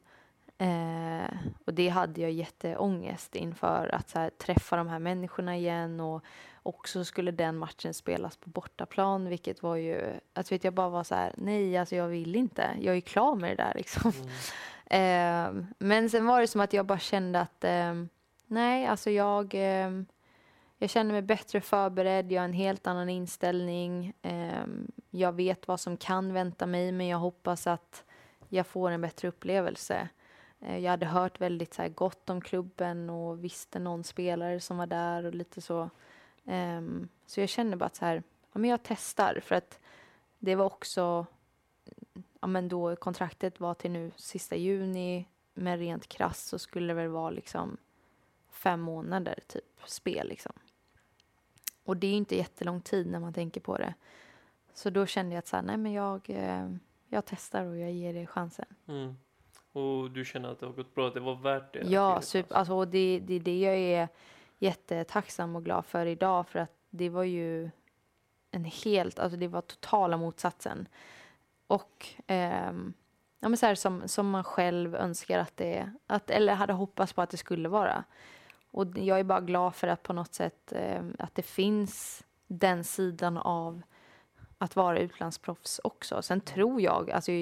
Eh, och det hade jag jätteångest inför att här, träffa de här människorna igen och också skulle den matchen spelas på bortaplan vilket var ju, alltså vet jag bara var så här, nej alltså jag vill inte, jag är klar med det där liksom.
Mm.
Eh, men sen var det som att jag bara kände att eh, nej, alltså jag, eh, jag känner mig bättre förberedd, jag har en helt annan inställning. Ehm, jag vet vad som kan vänta mig, men jag hoppas att jag får en bättre upplevelse. Eh, jag hade hört väldigt så här, gott om klubben och visste någon spelare som var där och lite så. Ehm, så jag känner bara att så här, ja, men jag testar för att det var också ja, men då kontraktet var till nu sista juni, men rent krass så skulle det väl vara liksom fem månader typ spel liksom. Och det är inte jättelång tid när man tänker på det. Så då kände jag att så här, nej men jag, eh, jag testar och jag ger det chansen.
Mm. Och du känner att det har gått bra, att det var värt det?
Ja, super, alltså, och det, det är det jag är jättetacksam och glad för idag för att det var ju en helt, alltså det var totala motsatsen. Och ehm, ja, men så här, som, som man själv önskar att det, att, eller hade hoppats på att det skulle vara. Och jag är bara glad för att på något sätt eh, att det finns den sidan av att vara utlandsproffs också. Sen tror jag, alltså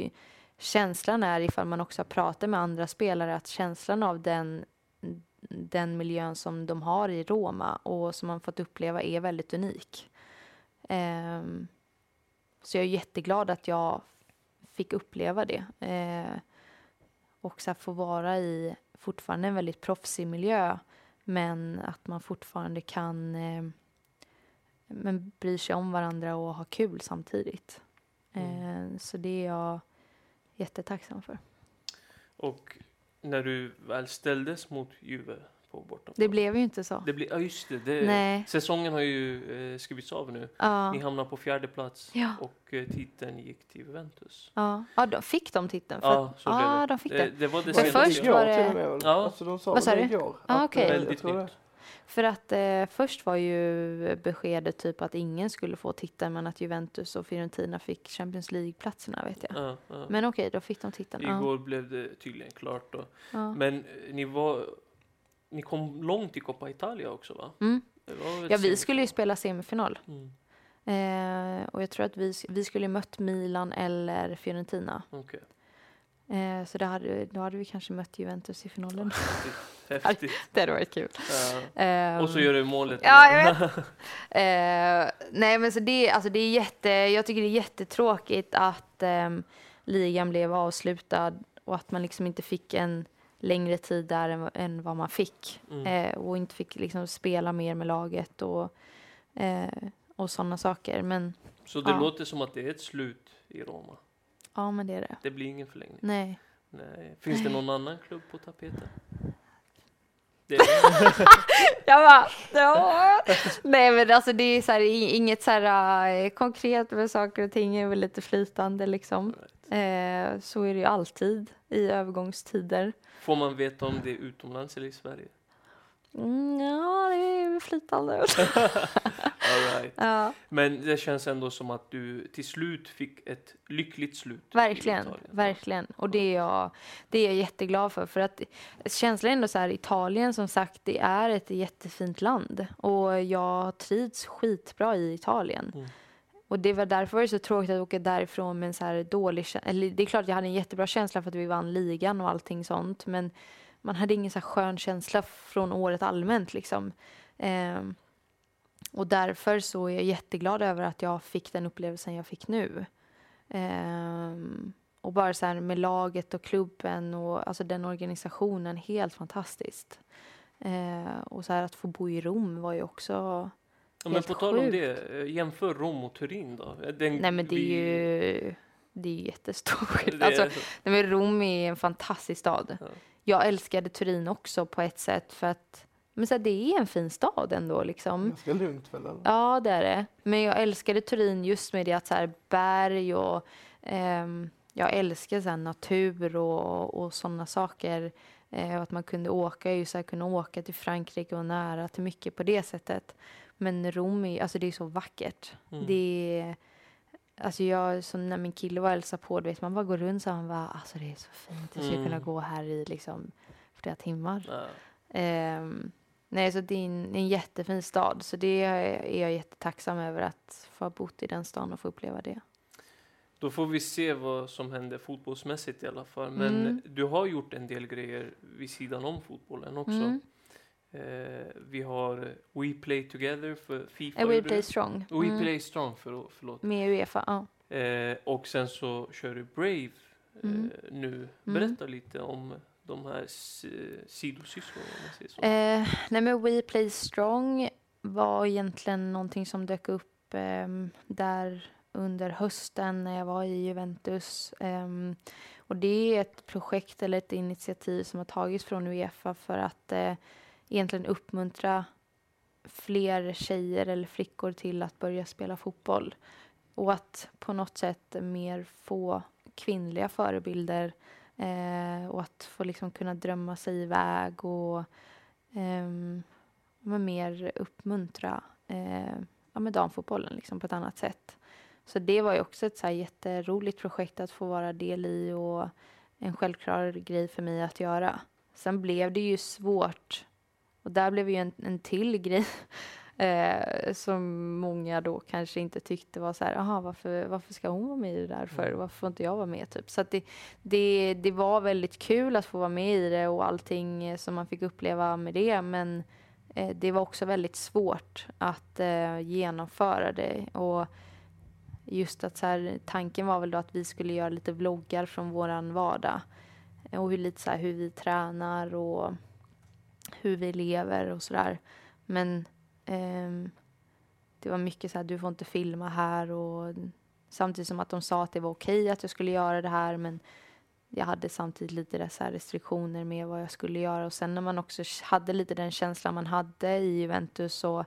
känslan är ifall man också pratar med andra spelare att känslan av den den miljön som de har i Roma och som man fått uppleva är väldigt unik. Eh, så jag är jätteglad att jag fick uppleva det. Eh, och så få vara i fortfarande en väldigt proffsig miljö men att man fortfarande kan eh, men bry sig om varandra och ha kul samtidigt. Eh, så det är jag jättetacksam för.
Och när du väl ställdes mot Juve på bortaplan.
Det blev ju inte så.
Det blir, ja just det, det
Nej.
säsongen har ju eh, skrivits av nu.
Ja.
Ni hamnar på fjärde plats
Ja.
och eh, titeln gick till Juventus.
Ja, ja de fick de titeln? För
Ja, så blev
ja,
det.
de fick
det,
det.
det var det
För
senaste
först var det-
till och med?
Ja.
Alltså, de sa
Vad sa
det
du?
igår.
Ah,
jag
Väldigt nytt.
För att eh, först var ju beskedet typ att ingen skulle få titeln men att Juventus och Fiorentina fick Champions League-platserna vet jag.
Ja, ja.
Men okej, då fick de titeln. Ja.
Igår blev det tydligen klart då.
Ja.
Men eh, ni var, ni kom långt i Coppa Italia också va?
Mm. Ja, vi skulle ju spela semifinal.
Mm.
Eh, och jag tror att vi, vi skulle mött Milan eller Fiorentina.
Okej.
Eh, så det hade, då hade vi kanske mött Juventus i finalen.
Häftigt. Häftigt.
det hade varit kul.
Ja.
Eh,
Och så gör du målet.
Ja, jag vet. Eh, nej, men så det, alltså det är jätte, jag tycker det är jättetråkigt att ehm, ligan blev avslutad och att man liksom inte fick en längre tid där än, än vad man fick.
Mm.
Eh, och inte fick liksom spela mer med laget och, eh, och sådana saker. Men
Så det
Ja.
låter som att det är ett slut i Roma.
ja, men det är det.
Det blir ingen förlängning.
Nej.
Nej. Finns det någon annan klubb på tapeten? Det
Jag bara, ja. Nej men alltså det är så här, inget så här eh, konkret med saker och ting är väl lite flytande liksom. Eh, så är det ju alltid i övergångstider.
Får man veta om det är utomlands eller i Sverige?
Mm, ja, det är flytande.
All right.
ja,
Men det känns ändå som att du till slut fick ett lyckligt slut.
verkligen, verkligen. Och det är, jag, det är jag jätteglad för. För att känslan är ändå så här, Italien som sagt, det är ett jättefint land. Och jag trivs skitbra i Italien.
Mm.
Och det var därför det var så tråkigt att åka därifrån med en så här dålig eller Det är klart jag hade en jättebra känsla för att vi vann ligan och allting sånt. Men man hade ingen så här skön känsla från året allmänt liksom. Ehm, och därför så är jag jätteglad över att jag fick den upplevelsen jag fick nu. Ehm, och bara så här med laget och klubben och alltså den organisationen, helt fantastiskt. Ehm, och så här att få bo i Rom var ju också
Ja, men på tal om det, eh, jämför Rom och Turin då. Den,
Nej men det är
vi-
ju det är ju jättestor skillnad. Alltså,
så-
nej, men Rom är en fantastisk stad.
Ja.
Jag älskade Turin också på ett sätt för att men så här, det är en fin stad ändå liksom.
Ganska lugnt väl? Eller?
Ja, det är det. Men jag älskade Turin just med det att så här, berg och ehm, jag älskar så här, natur och, och sådana saker. Eh, att man kunde åka, just så här, kunna åka till Frankrike och nära till mycket på det sättet. Men Rom är, alltså det är så vackert.
Mm.
Det är, alltså jag, som när min kille var och hälsade på, du vet, man bara går runt så han bara, alltså det är så fint, jag skulle
Mm.
kunna gå här i liksom flera timmar.
Ja.
Ehm, nej, så det är en, en jättefin stad. Så det är är jag jättetacksam över att få ha bott i den stan och få uppleva det.
Då får vi se vad som händer fotbollsmässigt i alla fall. Men
Mm.
du har gjort en del grejer vid sidan om fotbollen också.
Mm.
Eh, vi har We Play Together för Fifa.
Eh, We Play. Strong.
We
Mm.
Play Strong, för, förlåt.
Med Uefa, ja.
Eh, och sen så kör du Brave eh,
Mm.
nu. Berätta lite om de här s- sidosysslorna om man säger så.
Eh, nej men We Play Strong var egentligen någonting som dök upp ehm, där under hösten när jag var i Juventus. Ehm, och det är ett projekt eller ett initiativ som har tagits från Uefa för att eh, egentligen uppmuntra fler tjejer eller flickor till att börja spela fotboll. Och att på något sätt mer få kvinnliga förebilder eh, och att få liksom kunna drömma sig iväg och eh, mer uppmuntra eh, ja, med damfotbollen liksom på ett annat sätt. Så det var ju också ett så här jätteroligt projekt att få vara del i och en självklar grej för mig att göra. Sen blev det ju svårt och där blev ju en, en till grej eh, som många då kanske inte tyckte var så här, aha, varför, varför ska hon vara med i det där för?
Mm.
Varför får inte jag vara med? Typ. Så det, det, det var väldigt kul att få vara med i det och allting eh, som man fick uppleva med det. Men eh, det var också väldigt svårt att eh, genomföra det. Och just att så här, tanken var väl då att vi skulle göra lite vloggar från våran vardag. Och hur, lite så här, hur vi tränar och hur vi lever och sådär. Men ehm, det var mycket så här, du får inte filma här och samtidigt som att de sa att det var okej att jag skulle göra det här men jag hade samtidigt lite så restriktioner med vad jag skulle göra och sen när man också hade lite den känslan man hade i Juventus så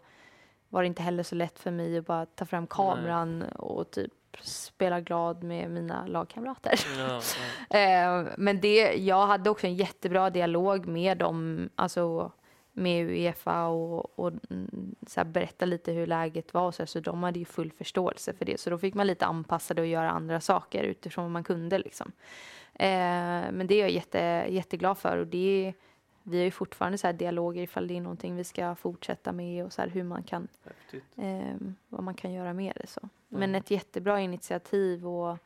var det inte heller så lätt för mig att bara ta fram kameran och typ spela glad med mina lagkamrater.
Ja,
Eh, men det, jag hade också en jättebra dialog med dem, alltså med Uefa och, och så berätta lite hur läget var så, här, så de hade ju full förståelse för det. Så då fick man lite anpassa det och göra andra saker utifrån vad man kunde liksom. Eh, men det är jag jätte, jätteglad för och det vi har ju fortfarande så här dialoger ifall det är någonting vi ska fortsätta med och så hur man kan, eh, vad man kan göra med det så. Men
Mm.
ett jättebra initiativ och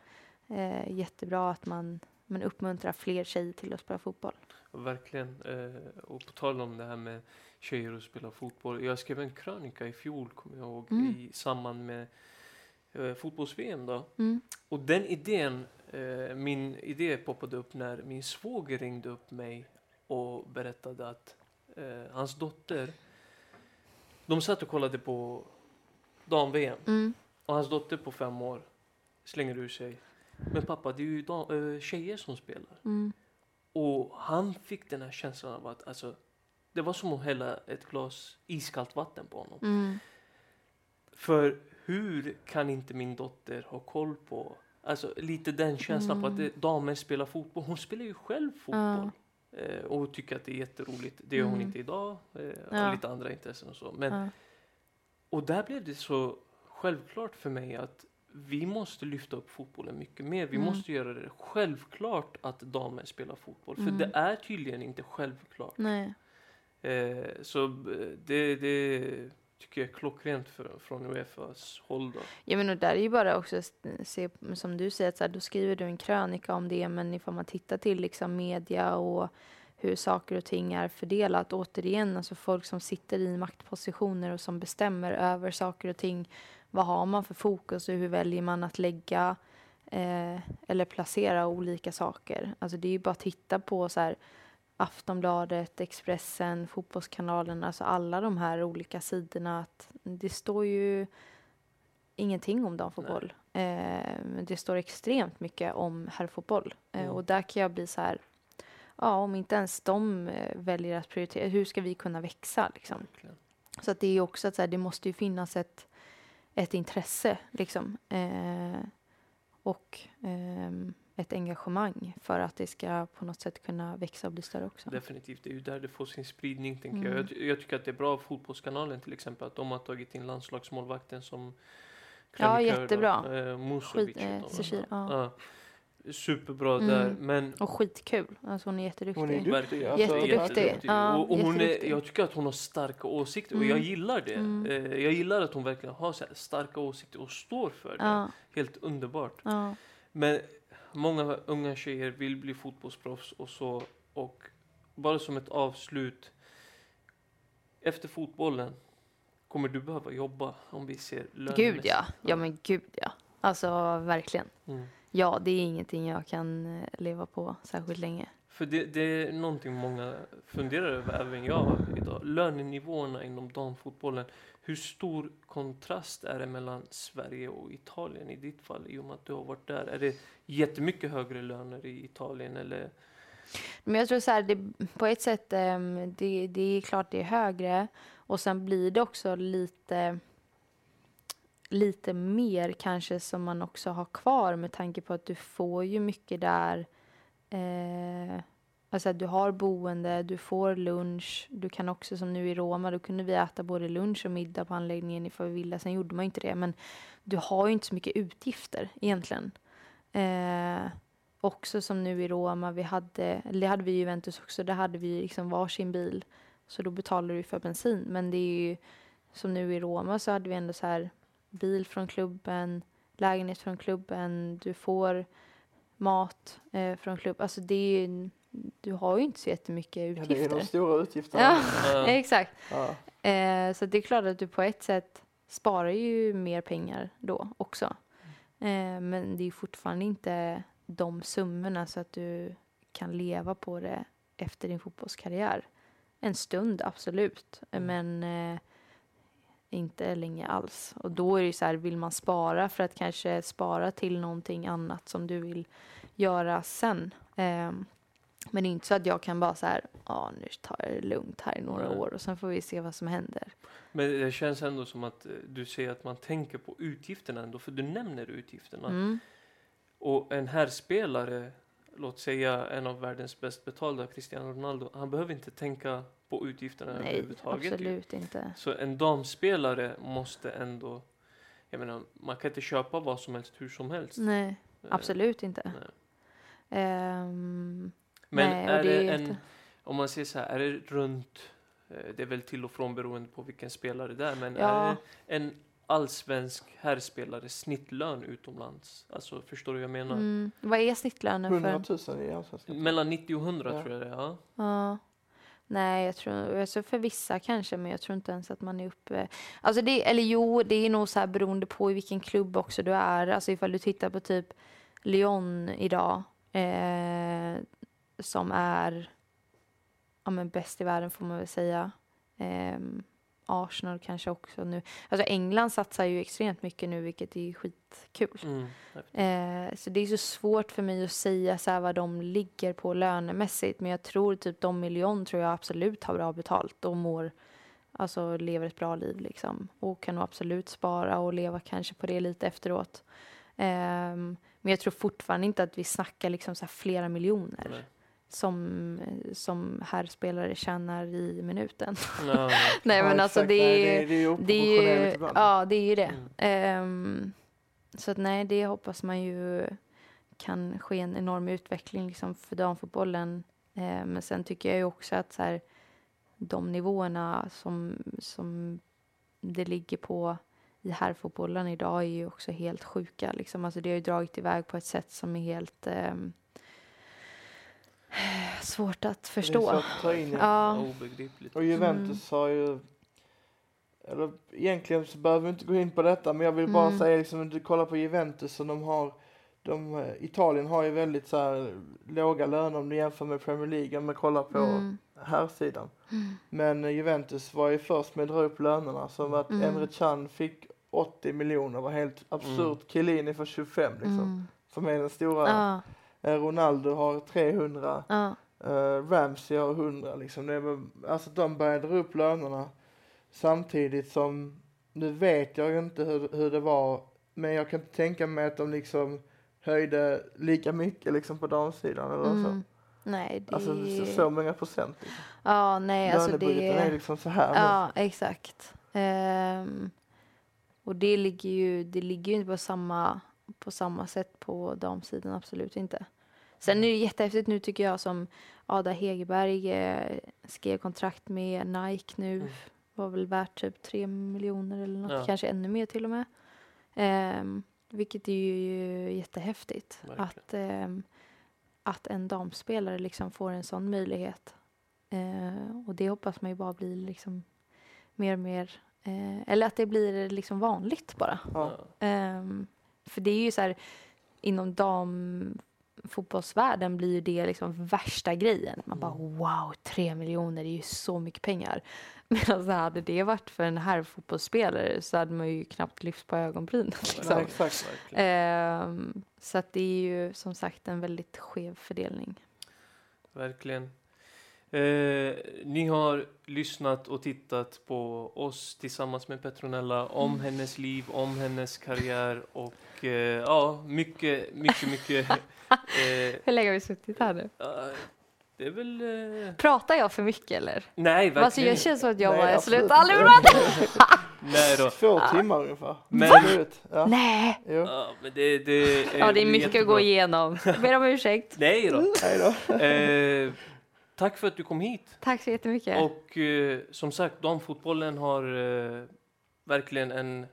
eh, jättebra att man, man uppmuntrar fler tjejer till att spela fotboll.
Verkligen. Eh, och på tal om det här med tjejer och spela fotboll. Jag skrev en krönika i fjol, kommer jag ihåg,
Mm.
i samband med eh, fotbolls-VM då.
Mm.
Och den idén, eh, min idé poppade upp när min svåger ringde upp mig och berättade att eh, hans dotter, de satt och kollade på dam-VM
Mm.
Och hans dotter på fem år slänger ur sig. Men pappa, det är ju dam- eh, tjejer som spelar.
Mm.
Och han fick den här känslan av att alltså, det var som att hälla ett glas iskallt vatten på honom.
Mm.
För hur kan inte min dotter ha koll på, alltså lite den känslan på att
Mm.
damer spelar fotboll. Hon spelar ju själv fotboll. Eh, och tycker att det är jätteroligt. Det gör hon
Mm.
inte idag. Eh,
Ja.
Och lite andra intressen och så. Men,
Ja.
Och där blev det så självklart för mig att vi måste lyfta upp fotbollen mycket mer. Vi
Mm.
måste göra det självklart att damer spelar fotboll. För
Mm.
det är tydligen inte självklart.
Nej.
Eh, så eh, det, det tycker jag är klockrent för, från Uefas håll då.
Ja men och där är ju bara också se, som du säger, att så här, då skriver du en krönika om det, men ifall man tittar till liksom media och hur saker och ting är fördelat, återigen, alltså folk som sitter i maktpositioner och som bestämmer över saker och ting, vad har man för fokus och hur väljer man att lägga eh, eller placera olika saker? Alltså det är ju bara att titta på så här Aftonbladet, Expressen, Fotbollskanalen, alltså alla de här olika sidorna. Att det står ju ingenting om damfotboll. Eh, det står extremt mycket om herrfotboll. Eh,
Mm.
och där kan jag bli så här, ja om inte ens de eh, väljer att prioritera, hur ska vi kunna växa liksom? Så att det är också att så här, det måste ju finnas ett, ett intresse liksom. Eh, och ehm, ett engagemang för att det ska på något sätt kunna växa och bli större också.
Definitivt, det är ju där det får sin spridning tänker
Mm.
jag. jag. Jag tycker att det är bra av Fotbollskanalen till exempel att de har tagit in landslagsmålvakten som
Ja,
krönikör då.
jättebra.
Eh, Musovic
Skit, eh, ja.
Superbra
Mm.
där, men
Och skitkul. Alltså hon är jätteduktig.
Hon är duktig. Alltså,
Jätteduktig. Ja,
och, och hon är, jag tycker att hon har starka åsikter och
Mm.
jag gillar det.
Mm.
Eh, jag gillar att hon verkligen har så här starka åsikter och står för det.
Ja,
Helt underbart.
ja.
Men många unga tjejer vill bli fotbollsproffs och så. Och bara som ett avslut. Efter fotbollen kommer du behöva jobba om vi ser lönemässigt.
Gud ja. Ja men gud ja. Alltså verkligen. Ja, det är ingenting jag kan eh, leva på särskilt länge.
För det, det är någonting många funderar över, även jag idag. Lönenivåerna inom damfotbollen. Hur stor kontrast är det mellan Sverige och Italien i ditt fall? I och med att du har varit där. Är det jättemycket högre löner i Italien eller?
Men jag tror så här, det, på ett sätt, ehm, det, det är klart det är högre. Och sen blir det också lite, lite mer kanske som man också har kvar med tanke på att du får ju mycket där. Eh, alltså att du har boende, du får lunch. Du kan också som nu i Roma, då kunde vi äta både lunch och middag på anläggningen ifall vi ville. Sen gjorde man ju inte det. Men du har ju inte så mycket utgifter egentligen. Eh, också som nu i Roma, vi hade, det hade vi i Juventus också, där hade vi liksom varsin bil. Så då betalar du för bensin. Men det är ju som nu i Roma så hade vi ändå så här bil från klubben, lägenhet från klubben, du får mat eh, från klubben. Alltså det är ju, du har ju inte så jättemycket
Ja, det är
utgifter.
de stora utgifterna.
Ja,
Ja.
exakt.
Ja.
Eh, så det är klart att du på ett sätt sparar ju mer pengar då också. Eh, men det är fortfarande inte de summorna så att du kan leva på det efter din fotbollskarriär. En stund, absolut.
Mm.
Men eh, inte länge alls. Och då är det ju så här, vill man spara för att kanske spara till någonting annat som du vill göra sen. Ehm, men det är inte så att jag kan bara så här, ja nu tar jag det lugnt här i några
Nej.
år och sen får vi se vad som händer.
Men det känns ändå som att eh, du säger att man tänker på utgifterna ändå, för du nämner utgifterna.
Mm.
Och en här spelare, låt säga en av världens bäst betalda, Cristiano Ronaldo, han behöver inte tänka på utgifterna
Nej,
överhuvudtaget.
absolut inte.
Så en damspelare måste ändå, jag menar, man kan inte köpa vad som helst hur som helst.
Nej,
Eh,
absolut inte.
nej.
Ehm,
Men
nej,
är det,
är
en,
jätte-
om man säger så här, är det runt, eh, det är väl till och från beroende på vilken spelare det är, men
Ja.
är det en allsvensk herrspelare snittlön utomlands? Alltså förstår du vad jag menar?
Mm. Vad är snittlönen för
100
en?
000 i allsvenskan.
Mellan 90 och 100
Ja.
tror jag det är. Ja.
Ja. Nej, jag tror, alltså för vissa kanske, men jag tror inte ens att man är uppe. Alltså det, eller jo, det är nog så här beroende på i vilken klubb också du är. Alltså ifall du tittar på typ Lyon idag, eh, som är ja, men bäst i världen får man väl säga. Ehm, Arsenal kanske också nu. Alltså England satsar ju extremt mycket nu, vilket är skitkul.
Mm.
Eh, så det är så svårt för mig att säga så vad de ligger på lönemässigt. Men jag tror typ de miljon tror jag absolut har bra betalt och mår, alltså lever ett bra liv liksom. Och kan nog absolut spara och leva kanske på det lite efteråt. Ehm, men jag tror fortfarande inte att vi snackar liksom så flera miljoner
Nej.
Som, som herrspelare tjänar i minuten.
Ja,
Nej
Ja,
men alltså
exakt.
det
Nej,
är ju,
det är ju
det är ju, ja det är ju det.
Mm.
Ehm, så att nej, det hoppas man ju kan ske en enorm utveckling liksom för damfotbollen. Ehm, men sen tycker jag ju också att så här, de nivåerna som, som det ligger på i herrfotbollen idag är ju också helt sjuka. Liksom. Alltså det har ju dragit iväg på ett sätt som är helt ehm, svårt att
Det är
förstå.
svårt att ta in.
Ja.
obegripligt.
Och Juventus har ju, eller egentligen så behöver vi inte gå in på detta, men jag vill bara
Mm.
säga liksom, om du kollar på Juventus och de har, de, eh, Italien har ju väldigt så här låga löner om du jämför med Premier League, om man kollar på
Mm.
här sidan.
Mm.
Men eh, Juventus var ju först med att dra upp lönerna, som att
Mm.
Emre Can fick 80 miljoner var helt absurt.
Mm.
Chiellini får 25 liksom,
Mm.
som är den stora.
Ja,
Ronaldo har 300.
ja.
Uh, Ramsey har 100 liksom. Det var, alltså de började dra upp lönerna samtidigt som, nu vet jag inte hur, hur det var, men jag kan inte tänka mig att de liksom höjde lika mycket liksom på damsidan eller så.
Mm. Nej, det...
Alltså så, så många procent. Liksom.
Ja, nej, alltså det...
är liksom så här nu.
Ja, exakt. Ehm, och det ligger ju, det ligger ju inte på samma, på samma sätt på damsidan, absolut inte. Sen är det jättehäftigt nu tycker jag som Ada Hegerberg eh, skrev kontrakt med Nike nu.
Mm.
Var väl värt typ tre miljoner eller något,
Ja.
kanske ännu mer till och med. Ehm, vilket är ju jättehäftigt.
Verkligen.
Att, ehm, att en damspelare liksom får en sån möjlighet. Eh, och det hoppas man ju bara blir liksom mer och mer, eh, eller att det blir liksom vanligt bara.
Ja.
För det är ju så här, inom damfotbollsvärlden blir ju det liksom värsta grejen. Man bara wow, tre miljoner är ju så mycket pengar. Medan så hade det varit för en här fotbollsspelare så hade man ju knappt lyft på ögonbrynen. Liksom.
exakt.
Verkligen.
Ehm, så att det är ju som sagt en väldigt skev fördelning.
Verkligen. Eh, ni har lyssnat och tittat på oss tillsammans med Petronella om
Mm.
hennes liv, om hennes karriär och eh, ja, mycket, mycket, mycket. eh,
Hur länge har vi suttit här nu?
det är väl... Eh,
Pratar jag för mycket eller?
nej, verkligen
Alltså jag känns som att jag
Nej,
bara, jag
absolut
slutar aldrig.
Nej då.
Två timmar ungefär.
Men-.
Ja.
Nej!
Jo.
Ja, men det, det,
Ja, det är mycket att
jättebra.
gå igenom. Ber om ursäkt.
Nej då.
Hej då.
Tack för att du kom hit.
Tack så jättemycket.
Och eh, som sagt, damfotbollen har eh, verkligen en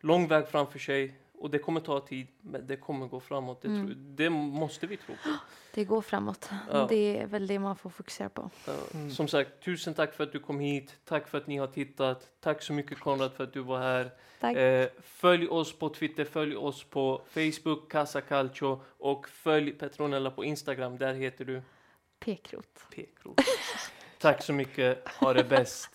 lång väg framför sig. Och det kommer ta tid, men det kommer gå framåt. Det,
Mm.
tror, det måste vi tro på.
Det går framåt.
Ja.
Det är väl det man får fokusera på.
Ja,
Mm.
Som sagt, tusen tack för att du kom hit. Tack för att ni har tittat. Tack så mycket Konrad för att du var här.
Tack.
Eh, följ oss på Twitter, följ oss på Facebook, Casa Calcio och följ Petronella på Instagram. Där heter du
Pekrot.
Pekrot. tack så mycket. Ha det bäst.